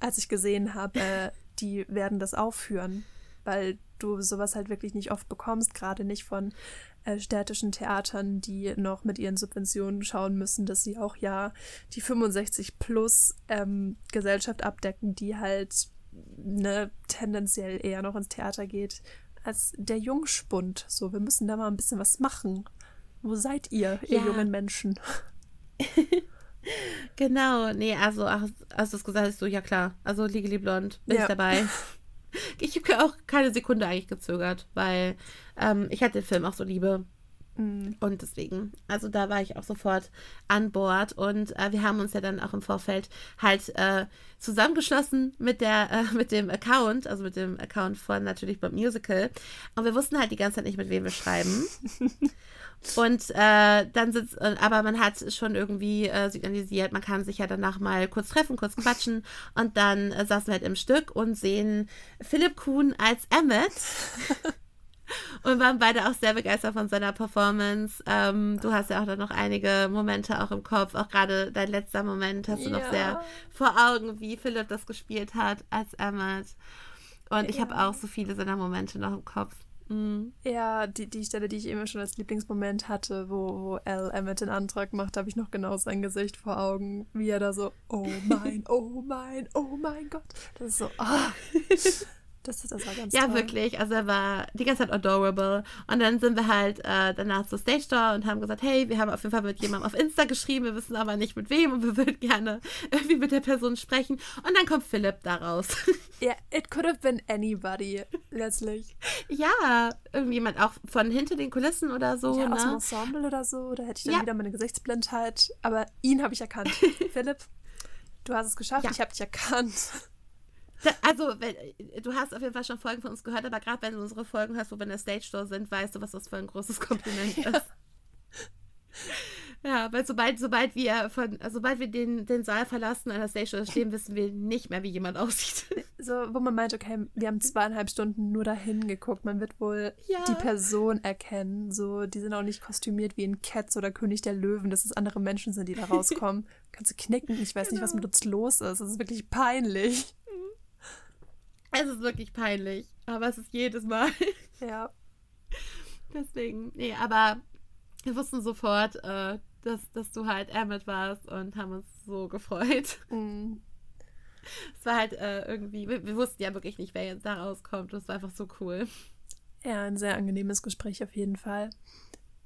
als ich gesehen habe, äh, die werden das aufführen, weil du sowas halt wirklich nicht oft bekommst, gerade nicht von äh, städtischen Theatern, die noch mit ihren Subventionen schauen müssen, dass sie auch ja die 65 plus ähm, Gesellschaft abdecken, die halt ne, tendenziell eher noch ins Theater geht als der Jungspund. So, wir müssen da mal ein bisschen was machen. Wo seid ihr, ihr ja. jungen Menschen? *laughs* genau, nee, also als du es gesagt hast, so, ja klar, also Legally Blond, bin ja. ich dabei. *laughs* Ich habe auch keine Sekunde eigentlich gezögert, weil ähm, ich hatte den Film auch so liebe. Mhm. Und deswegen, also da war ich auch sofort an Bord und äh, wir haben uns ja dann auch im Vorfeld halt äh, zusammengeschlossen mit der äh, *laughs* mit dem Account, also mit dem Account von natürlich beim Musical und wir wussten halt die ganze Zeit nicht, mit wem wir schreiben. *laughs* und äh, dann sitzt, äh, aber man hat schon irgendwie äh, signalisiert, man kann sich ja danach mal kurz treffen, kurz quatschen und dann saßen wir halt im Stück und sehen Philipp Kuhn als Emmett. *laughs* und waren beide auch sehr begeistert von seiner Performance. Ähm, du hast ja auch dann noch einige Momente auch im Kopf, auch gerade dein letzter Moment hast du ja. noch sehr vor Augen, wie Philipp das gespielt hat als Emmett. Und ja. ich habe auch so viele seiner Momente noch im Kopf. Mhm. Ja, die, die Stelle, die ich immer schon als Lieblingsmoment hatte, wo, wo Al Emmett den Antrag macht, habe ich noch genau sein Gesicht vor Augen, wie er da so, oh mein, oh mein, oh mein Gott. Das ist so, ah. Das, das war ganz Ja, toll. wirklich. Also er war die ganze Zeit adorable. Und dann sind wir halt äh, danach zur Stage Door und haben gesagt, hey, wir haben auf jeden Fall mit jemandem auf Insta geschrieben, wir wissen aber nicht mit wem und wir würden gerne *laughs* irgendwie mit der Person sprechen. Und dann kommt Philipp da raus. *laughs* Ja, yeah, it could have been anybody, letztlich. ja, irgendjemand auch von hinter den Kulissen oder so. Ja, ne? aus dem Ensemble oder so. Da hätte ich dann ja. wieder meine Gesichtsblindheit. Aber ihn habe ich erkannt. *laughs* Philipp, du hast es geschafft, ja. ich habe dich erkannt. Also, wenn, du hast auf jeden Fall schon Folgen von uns gehört, aber gerade wenn du unsere Folgen hörst, wo wir in der Stage Store sind, weißt du, was das für ein großes Kompliment *laughs* ja. ist. Ja, weil sobald, sobald wir von, sobald wir den, den Saal verlassen, an der Stage stehen, wissen wir nicht mehr, wie jemand aussieht. So, wo man meint, okay, wir haben zweieinhalb Stunden nur dahin geguckt, man wird wohl ja. die Person erkennen. So, die sind auch nicht kostümiert wie in Cats oder König der Löwen, dass es andere Menschen sind, die da rauskommen. *laughs* Kannst du knicken, ich weiß genau. nicht, was genau. mit uns los ist. Es ist wirklich peinlich. Es ist wirklich peinlich, aber es ist jedes Mal. *laughs* Ja. Deswegen, nee, aber wir wussten sofort, äh, dass, dass du halt Emmett warst und haben uns so gefreut. *laughs* Mhm. Es war halt äh, irgendwie, wir, wir, wussten ja wirklich nicht, wer jetzt da rauskommt. Es war einfach so cool. Ja, ein sehr angenehmes Gespräch auf jeden Fall.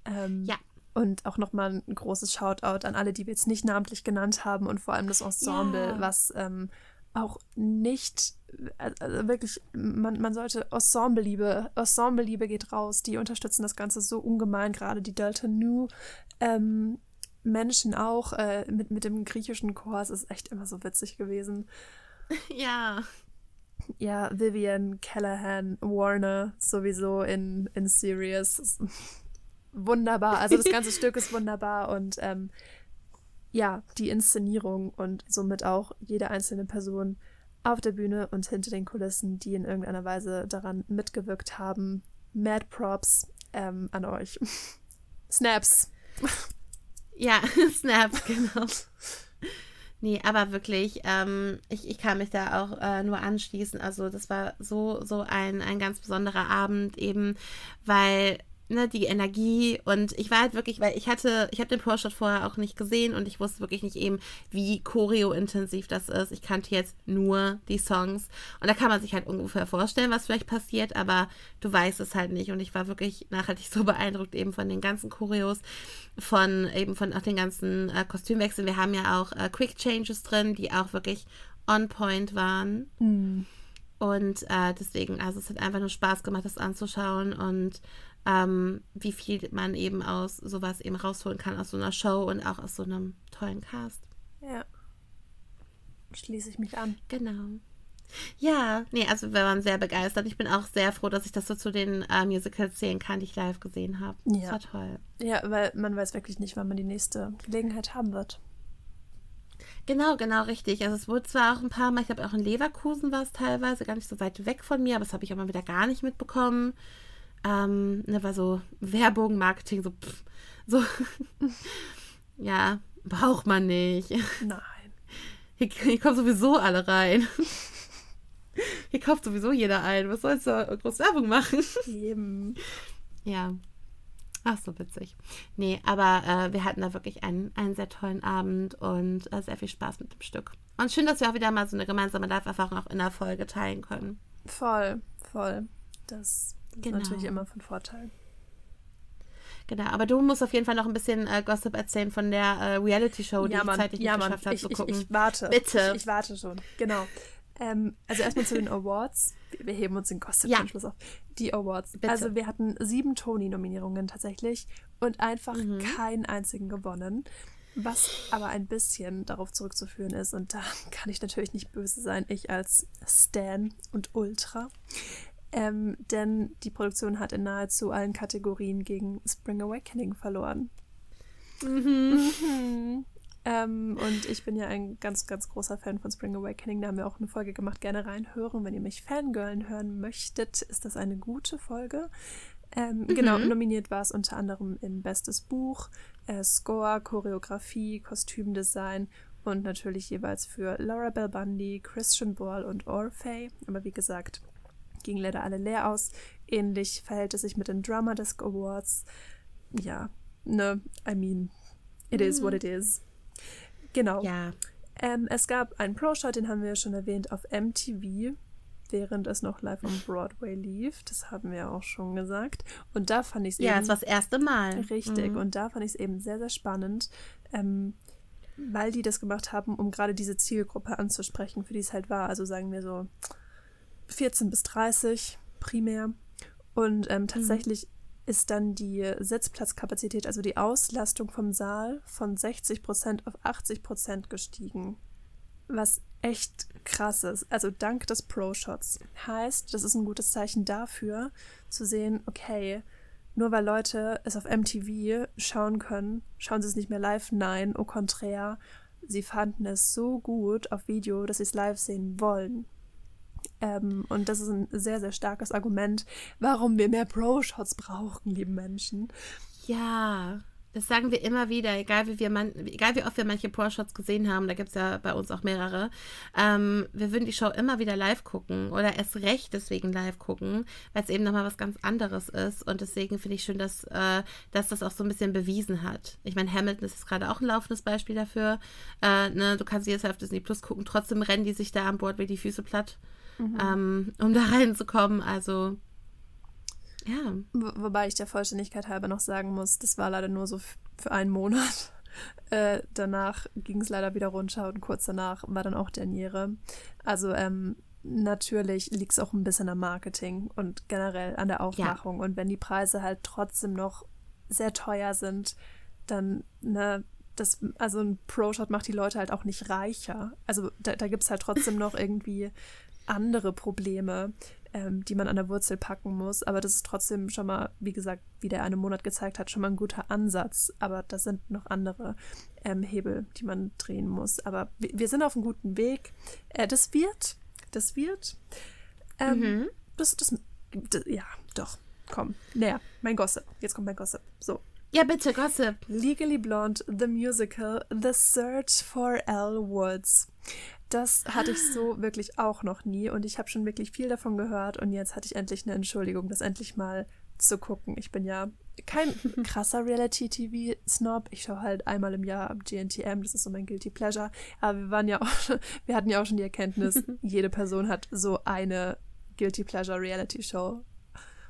Ähm, ja. Und auch nochmal ein großes Shoutout an alle, die wir jetzt nicht namentlich genannt haben und vor allem das Ensemble, ja. was ähm, auch nicht, also wirklich, man, man sollte Ensemble-Liebe, Ensemble-Liebe geht raus, die unterstützen das Ganze so ungemein, gerade die Delta Nu ähm, Menschen auch äh, mit, mit dem griechischen Chor, es ist echt immer so witzig gewesen. *laughs* Ja. Ja, Vivian, Callahan, Warner sowieso in, in Sirius. Wunderbar. Also das ganze Stück ist wunderbar und ähm, ja, die Inszenierung und somit auch jede einzelne Person auf der Bühne und hinter den Kulissen, die in irgendeiner Weise daran mitgewirkt haben. Mad Props ähm, an euch. *laughs* Snaps. *laughs* Ja, *laughs* Snaps, genau. Nee, aber wirklich, ähm, ich, ich kann mich da auch äh, nur anschließen. Also das war so, so ein, ein ganz besonderer Abend eben, weil ne, die Energie und ich war halt wirklich, weil ich hatte, ich habe den Pro-Shot vorher auch nicht gesehen und ich wusste wirklich nicht eben, wie choreo-intensiv das ist. Ich kannte jetzt nur die Songs und da kann man sich halt ungefähr vorstellen, was vielleicht passiert, aber du weißt es halt nicht und ich war wirklich nachhaltig so *laughs* beeindruckt eben von den ganzen Choreos, von eben von auch den ganzen äh, Kostümwechseln. Wir haben ja auch äh, Quick Changes drin, die auch wirklich on point waren. Mhm. Und äh, deswegen, also es hat einfach nur Spaß gemacht, das anzuschauen und ähm, wie viel man eben aus sowas eben rausholen kann, aus so einer Show und auch aus so einem tollen Cast. Ja. Schließe ich mich an. Genau. Ja, nee, also wir waren sehr begeistert. Ich bin auch sehr froh, dass ich das so zu den äh, Musicals zählen kann, die ich live gesehen habe. Ja. Das war toll. Ja, weil man weiß wirklich nicht, wann man die nächste Gelegenheit haben wird. Genau, genau, richtig. Also es wurde zwar auch ein paar Mal, ich glaube auch in Leverkusen war es teilweise gar nicht so weit weg von mir, aber das habe ich auch mal wieder gar nicht mitbekommen. Ähm, ne, war so Werbung, Marketing, so, pff, so. *laughs* ja, braucht man nicht. Nein. Hier, hier kommen sowieso alle rein. *laughs* Hier kauft sowieso jeder ein. Was sollst du groß Werbung machen? *laughs* Eben. Ja. Ach, so witzig. Nee, aber äh, wir hatten da wirklich einen, einen sehr tollen Abend und äh, sehr viel Spaß mit dem Stück. Und schön, dass wir auch wieder mal so eine gemeinsame Live-Erfahrung auch in der Folge teilen können. Voll, voll. Das genau. natürlich immer von Vorteil. Genau, aber du musst auf jeden Fall noch ein bisschen äh, Gossip erzählen von der äh, Reality-Show, die ja, ich zeitlich ja, nicht geschafft habe zu gucken. Ich, ich warte. Bitte. Ich, ich warte schon, genau. Ähm, also erstmal zu den Awards. Wir heben uns den Gossip ja. Schluss auf. Die Awards. Bitte. Also wir hatten sieben Tony-Nominierungen tatsächlich und einfach mhm. keinen einzigen gewonnen. Was aber ein bisschen darauf zurückzuführen ist, und da *laughs* kann ich natürlich nicht böse sein, ich als Stan und Ultra. Ähm, denn die Produktion hat in nahezu allen Kategorien gegen Spring Awakening verloren. Mhm. mhm. *laughs* Ähm, und ich bin ja ein ganz, ganz großer Fan von Spring Awakening. Da haben wir auch eine Folge gemacht. Gerne reinhören. Wenn ihr mich Fangirlen hören möchtet, ist das eine gute Folge. Ähm, mhm. Genau, nominiert war es unter anderem in Bestes Buch, äh, Score, Choreografie, Kostümdesign und natürlich jeweils für Laura Bell Bundy, Christian Ball und Orfei. Aber wie gesagt, ging leider alle leer aus. Ähnlich verhält es sich mit den Drama Desk Awards. Ja, ne, I mean, it mhm. is what it is. Genau. Ja. Ähm, es gab einen Pro-Shot, den haben wir ja schon erwähnt, auf MTV, während es noch live am Broadway lief. Das haben wir auch schon gesagt. Und da fand ich es ja, eben. Ja, es war das erste Mal. Richtig. Mhm. Und da fand ich es eben sehr, sehr spannend, ähm, weil die das gemacht haben, um gerade diese Zielgruppe anzusprechen, für die es halt war. Also sagen wir so 14 bis 30 primär. Und ähm, mhm. tatsächlich mhm ist dann die Sitzplatzkapazität, also die Auslastung vom Saal, von 60 Prozent auf 80 Prozent gestiegen. Was echt krass ist. Also dank des Pro-Shots. Heißt, das ist ein gutes Zeichen dafür, zu sehen, okay, nur weil Leute es auf MTV schauen können, schauen sie es nicht mehr live. Nein, au contraire. Sie fanden es so gut auf Video, dass sie es live sehen wollen. Ähm, und das ist ein sehr, sehr starkes Argument, warum wir mehr Pro-Shots brauchen, lieben Menschen. Ja, das sagen wir immer wieder, egal wie, wir man, egal wie oft wir manche Pro-Shots gesehen haben, da gibt es ja bei uns auch mehrere. Ähm, wir würden die Show immer wieder live gucken oder erst recht deswegen live gucken, weil es eben nochmal was ganz anderes ist. Und deswegen finde ich schön, dass, äh, dass das auch so ein bisschen bewiesen hat. Ich meine, Hamilton ist gerade auch ein laufendes Beispiel dafür. Äh, ne, du kannst jetzt auf Disney Plus gucken, trotzdem rennen die sich da an Bord wie die Füße platt mhm. ähm, um da reinzukommen. Also, ja. Wo, wobei ich der Vollständigkeit halber noch sagen muss, das war leider nur so für einen Monat. *laughs* Äh, danach ging es leider wieder runter und kurz danach war dann auch Derniere. Also ähm, natürlich liegt es auch ein bisschen am Marketing und generell an der Aufmachung. Ja. Und wenn die Preise halt trotzdem noch sehr teuer sind, dann, ne, das, also ein Pro-Shot macht die Leute halt auch nicht reicher. Also da, da gibt es halt trotzdem noch *laughs* irgendwie andere Probleme, ähm, die man an der Wurzel packen muss. Aber das ist trotzdem schon mal, wie gesagt, wie der eine Monat gezeigt hat, schon mal ein guter Ansatz. Aber da sind noch andere ähm, Hebel, die man drehen muss. Aber wir, wir sind auf einem guten Weg. Äh, das wird, das wird. Ähm, mhm. das, das, das, ja, doch. Komm, näher. Mein Gossip. Jetzt kommt mein Gossip. So. Ja, bitte, Gossip. Legally Blonde, The Musical, The Search for Elle Woods. Das hatte ich so wirklich auch noch nie und ich habe schon wirklich viel davon gehört und jetzt hatte ich endlich eine Entschuldigung, das endlich mal zu gucken. Ich bin ja kein *laughs* krasser Reality-TV-Snob. Ich schaue halt einmal im Jahr GNTM, das ist so mein Guilty Pleasure. Aber wir waren ja auch, *laughs* wir hatten ja auch schon die Erkenntnis, *laughs* jede Person hat so eine Guilty Pleasure Reality-Show.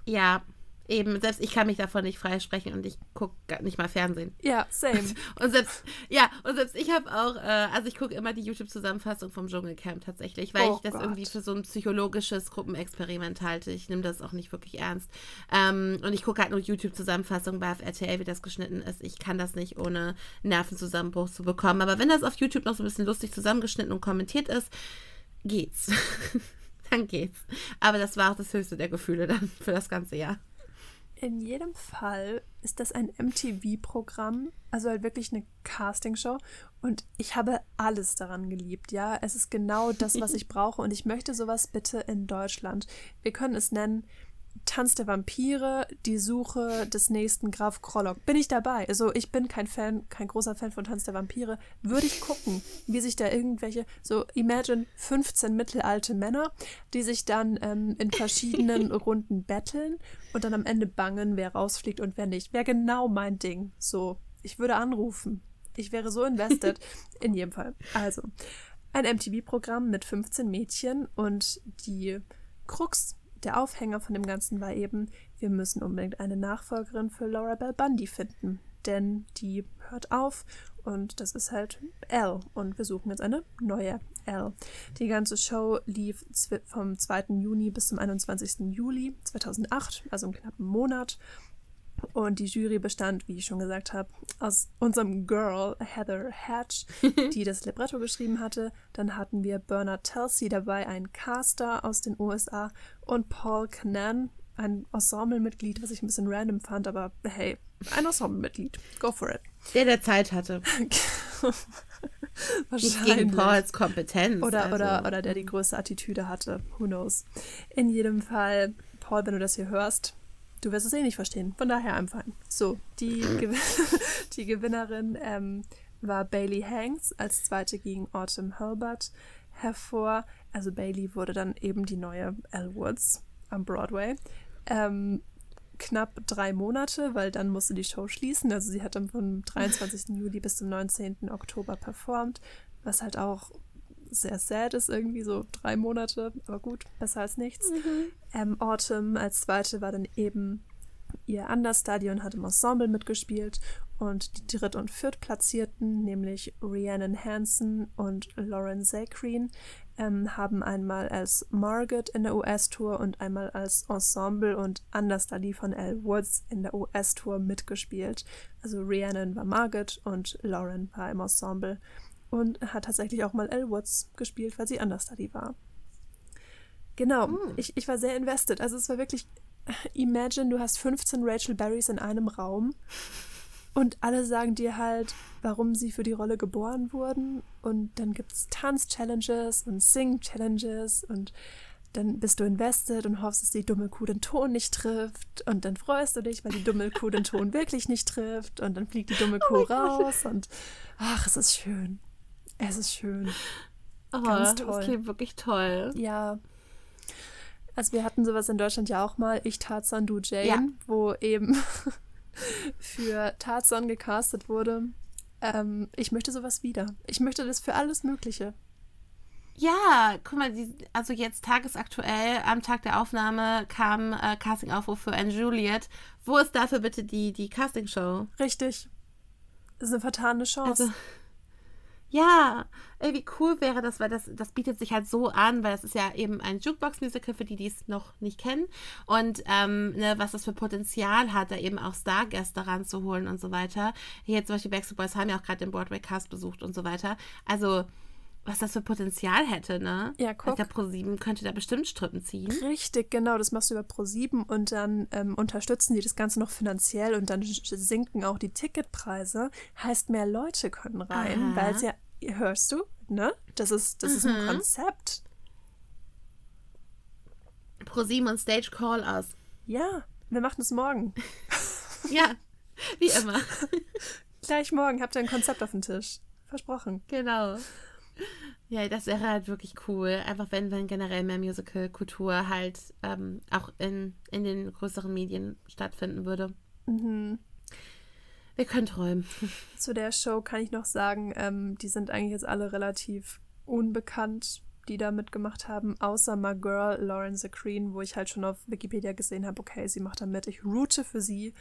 Ja, Eben, selbst ich kann mich davon nicht freisprechen und ich gucke nicht mal Fernsehen. Ja, same. *laughs* Und selbst, ja, und selbst ich habe auch, äh, also ich gucke immer die YouTube-Zusammenfassung vom Dschungelcamp tatsächlich, weil oh ich das Gott. irgendwie für so ein psychologisches Gruppenexperiment halte. Ich nehme das auch nicht wirklich ernst. Ähm, und ich gucke halt nur YouTube-Zusammenfassung bei RTL, wie das geschnitten ist. Ich kann das nicht ohne Nervenzusammenbruch zu bekommen. Aber wenn das auf YouTube noch so ein bisschen lustig zusammengeschnitten und kommentiert ist, geht's. *laughs* dann geht's. Aber das war auch das höchste der Gefühle dann für das ganze Jahr. In jedem Fall ist das ein MTV-Programm, also halt wirklich eine Castingshow. Und ich habe alles daran geliebt, ja. Es ist genau das, was ich *laughs* brauche. Und ich möchte sowas bitte in Deutschland. Wir können es nennen Tanz der Vampire, die Suche des nächsten Graf Krollock. Bin ich dabei? Also ich bin kein Fan, kein großer Fan von Tanz der Vampire. Würde ich gucken, wie sich da irgendwelche, so imagine 15 mittelalte Männer, die sich dann ähm, in verschiedenen *laughs* Runden betteln und dann am Ende bangen, wer rausfliegt und wer nicht. Wäre genau mein Ding. So, ich würde anrufen. Ich wäre so invested. *laughs* in jedem Fall. Also, ein MTV-Programm mit 15 Mädchen und die Krux der Aufhänger von dem Ganzen war eben, wir müssen unbedingt eine Nachfolgerin für Laura Bell Bundy finden. Denn die hört auf und das ist halt Elle. Und wir suchen jetzt eine neue Elle. Die ganze Show lief vom 2. Juni bis zum 21. Juli 2008, also einen knappen Monat. Und die Jury bestand, wie ich schon gesagt habe, aus unserem Girl Heather Hatch, *laughs* die das Libretto geschrieben hatte. Dann hatten wir Bernard Telsey dabei, ein Caster aus den USA, und Paul Canan, ein Ensemblemitglied, was ich ein bisschen random fand, aber hey, ein Ensemblemitglied. Go for it. Der, der Zeit hatte. Wahrscheinlich. *laughs* Nicht gegen Pauls Kompetenz. Oder, also. oder, oder der die größte Attitüde hatte. Who knows. In jedem Fall, Paul, wenn du das hier hörst, Du wirst es eh nicht verstehen. Von daher einfach. So, die, *clears throat* Gewin *laughs* die Gewinnerin ähm, war Bailey Hanks. Als zweite ging Autumn Hurlbut hervor. Also Bailey wurde dann eben die neue Elle Woods am Broadway. Ähm, knapp drei Monate, weil dann musste die Show schließen. Also sie hat dann vom 23. Juli bis zum 19. Oktober performt, was halt auch sehr sad ist, irgendwie so drei Monate, aber gut, besser als nichts. Mhm. Ähm, Autumn als zweite war dann eben ihr Understudy und hat im Ensemble mitgespielt und die dritt- und viertplatzierten, nämlich Rhiannon Hansen und Lauren Zachrin, ähm, haben einmal als Margaret in der US-Tour und einmal als Ensemble und Understudy von Elle Woods in der US-Tour mitgespielt. Also Rhiannon war Margaret und Lauren war im Ensemble und hat tatsächlich auch mal Elle Woods gespielt, weil sie Understudy war. Genau, hm. ich, ich war sehr invested. Also es war wirklich, *laughs* imagine, du hast 15 Rachel Berrys in einem Raum und alle sagen dir halt, warum sie für die Rolle geboren wurden. Und dann gibt es Tanz-Challenges und Sing-Challenges und dann bist du invested und hoffst, dass die dumme Kuh den Ton nicht trifft. Und dann freust du dich, weil die dumme Kuh den Ton *laughs* wirklich nicht trifft. Und dann fliegt die dumme oh Kuh oh raus. Und ach, es ist schön. Es ist schön. Oh, Ganz toll. Das klingt wirklich toll. Ja. Also wir hatten sowas in Deutschland ja auch mal, ich Tarzan, du Jane, ja. wo eben *laughs* für Tarzan gecastet wurde. Ähm, ich möchte sowas wieder. Ich möchte das für alles Mögliche. Ja, guck mal, die, also jetzt tagesaktuell, am Tag der Aufnahme kam äh, Casting-Aufruf für Anne Juliet. Wo ist dafür bitte die, die Castingshow? Richtig. Das ist eine vertane Chance. Also, ja, ey, wie cool wäre das, weil das, das bietet sich halt so an, weil es ist ja eben ein Jukebox-Musical für die, die es noch nicht kennen. Und ähm, ne, was das für Potenzial hat, da eben auch Stargäste ranzuholen und so weiter. Hier zum Beispiel Backstreet Boys haben ja auch gerade den Broadway-Cast besucht und so weiter. Also, was das für Potenzial hätte, ne? Ja, guck. Der Pro7 könnte da bestimmt Strippen ziehen. Richtig, genau. Das machst du über Pro7 und dann ähm, unterstützen die das Ganze noch finanziell und dann sinken auch die Ticketpreise. Heißt, mehr Leute können rein, weil es ja, hörst du, ne? Das ist, das ist ein Konzept. Pro7 und Stage Call aus. Ja, wir machen es morgen. *laughs* Ja, wie immer. *laughs* Gleich morgen habt ihr ein Konzept auf dem Tisch. Versprochen. Genau. *laughs* Ja, das wäre halt wirklich cool. Einfach wenn, wenn generell mehr Musical-Kultur halt ähm, auch in, in den größeren Medien stattfinden würde. Wir können träumen. *laughs* Zu der Show kann ich noch sagen, ähm, die sind eigentlich jetzt alle relativ unbekannt, die da mitgemacht haben, außer my girl Lauren Green, wo ich halt schon auf Wikipedia gesehen habe, okay, sie macht da mit. Ich route für sie.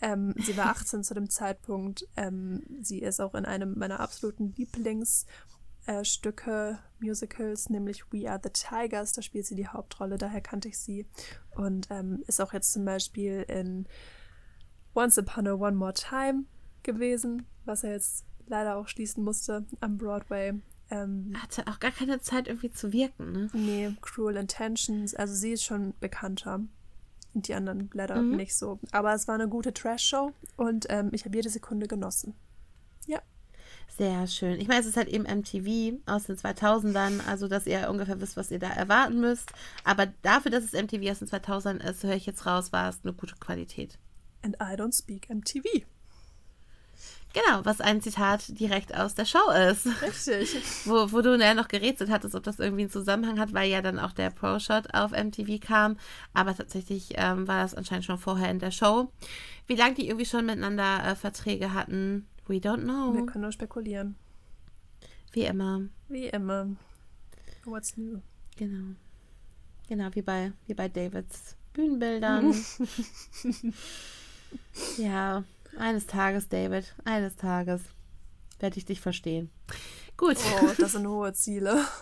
Ähm, sie war *laughs* 18 zu dem Zeitpunkt. Ähm, sie ist auch in einem meiner absoluten Lieblingsstücke, äh, Stücke, Musicals, nämlich We Are the Tigers. Da spielt sie die Hauptrolle, daher kannte ich sie. Und ähm, ist auch jetzt zum Beispiel in Once Upon a One More Time gewesen, was er jetzt leider auch schließen musste am Broadway. Ähm, Hatte auch gar keine Zeit irgendwie zu wirken, ne? nee, Cruel Intentions, also sie ist schon bekannter. Und die anderen leider nicht so. Aber es war eine gute Trash-Show und ähm, ich habe jede Sekunde genossen. Sehr schön. Ich meine, es ist halt eben MTV aus den 2000ern, also dass ihr ungefähr wisst, was ihr da erwarten müsst. Aber dafür, dass es MTV aus den 2000ern ist, höre ich jetzt raus, war es eine gute Qualität. And I don't speak MTV. Genau, was ein Zitat direkt aus der Show ist. Richtig. *laughs* Wo, wo du ja noch gerätselt hattest, ob das irgendwie einen Zusammenhang hat, weil ja dann auch der Pro-Shot auf MTV kam. Aber tatsächlich ähm, war das anscheinend schon vorher in der Show. Wie lange die irgendwie schon miteinander äh, Verträge hatten, we don't know. Wir können nur spekulieren. Wie immer. Wie immer. What's new? Genau. Genau, wie bei, wie bei Davids Bühnenbildern. *laughs* ja, eines Tages, David, eines Tages werde ich dich verstehen. Gut. Oh, das sind hohe Ziele. *laughs*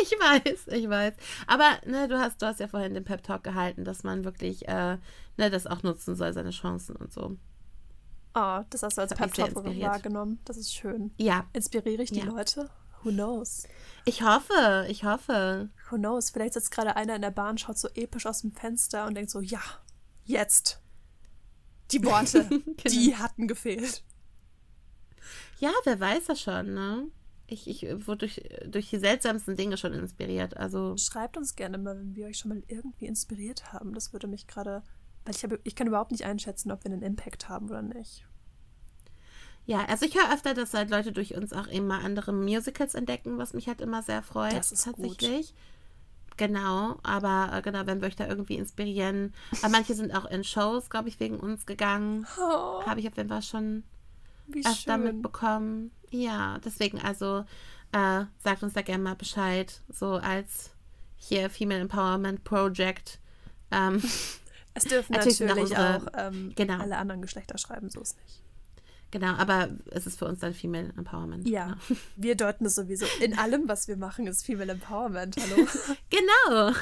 Ich weiß, ich weiß. Aber ne, du hast, du hast ja vorhin den Pep Talk gehalten, dass man wirklich äh, ne, das auch nutzen soll, seine Chancen und so. Oh, das hast du als Hat mich sehr Pep Talk inspiriert. wahrgenommen. Das ist schön. Ja, Inspiriere ich die Ja. Leute? Who knows? ich hoffe, ich hoffe. Who knows? Vielleicht sitzt gerade einer in der Bahn, schaut so episch aus dem Fenster und denkt so, ja, jetzt. Die Worte, *laughs* die hatten gefehlt. Ja, wer weiß das schon, ne? Ich, ich wurde durch, durch die seltsamsten Dinge schon inspiriert. Also, Schreibt uns gerne mal, wenn wir euch schon mal irgendwie inspiriert haben. Das würde mich gerade, weil ich habe, ich kann überhaupt nicht einschätzen, ob wir einen Impact haben oder nicht. Ja, also ich höre öfter, dass halt Leute durch uns auch eben mal andere Musicals entdecken, was mich halt immer sehr freut. Das ist gut. tatsächlich. Genau, aber äh, genau, wenn wir euch da irgendwie inspirieren. Aber manche sind auch in Shows, glaube ich, wegen uns gegangen. Oh, Habe ich auf jeden Fall schon wie öfter schön. mitbekommen. Ja, deswegen also äh, sagt uns da gerne mal Bescheid, so als hier Female Empowerment Project. Ähm, *laughs* Es dürfen Natürlich natürlich, auch ähm, genau. alle anderen Geschlechter schreiben, so ist nicht. Genau, aber es ist für uns dann Female Empowerment. Ja, *laughs* wir deuten es sowieso. In allem, was wir machen, ist Female Empowerment. Hallo? *laughs* Genau.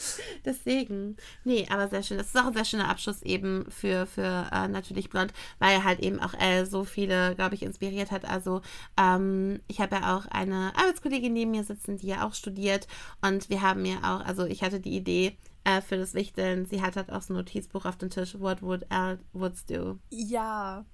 *laughs* Deswegen. Nee, aber sehr schön. Das ist auch ein sehr schöner Abschluss eben für, für äh, natürlich Blond, weil er halt eben auch äh, so viele, glaube ich, inspiriert hat. Also ähm, ich habe ja auch eine Arbeitskollegin neben mir sitzen, die ja auch studiert und wir haben ja auch, also ich hatte die Idee äh, für das Wichteln, sie hat halt auch so ein Notizbuch auf dem Tisch, What would Elle Woods do? Ja.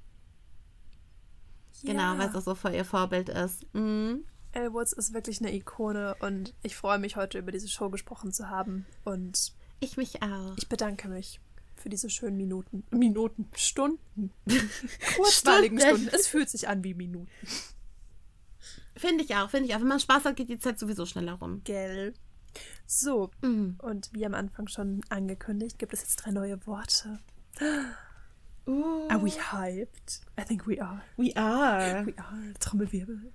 Genau, ja. weil es auch so voll ihr Vorbild ist. Mhm. Elle Woods ist wirklich eine Ikone und ich freue mich heute über diese Show gesprochen zu haben und Ich mich auch. ich bedanke mich für diese schönen Minuten. Minuten, Stunden. *laughs* Kurzweiligen Stunden. Stunden. Es fühlt sich an wie Minuten. Finde ich auch, finde ich auch. Wenn man Spaß hat, geht die Zeit sowieso schneller rum. Gell. So, Mhm. und wie am Anfang schon angekündigt, gibt es jetzt drei neue Worte. Uh. Are we hyped? I think we are. We are. We are. Trommelwirbel.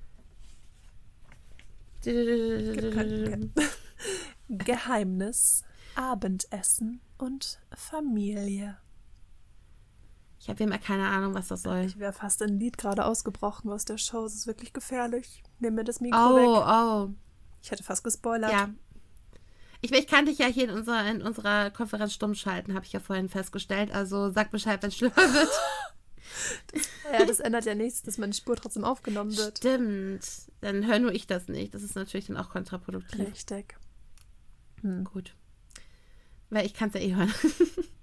Geheimnis, Abendessen und Familie. Ich habe immer keine Ahnung, was das soll. Ich wäre fast ein Lied gerade ausgebrochen aus der Show. Es ist wirklich gefährlich. Nimm mir das Mikro Oh, weg. oh. Ich hätte fast gespoilert. Ja. Ich, ich kann dich ja hier in unserer, in unserer Konferenz stumm schalten, habe ich ja vorhin festgestellt. Also sag Bescheid, wenn es schlimmer *laughs* wird. Ja, das ändert ja nichts, dass meine Spur trotzdem aufgenommen wird. Stimmt. Dann höre nur ich das nicht. Das ist natürlich dann auch kontraproduktiv. Richtig. Gut. Weil ich kann es ja eh hören.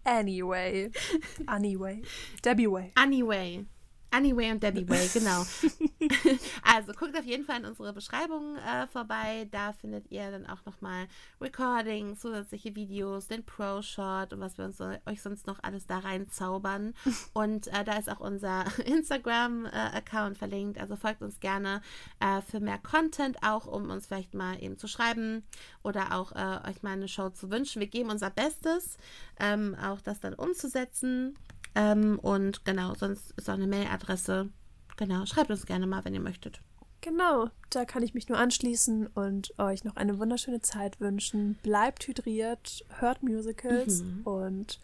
Anyway. *laughs* Anyway. Debbie Way. Anyway. Anyway und Debbie Way, genau. *laughs* *laughs* also guckt auf jeden Fall in unsere Beschreibung äh, vorbei. Da findet ihr dann auch nochmal Recordings, zusätzliche Videos, den Pro-Shot und was wir uns euch sonst noch alles da reinzaubern. *laughs* Und äh, da ist auch unser Instagram-Account verlinkt. Also folgt uns gerne äh, für mehr Content, auch um uns vielleicht mal eben zu schreiben oder auch äh, euch mal eine Show zu wünschen. Wir geben unser Bestes, ähm, auch das dann umzusetzen. Ähm, und genau, sonst ist auch eine Mailadresse. Genau, schreibt uns gerne mal, wenn ihr möchtet. Genau, da kann ich mich nur anschließen und euch noch eine wunderschöne Zeit wünschen. Bleibt hydriert, hört Musicals und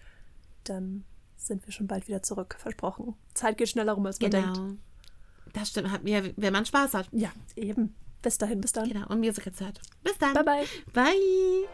dann sind wir schon bald wieder zurück, versprochen. Zeit geht schneller rum, als man denkt. Genau. Das stimmt, hat mir, wenn man Spaß hat. Ja, eben. Bis dahin, bis dann. Genau, und Musicals hört. Bis dann. Bye, bye. Bye.